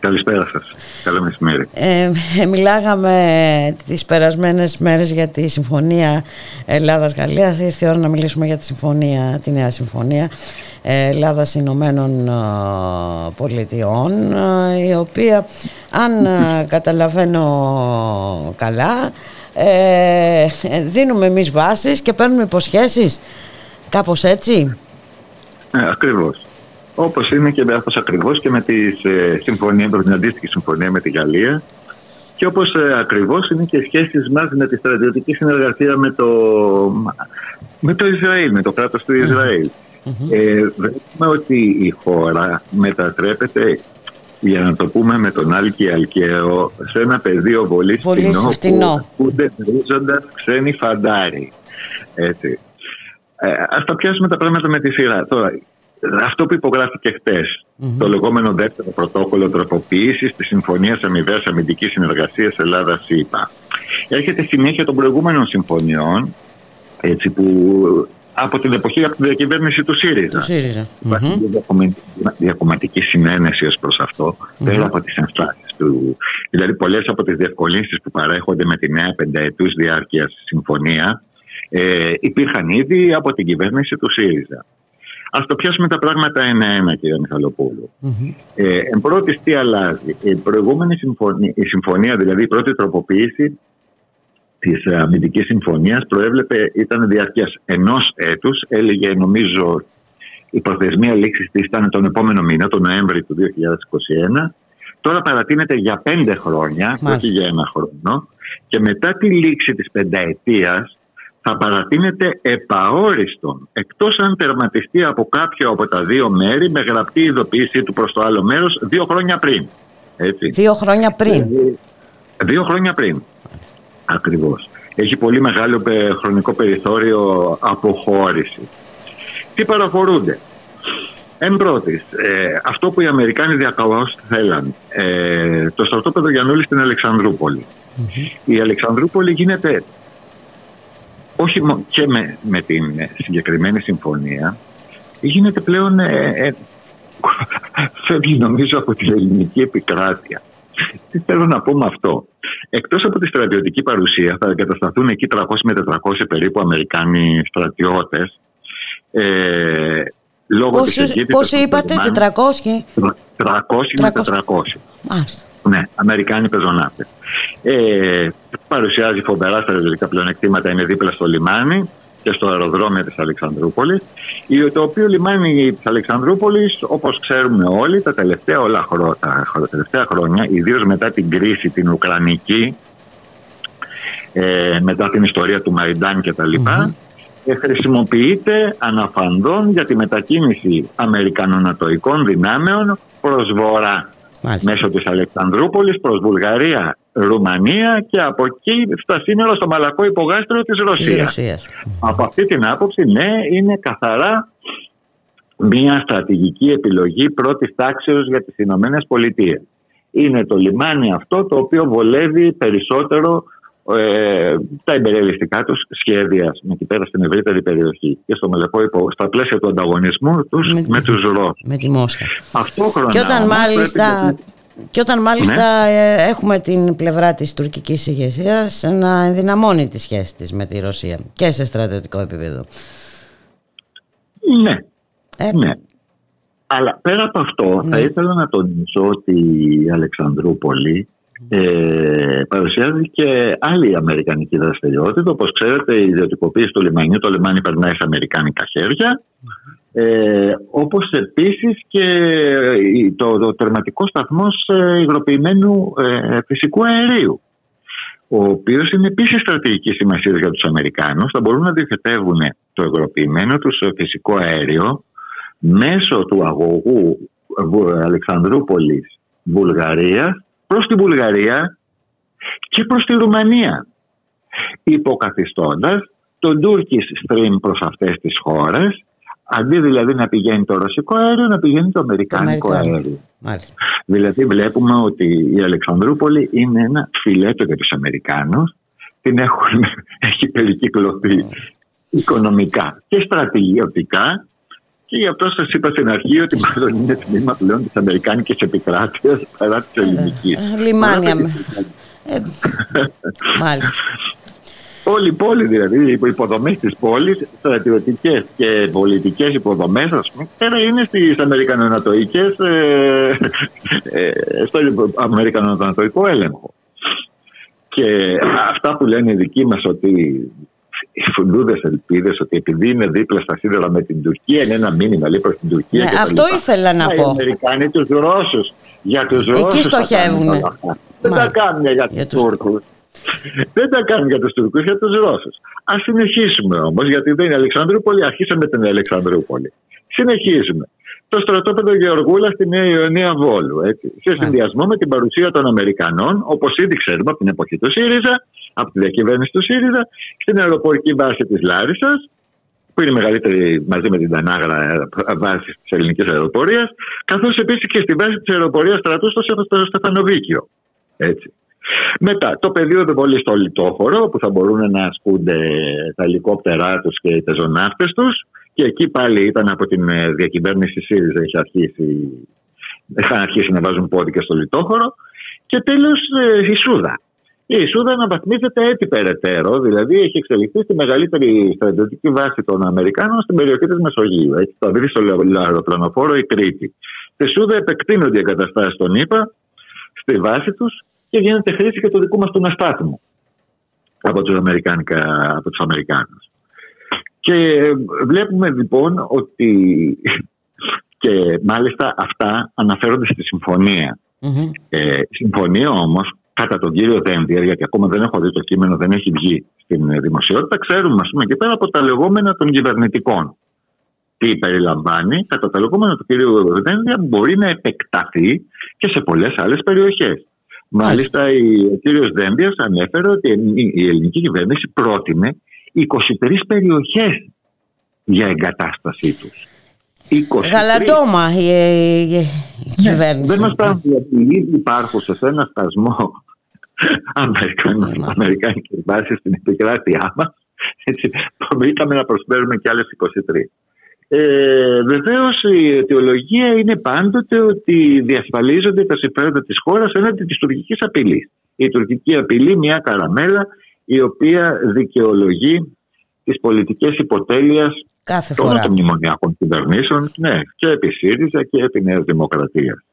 Καλησπέρα σας. Καλό μεσημέρι. Ε, μιλάγαμε τις περασμένες μέρες για τη Συμφωνία Ελλάδας-Γαλλίας. Ήρθε η ώρα να μιλήσουμε για τη, συμφωνία, τη νέα Συμφωνία Ελλάδας Ηνωμένων Πολιτειών η οποία αν καταλαβαίνω καλά ε, δίνουμε εμείς βάσεις και παίρνουμε υποσχέσεις κάπως έτσι; Ε, ακριβώς. Όπως είναι και αυτός ακριβώς και με τη ε, συμφωνία, με την αντίστοιχη συμφωνία με τη Γαλλία. Και όπως ε, ακριβώς είναι και οι σχέσεις μας με τη στρατιωτική συνεργασία με το, με το Ισραήλ, με το κράτος του Ισραήλ. Ε, βλέπουμε ότι η χώρα μετατρέπεται για να το πούμε με τον Άλκη Αλκαίο, σε ένα πεδίο πολύ, πολύ φτηνό, που ούτε ξένοι φαντάροι. Έτσι. Ε, Α τα πιάσουμε τα πράγματα με τη σειρά. Τώρα, αυτό που υπογράφηκε το λεγόμενο δεύτερο πρωτόκολλο τροποποίησης της Συμφωνίας Αμοιβαίας Αμυντικής Συνεργασίας Ελλάδα-ΣΥΠΑ. Έρχεται συνέχεια των προηγούμενων συμφωνιών, έτσι, που από την εποχή από την διακυβέρνηση του ΣΥΡΙΖΑ. Του ΣΥΡΙΖΑ. Υπάρχει διακομματική συνένεση ως προς αυτό, πέρα από τις ενστάσει του. Δηλαδή, πολλές από τις διευκολύνσεις που παρέχονται με τη νέα πενταετούς διάρκειας συμφωνία ε, υπήρχαν ήδη από την κυβέρνηση του ΣΥΡΙΖΑ. Α το πιάσουμε τα πράγματα ένα-ένα, κύριε Μιχαλοπούλου. Mm-hmm. Ε, εν πρώτης, τι αλλάζει; Η προηγούμενη συμφωνία, η συμφωνία, δηλαδή η πρώτη τροποποίηση της αμυντικής συμφωνίας, προέβλεπε, ήταν διαρκείας ενός έτους. Έλεγε, νομίζω, η προθεσμία λήξης της ήταν τον επόμενο μήνα, τον Νοέμβρη του 2021. Τώρα παρατείνεται για πέντε χρόνια, όχι για ένα χρόνο. Και μετά τη λήξη της πενταετίας θα παρατείνεται επαόριστον, εκτός αν τερματιστεί από κάποιο από τα δύο μέρη με γραπτή ειδοποίησή του προς το άλλο μέρος δύο χρόνια πριν. Έτσι. Δύο χρόνια πριν. Ε, δύο χρόνια πριν. Ακριβώς. Έχει πολύ μεγάλο χρονικό περιθώριο αποχώρηση. Τι παραφορούνται. Εν πρώτης, ε, αυτό που οι Αμερικάνοι διακαώς θέλαν, ε, το στρατόπεδο Γιαννούλης στην αλεξανδρουπολη Η Αλεξανδρούπολη γίνεται όχι και με, με την συγκεκριμένη συμφωνία, γίνεται πλέον, ε, ε, φεύγει νομίζω από την ελληνική επικράτεια. Τι θέλω να πω με αυτό; Εκτός από τη στρατιωτική παρουσία, θα εγκατασταθούν εκεί 300 με 400 περίπου Αμερικάνοι στρατιώτες. Ε, λόγω πόσοι, είπατε, 400? 300 με 400. Μάλιστα. Ναι, Αμερικάνοι πεζοναύτε. Ε, παρουσιάζει φοβερά στρατιωτικά πλεονεκτήματα, είναι δίπλα στο λιμάνι και στο αεροδρόμιο της Αλεξανδρούπολης το οποίο λιμάνι της Αλεξανδρούπολης όπως ξέρουμε όλοι τα τελευταία, όλα χρο, τα τελευταία χρόνια ιδίως μετά την κρίση την Ουκρανική ε, μετά την ιστορία του Μαϊντάν και τα λοιπα ε, χρησιμοποιείται αναφανδόν για τη μετακίνηση Αμερικανονατοικών δυνάμεων προς βορρά Μάλιστα. μέσω της Αλεξανδρούπολης προς Βουλγαρία, Ρουμανία και από εκεί στα σύνορα στο μαλακό υπογάστρο της Ρωσίας. Από αυτή την άποψη ναι είναι καθαρά μια στρατηγική επιλογή πρώτης τάξεως για τις Ηνωμένες Πολιτείες. Είναι το λιμάνι αυτό το οποίο βολεύει περισσότερο ε, τα εμπεριαλιστικά τους σχέδια με εκεί πέρα στην ευρύτερη περιοχή και στο μελεπό υπό, στα πλαίσια του ανταγωνισμού τους με, με τους Ρώσους. Με τη Μόσχα. Και όταν μάλιστα. Και όταν μάλιστα ναι. ε, έχουμε την πλευρά της τουρκικής ηγεσίας να ενδυναμώνει τη σχέση της με τη Ρωσία και σε στρατιωτικό επίπεδο. Ναι. Ε. ναι. Αλλά πέρα από αυτό θα ναι. ήθελα να τονίσω ότι η Αλεξανδρούπολη ε, παρουσιάζει και άλλη αμερικανική δραστηριότητα. Όπως ξέρετε η ιδιωτικοποίηση του λιμανιού, το λιμάνι περνάει σε αμερικάνικα χέρια. Ε, όπως επίσης και το, το τερματικό σταθμός ε, υγροποιημένου ε, φυσικού αερίου ο οποίος είναι επίσης στρατηγική σημασίας για τους Αμερικάνους θα μπορούν να διοχετεύουν το υγροποιημένο τους φυσικό αέριο μέσω του αγωγού Αλεξανδρούπολης Βουλγαρίας προς τη Βουλγαρία και προς τη Ρουμανία υποκαθιστώντας το Turkish Stream προς αυτές τις χώρες αντί δηλαδή να πηγαίνει το ρωσικό αέριο να πηγαίνει το αμερικάνικο αέριο. Δηλαδή βλέπουμε ότι η Αλεξανδρούπολη είναι ένα φιλέτο για τους Αμερικάνους την έχουν, έχει περικυκλωθεί οικονομικά και στρατηγιωτικά και γι' αυτό σας είπα στην αρχή ότι μάλλον είναι τμήμα πλέον της Αμερικάνικης επικράτειας παρά της ελληνικής. Ε, λιμάνια. Ε, μάλιστα. Όλη η πόλη δηλαδή, οι υποδομές της πόλης, στρατιωτικές και πολιτικές υποδομές, ας πούμε, είναι στις Αμερικανοανατολικές, ε, ε, στο Αμερικανοανατολικό έλεγχο. Και αυτά που λένε οι δικοί μας ότι οι φουντούδες ελπίδες ότι επειδή είναι δίπλα στα σύνορα με την Τουρκία είναι ένα μήνυμα λέει προς την Τουρκία. Ναι, αυτό ήθελα να πω. Οι Αμερικανοί τους Ρώσους. Για τους Ρώσους. Εκεί στοχεύουν. Δεν τα κάνουν για, τους Τούρκους. Δεν τα κάνουν για τους Τούρκους, για τους Ρώσους. Α συνεχίσουμε όμως, γιατί δεν είναι Αλεξανδρούπολη, αρχίσαμε την Αλεξανδρούπολη. Συνεχίζουμε. Το στρατόπεδο Γεωργούλα στη Νέα Ιωνία Βόλου. Έτσι. Σε συνδυασμό με την παρουσία των Αμερικανών, όπως ήδη ξέρουμε από την εποχή του ΣΥΡΙΖΑ, από τη διακυβέρνηση του ΣΥΡΙΖΑ στην αεροπορική βάση της Λάρισας που είναι η μεγαλύτερη μαζί με την Τανάγρα βάση της ελληνικής αεροπορίας, καθώς επίσης και στη βάση της αεροπορίας στρατού στο, στο Στεφανοβίκιο. Έτσι. Μετά το πεδίο επιβολή στο λιτόχωρο που θα μπορούν να ασκούνται τα ελικόπτερά τους και οι πεζοναύτες τους. Και εκεί πάλι ήταν από την ε, διακυβέρνηση ΣΥΡΙΖΑ, είχε αρχίσει, είχαν αρχίσει να βάζουν πόδι και στο λιτόχωρο. Και τέλος ε, η Σούδα. Η Σούδα αναβαθμίζεται έτσι περαιτέρω, δηλαδή έχει εξελιχθεί στη μεγαλύτερη στρατιωτική βάση των Αμερικάνων στην περιοχή της Μεσογείου. Έτσι, θα βρει στο αεροπλανοφόρο η Κρήτη. Στη Σούδα επεκτείνονται οι εγκαταστάσεις των ΗΠΑ στη βάση τους και γίνεται χρήση και του δικού μας τους ναστάθμου από τους Αμερικάνους. Και βλέπουμε λοιπόν ότι και μάλιστα αυτά αναφέρονται στη συμφωνία. Mm-hmm. Ε, συμφωνία όμως κατά τον κύριο Δένδια, γιατί ακόμα δεν έχω δει το κείμενο, δεν έχει βγει στην δημοσιότητα, ξέρουμε ας πούμε και πέρα από τα λεγόμενα των κυβερνητικών. Τι περιλαμβάνει, κατά τα λεγόμενα του κύριου Δένδια μπορεί να επεκταθεί και σε πολλές άλλες περιοχές. Μάλιστα, ο κύριος Δένδιας ανέφερε ότι η ελληνική κυβέρνηση πρότεινε 23 περιοχές για εγκατάστασή τους. 23. Γαλατόμα η, η, η ναι, κυβέρνηση. Δεν μας πάνε γιατί ήδη υπάρχουν σε ένα στασμό Αμερικάνικες βάσεις στην επικράτειά μας. Έτσι, είχαμε να προσφέρουμε και άλλες 23. Ε, Βεβαίως η αιτιολογία είναι πάντοτε ότι διασφαλίζονται τα συμφέροντα της χώρας έναντι της τουρκικής απειλής. Η τουρκική απειλή, μια καραμέλα η οποία δικαιολογεί τις πολιτικές υποτέλεια των μνημονιακών κυβερνήσεων ναι, και επί ΣΥΡΙΖΑ και επί Νέας Δημοκρατίας.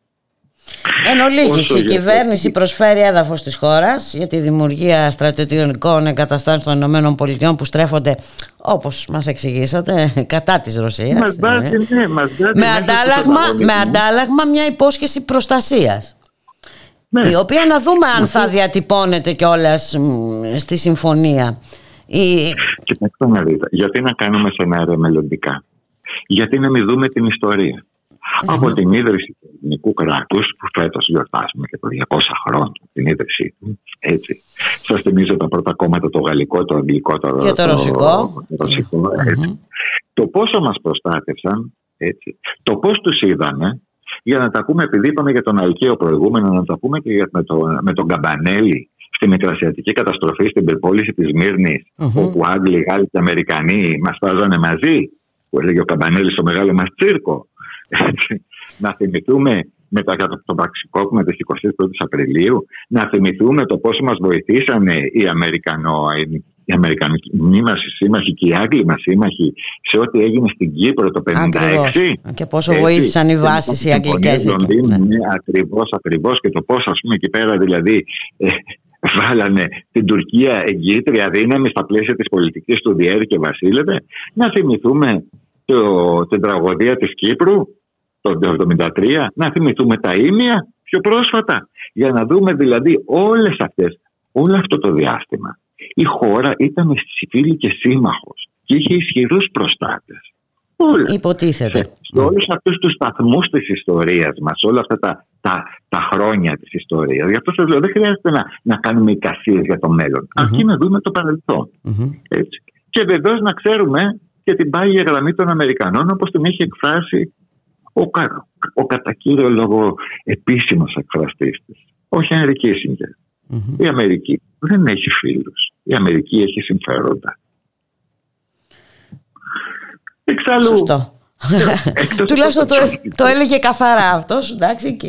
Εν ολίγης, η κυβέρνηση προσφέρει έδαφος της χώρας για τη δημιουργία στρατιωτικών εγκαταστάσεων των ΗΠΑ που στρέφονται, όπως μας εξηγήσατε, κατά της Ρωσίας. Μας βάζει, ναι, μας με, αντάλλαγμα, με αντάλλαγμα μια υπόσχεση προστασίας. Ναι. Η οποία να δούμε αν θα διατυπώνεται κιόλας στη συμφωνία. Η... Κοιτάξτε να δείτε, γιατί να κάνουμε σενάρια μελλοντικά. Γιατί να μην δούμε την ιστορία. Από την ίδρυση του ελληνικού κράτους, που φέτος γιορτάζουμε και το 200 χρόνια την ίδρυσή του, έτσι. Σας θυμίζω τα πρώτα κόμματα, το γαλλικό, το αγγλικό, το, και το, ρωσικό. Το, ρωσικό Το πόσο μας προστάτευσαν, έτσι. Το πώς τους είδαμε, για να τα πούμε, επειδή είπαμε για τον Αλκαίο προηγούμενο, να τα πούμε και με, το, με τον Καμπανέλη στη μικρασιατική καταστροφή στην περιπόληση της Μύρνης, mm-hmm. όπου Άγγλοι, Γάλλοι και Αμερικανοί μας βάζανε μαζί, που έλεγε ο Καμπανέλης στο μεγάλο μας τσίρκο να θυμηθούμε με το πραξικόπημα τη 21η Απριλίου, να θυμηθούμε το πόσο μας βοηθήσαν οι Αμερικανό, οι Αμερικανοί μας σύμμαχοι και οι Άγγλοι μας σύμμαχοι σε ό,τι έγινε στην Κύπρο το 1956. Και πόσο βοήθησαν οι βάσεις οι Αγγλικές. Ναι, ναι ακριβώς, ακριβώς. Και το πώ, ας πούμε, εκεί πέρα δηλαδή. Ε, βάλανε την Τουρκία εγγύητρια δύναμη στα πλαίσια της πολιτικής του Διέρη και Βασίλευε. Να θυμηθούμε το, την τραγωδία της Κύπρου το 1973, να θυμηθούμε τα ίμια πιο πρόσφατα, για να δούμε δηλαδή όλες αυτές, όλο αυτό το διάστημα. Η χώρα ήταν φίλη και σύμμαχος και είχε ισχυρούς προστάτες. Όλα. Υποτίθεται. Σε, σε όλους αυτούς τους σταθμούς της ιστορίας μας, όλα αυτά τα, τα, τα χρόνια της ιστορίας. Γι' αυτό σας λέω, δεν χρειάζεται να, να κάνουμε εικασίες για το μέλλον. Mm-hmm. Αρκεί να δούμε το παρελθόν. Mm-hmm. Έτσι. Και βεβαίως να ξέρουμε και την πάγια γραμμή των Αμερικανών όπως την έχει εκφράσει ο, ο κατά κύριο λόγο επίσημος εκφραστής της, ο Χένρι Κίσιγκερ. Η Αμερική δεν έχει φίλους. Η Αμερική έχει συμφέροντα. Εξάλλου, Σωστό. Τουλάχιστον το, το έλεγε καθαρά αυτός, εντάξει, και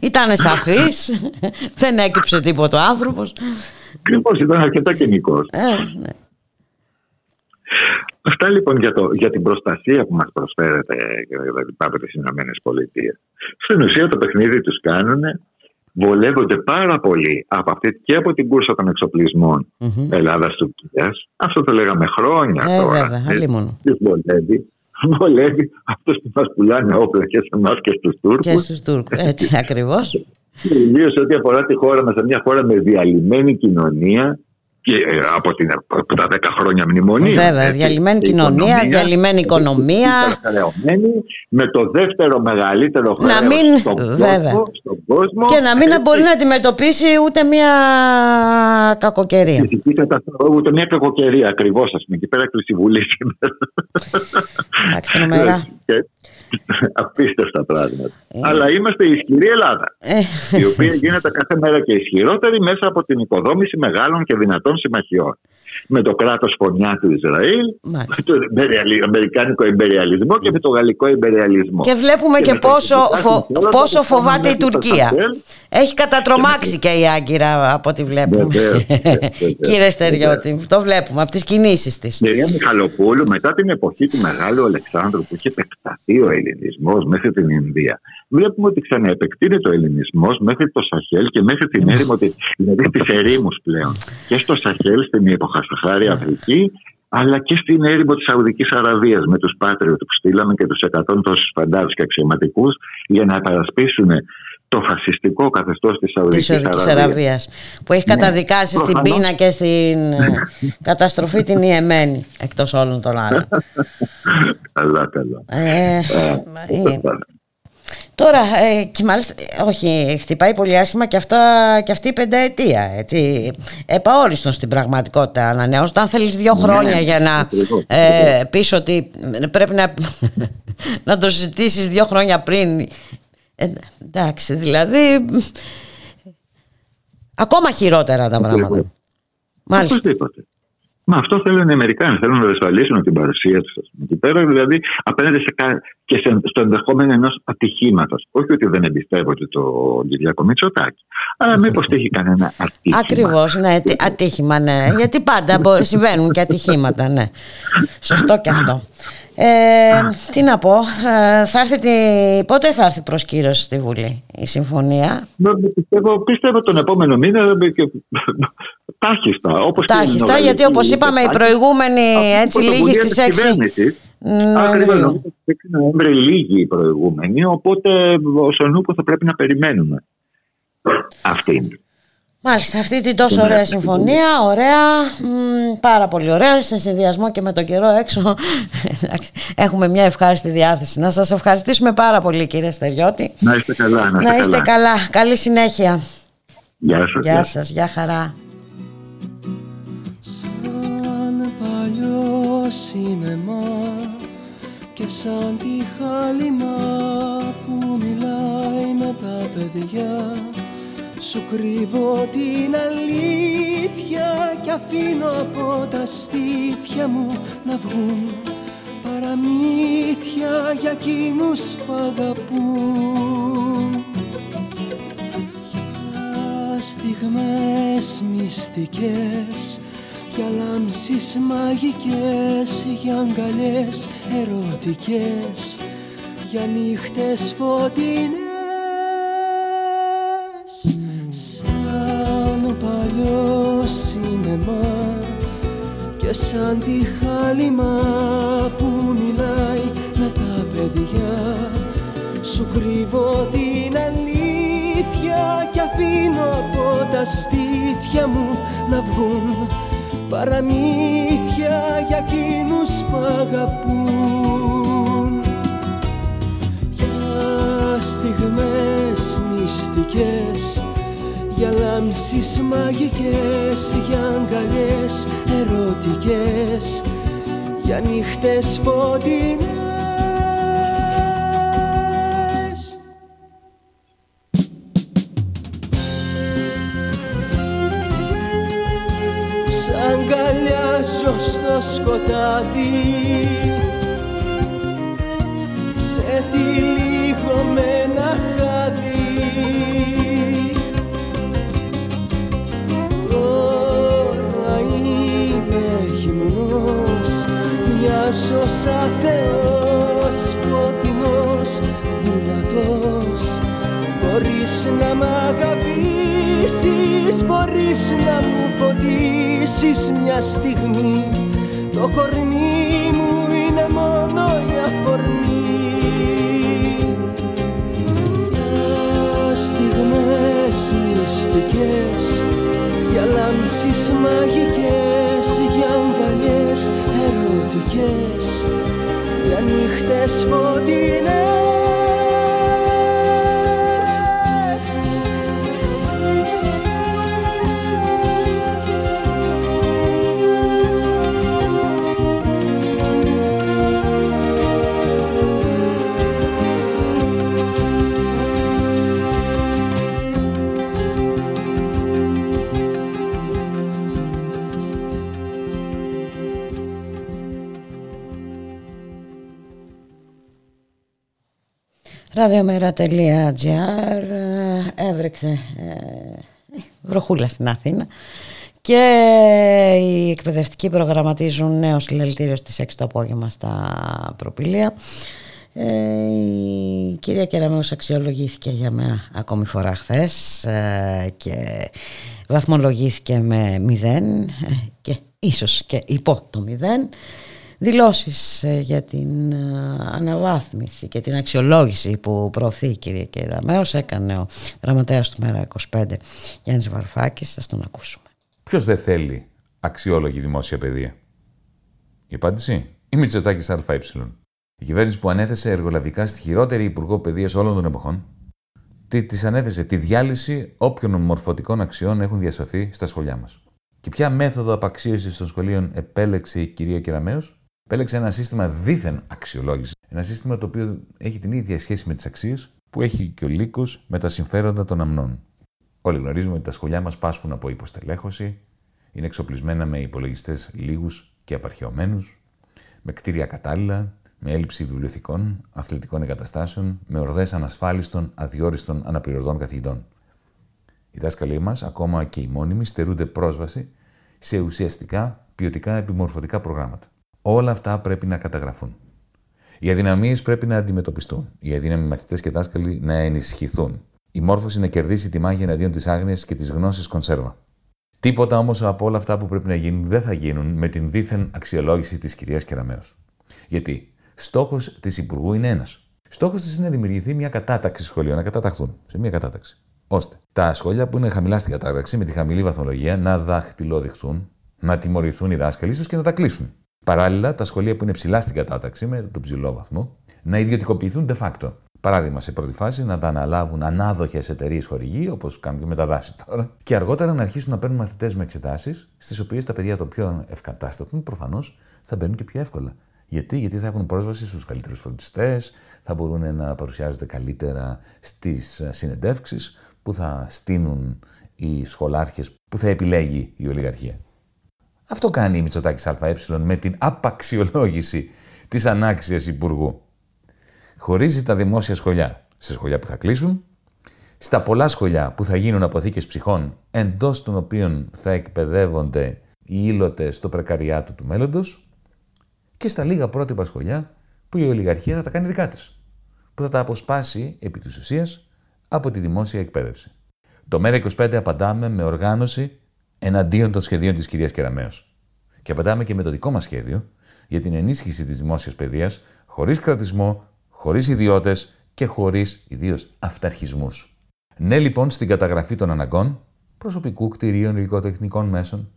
ήταν σαφής, δεν έκυψε τίποτα ο άνθρωπος. Λοιπόν, ήταν αρκετά κοινικός. Ε, ναι. Αυτά λοιπόν για, το, για την προστασία που μας προσφέρεται από τις Ηνωμένες Πολιτείες. Στην ουσία το παιχνίδι τους κάνουν βολεύονται πάρα πολύ από αυτή και από την κούρσα των εξοπλισμών mm-hmm. Ελλάδας-Τουρκίας. Αυτό το λέγαμε χρόνια ε, τώρα. Βέβαια, μόνο. βολεύει. Βολεύει αυτούς που μας πουλάνε όπλα και σε εμάς και στους Τούρκους. Και στους Τούρκους, έτσι ακριβώς. Ιδίως ό,τι αφορά τη χώρα μας, μια χώρα με διαλυμένη κοινωνία, και ε, από, την, από τα 10 χρόνια μνημονία. Βέβαια, διαλυμένη κοινωνία, διαλυμένη οικονομία. Με το δεύτερο μεγαλύτερο χρέος στον, κόσμο, στον κόσμο. Και να μην μπορεί να αντιμετωπίσει ούτε μια κακοκαιρία. Ούτε μια κακοκαιρία ακριβώς, ας πούμε. Εκεί πέρα στη Βουλής σήμερα. Εντάξει, τρομερά. Απίστευτα πράγματα. Ε. Αλλά είμαστε η ισχυρή Ελλάδα. Ε. η οποία γίνεται κάθε μέρα και ισχυρότερη μέσα από την οικοδόμηση μεγάλων και δυνατών συμμαχιών. Με το κράτος φωνιά του Ισραήλ, με το Αμερικάνικο εμπεριαλισμό και με το Γαλλικό εμπεριαλισμό. Και βλέπουμε και, πόσο, πόσο φοβάται η Τουρκία. Έχει κατατρομάξει και η Άγκυρα από ό,τι βλέπουμε. Κύριε Στεριώτη, το βλέπουμε από τις κινήσεις της. Κυρία Μιχαλοπούλου, μετά την εποχή του Μεγάλου Αλεξάνδρου που είχε επεκταθεί ο Ελληνισμός μέχρι την Ινδία, βλέπουμε ότι ξαναεπεκτείνεται ο Ελληνισμός μέχρι το Σαχέλ και μέχρι την έρημο, δηλαδή στι ερήμους πλέον. Και στο Σαχέλ, στην υποχασταχάρη Αφρική, αλλά και στην έρημο της Σαουδικής Αραβίας με τους Πάτριους που στείλαμε και τους 100 τόσους φαντάρους και αξιωματικούς για να παρασπίσουν το φασιστικό καθεστώς της Σαουδικής Αραβίας. Που έχει ναι. καταδικάσει στην πείνα και στην ε, καταστροφή την Ιεμένη, εκτός όλων των άλλων. καλά, καλά. Ε, ε, τώρα, και μάλιστα, όχι, χτυπάει πολύ άσχημα και, αυτά, και αυτή η πενταετία. Έτσι, επαόριστον στην πραγματικότητα ανανεώσουν. Αν θέλεις δύο ναι, χρόνια για να ε, πεις ότι πρέπει να, να το συζητήσεις δύο χρόνια πριν ε, εντάξει, δηλαδή ακόμα χειρότερα τα πράγματα. Μάλιστα. Μα αυτό θέλουν οι Αμερικάνοι. Θέλουν να διασφαλίσουν την παρουσία τους εκεί πέρα, δηλαδή απέναντι σε, και σε, στο ενδεχόμενο ενός ατυχήματος. Όχι ότι δεν εμπιστεύονται το Κυριακό Μητσοτάκη, αλλά μήπως τύχει κανένα ατύχημα. Ακριβώς, ναι, ατύχημα, ναι. Γιατί πάντα συμβαίνουν και ατυχήματα, ναι. Σωστό και αυτό. Ε, τι να πω, ε, θα έρθει τη... πότε θα έρθει προσκύρωση στη Βουλή η συμφωνία; Πιστεύω, πιστεύω τον επόμενο μήνα τάχιστα. Όπως τάχιστα, γιατί όπως είπαμε η προηγούμενη έτσι λίγη στις 6... Ναι, Ακριβώς, στις 6 Νοέμβρη λίγη η προηγούμενη, οπότε ο που θα πρέπει να περιμένουμε. Αυτή είναι. Μάλιστα, αυτή την τόσο ωραία συμφωνία, ωραία, πάρα πολύ ωραία, σε συνδυασμό και με τον καιρό έξω. Έχουμε μια ευχάριστη διάθεση. Να σας ευχαριστήσουμε πάρα πολύ κύριε Στεριώτη. Να είστε καλά. Να, είστε, καλά. Καλή συνέχεια. Γεια σας. Γεια σας, γεια χαρά. Σαν παλιό σινεμά και σαν τη χάλιμα που μιλάει με τα παιδιά σου κρύβω την αλήθεια και αφήνω από τα στήθια μου να βγουν παραμύθια για εκείνους που αγαπούν. Για στιγμές μυστικές για λάμψεις μαγικές για αγκαλιές ερωτικές για νύχτες φωτεινές παλιό σινεμά και σαν τη χάλιμα που μιλάει με τα παιδιά. Σου κρύβω την αλήθεια και αφήνω από τα στήθια μου να βγουν παραμύθια για εκείνους που αγαπούν. Για στιγμές μυστικές για λάμψεις μαγικές, για αγκαλιές ερωτικές, για νύχτες φωτεινές. radiomera.gr έβρεξε ε, βροχούλα στην Αθήνα και οι εκπαιδευτικοί προγραμματίζουν νέο συλλαλητήριο στις 6 το απόγευμα στα προπηλία. Ε, η κυρία Κεραμέως αξιολογήθηκε για μια ακόμη φορά χθες ε, και βαθμολογήθηκε με μηδέν και ίσως και υπό το μηδέν δηλώσεις ε, για την ε, αναβάθμιση και την αξιολόγηση που προωθεί η κυρία Κεραμέως έκανε ο γραμματέας του Μέρα 25 Γιάννης Βαρουφάκης, θα τον ακούσουμε. Ποιος δεν θέλει αξιόλογη δημόσια παιδεία; Η απάντηση, η Μητσοτάκης ΑΕ. Η κυβέρνηση που ανέθεσε εργολαβικά στη χειρότερη Υπουργό Παιδείας όλων των εποχών, τη της ανέθεσε τη διάλυση όποιων μορφωτικών αξιών έχουν διασωθεί στα σχολιά μας. Και ποια μέθοδο απαξίωσης των σχολείων επέλεξε η κυρία Κεραμέως; Επέλεξε ένα σύστημα δίθεν αξιολόγησης. Ένα σύστημα το οποίο έχει την ίδια σχέση με τις αξίες που έχει και ο λύκος με τα συμφέροντα των αμνών. Όλοι γνωρίζουμε ότι τα σχολιά μας πάσχουν από υποστελέχωση, είναι εξοπλισμένα με υπολογιστές λίγους και απαρχαιωμένους, με κτίρια κατάλληλα, με έλλειψη βιβλιοθηκών, αθλητικών εγκαταστάσεων, με ορδές ανασφάλιστων, αδιόριστων, αναπληρωτών καθηγητών. Οι δάσκαλοι μας, ακόμα και οι μόνιμοι, στερούνται πρόσβαση σε ουσιαστικά ποιοτικά επιμορφωτικά προγράμματα. Όλα αυτά πρέπει να καταγραφούν. Οι αδυναμίες πρέπει να αντιμετωπιστούν. Οι αδύναμοι μαθητές και δάσκαλοι να ενισχυθούν. Η μόρφωση να κερδίσει τη μάχη εναντίον της άγνοιας και της γνώσης κονσέρβα. Τίποτα όμως από όλα αυτά που πρέπει να γίνουν δεν θα γίνουν με την δίθεν αξιολόγηση της κυρίας Κεραμέως. Γιατί στόχος της Υπουργού είναι ένας. Στόχος της είναι να δημιουργηθεί μια κατάταξη σχολείων, να καταταχθούν σε μια κατάταξη. Ώστε τα σχόλια που είναι χαμηλά στην κατάταξη, με τη χαμηλή βαθμολογία, να δαχτυλοδειχθούν, να τιμωρηθούν οι δάσκαλοι, ίσως και να τα κλείσουν. Παράλληλα, τα σχολεία που είναι ψηλά στην κατάταξη, με τον ψηλό βαθμό, να ιδιωτικοποιηθούν de facto. Παράδειγμα, σε πρώτη φάση να τα αναλάβουν ανάδοχες εταιρείες χορηγοί, όπως κάνουν και με τα δάση τώρα, και αργότερα να αρχίσουν να παίρνουν μαθητές με εξετάσεις, στις οποίες τα παιδιά των πιο ευκατάστατων προφανώς θα μπαίνουν και πιο εύκολα. Γιατί, Γιατί θα έχουν πρόσβαση στους καλύτερους φροντιστές, θα μπορούν να παρουσιάζονται καλύτερα στις συνεντεύξεις που θα στείλουν οι σχολάρχες που θα επιλέγει η ολιγαρχία. Αυτό κάνει η Μητσοτάκης ΑΕ με την απαξιολόγηση της ανάξιας υπουργού. Χωρίζει τα δημόσια σχολιά σε σχολιά που θα κλείσουν, στα πολλά σχολιά που θα γίνουν αποθήκες ψυχών, εντός των οποίων θα εκπαιδεύονται οι ήλωτες στο πρεκαριάτο του μέλλοντος και στα λίγα πρότυπα σχολιά που η ολιγαρχία θα τα κάνει δικά της, που θα τα αποσπάσει επί της ουσίας από τη δημόσια εκπαίδευση. Το ΜΕΡΑ25 απαντάμε με οργάνωση εναντίον των σχεδίων της κυρίας Κεραμέως. Και απαντάμε και με το δικό μας σχέδιο για την ενίσχυση της δημόσιας παιδείας χωρίς κρατισμό, χωρίς ιδιώτες και χωρίς ιδίως αυταρχισμούς. Ναι, λοιπόν, στην καταγραφή των αναγκών προσωπικού κτηρίων υλικοτεχνικών μέσων.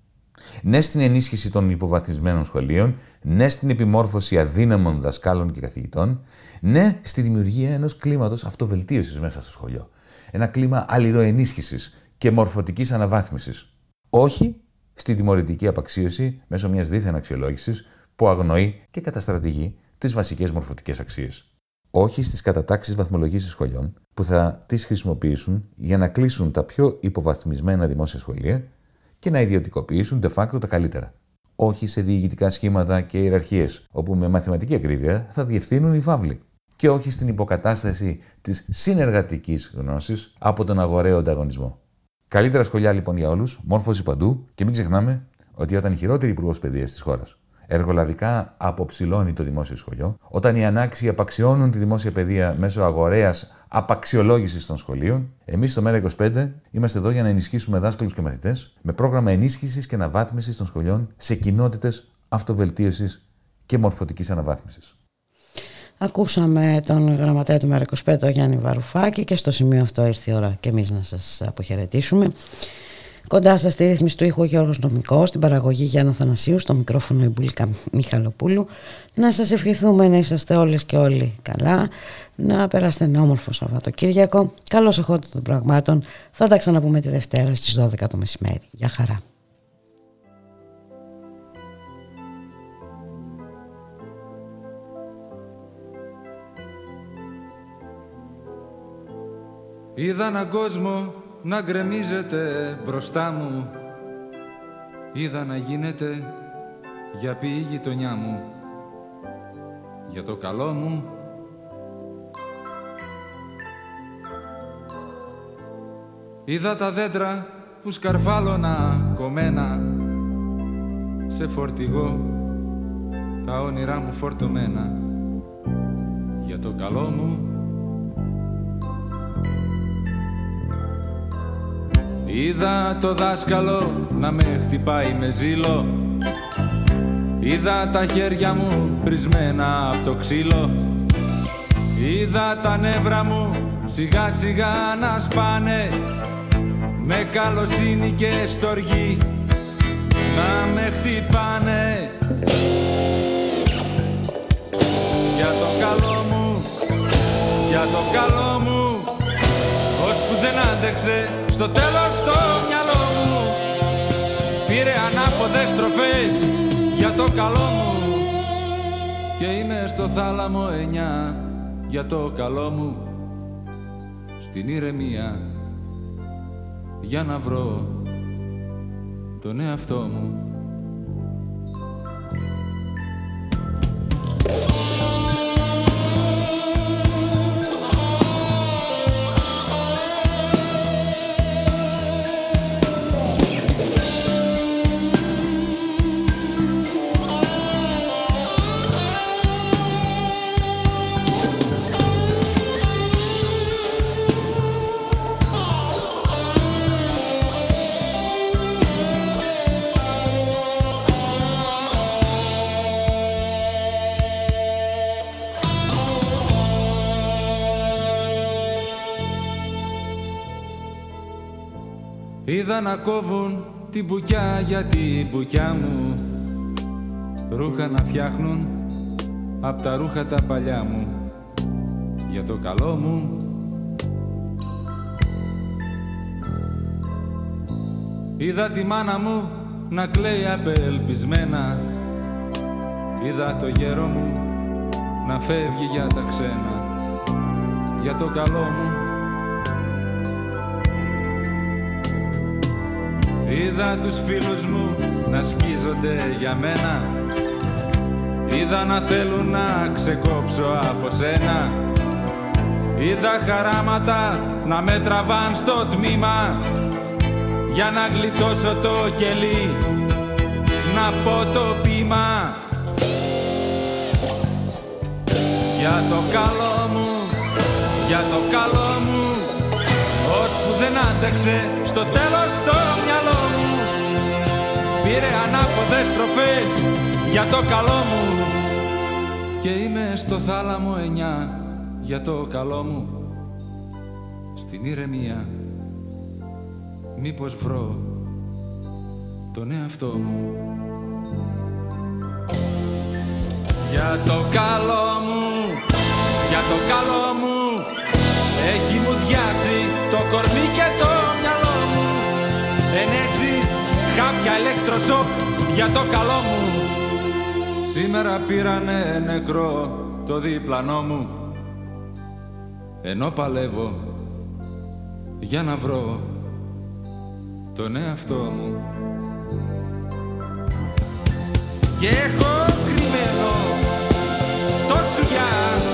Ναι, στην ενίσχυση των υποβαθμισμένων σχολείων. Ναι, στην επιμόρφωση αδύναμων δασκάλων και καθηγητών. Ναι, στη δημιουργία ενός κλίματος αυτοβελτίωσης μέσα στο σχολείο. Ένα κλίμα αλληλοενίσχυσης και μορφωτικής αναβάθμισης όχι στη τιμωρητική απαξίωση μέσω μιας δίθεν αξιολόγησης που αγνοεί και καταστρατηγεί τις βασικές μορφωτικές αξίες. Όχι στις κατατάξεις βαθμολογήσεις σχολείων που θα τις χρησιμοποιήσουν για να κλείσουν τα πιο υποβαθμισμένα δημόσια σχολεία και να ιδιωτικοποιήσουν de facto τα καλύτερα. Όχι σε διοικητικά σχήματα και ιεραρχίες, όπου με μαθηματική ακρίβεια θα διευθύνουν οι φαύλοι. Και όχι στην υποκατάσταση της συνεργατικής γνώσης από τον αγοραίο ανταγωνισμό. Καλύτερα σχολιά λοιπόν για όλους, μόρφωση παντού και μην ξεχνάμε ότι όταν η χειρότερη υπουργός παιδείας της χώρας εργολαβικά αποψηλώνει το δημόσιο σχολείο, όταν οι ανάξιοι απαξιώνουν τη δημόσια παιδεία μέσω αγοραία απαξιολόγησης των σχολείων, εμείς στο ΜΕΡΑ25 είμαστε εδώ για να ενισχύσουμε δάσκαλους και μαθητές με πρόγραμμα ενίσχυσης και αναβάθμισης των σχολείων σε κοινότητες αυτοβελτίωσης και μορφωτικής αναβάθμισης. Ακούσαμε τον γραμματέα του ΜΕΡΑ25, τον Γιάννη Βαρουφάκη και στο σημείο αυτό ήρθε η ώρα και εμείς να σας αποχαιρετήσουμε. Κοντά σας στη ρύθμιση του ήχου Γιώργος Νομικός, στην παραγωγή Γιάννα Θανασίου, στο μικρόφωνο Ιμπούλικα Μιχαλοπούλου. Να σας ευχηθούμε να είσαστε όλες και όλοι καλά, να περάσετε ένα όμορφο Σαββατοκύριακο. Καλώς εχόντων των πραγμάτων. Θα τα ξαναπούμε τη Δευτέρα στις 12 το μεσημέρι. Γεια χαρά. Είδα έναν κόσμο να γκρεμίζεται μπροστά μου. Είδα να γίνεται για πει η γειτονιά μου. Για το καλό μου. Είδα τα δέντρα που σκαρφάλωνα κομμένα. Σε φορτηγό τα όνειρά μου φορτωμένα. Για το καλό μου Είδα το δάσκαλο να με χτυπάει με ζήλο. Είδα τα χέρια μου πρισμένα από το ξύλο. Είδα τα νεύρα μου σιγά σιγά να σπάνε. Με καλοσύνη και στοργή να με χτυπάνε. Για το καλό μου, για το καλό μου Ώσπου δεν άντεξε στο τέλος το μυαλό μου πήρε ανάποδες στροφές για το καλό μου. Και είμαι στο θάλαμο εννιά για το καλό μου. Στην ηρεμία για να βρω τον εαυτό μου Είδα να κόβουν την μπουκιά για την μπουκιά μου Ρούχα να φτιάχνουν απ' τα ρούχα τα παλιά μου. Για το καλό μου. Είδα τη μάνα μου να κλαίει απελπισμένα. Είδα το γέρο μου να φεύγει για τα ξένα. Για το καλό μου Είδα τους φίλους μου να σκίζονται για μένα. Είδα να θέλουν να ξεκόψω από σένα. Είδα χαράματα να με τραβάν στο τμήμα. Για να γλιτώσω το κελί Να πω το πείμα. Για το καλό μου, για το καλό μου Ώσπου δεν άντεξε στο τέλος το μυαλό μου Πήρε ανάποδες στροφές για το καλό μου. Και είμαι στο θάλαμο εννιά για το καλό μου. Στην ηρεμία μήπως βρω τον εαυτό μου. Για το καλό μου, για το καλό μου έχει μου διάσει το κορμί και το μυαλό μου Ενέσεις κάποια ηλεκτροσόκ για το καλό μου. Σήμερα πήρανε νεκρό το διπλανό μου. Ενώ παλεύω για να βρω τον εαυτό μου. Και έχω κρυμμένο το σουγιά.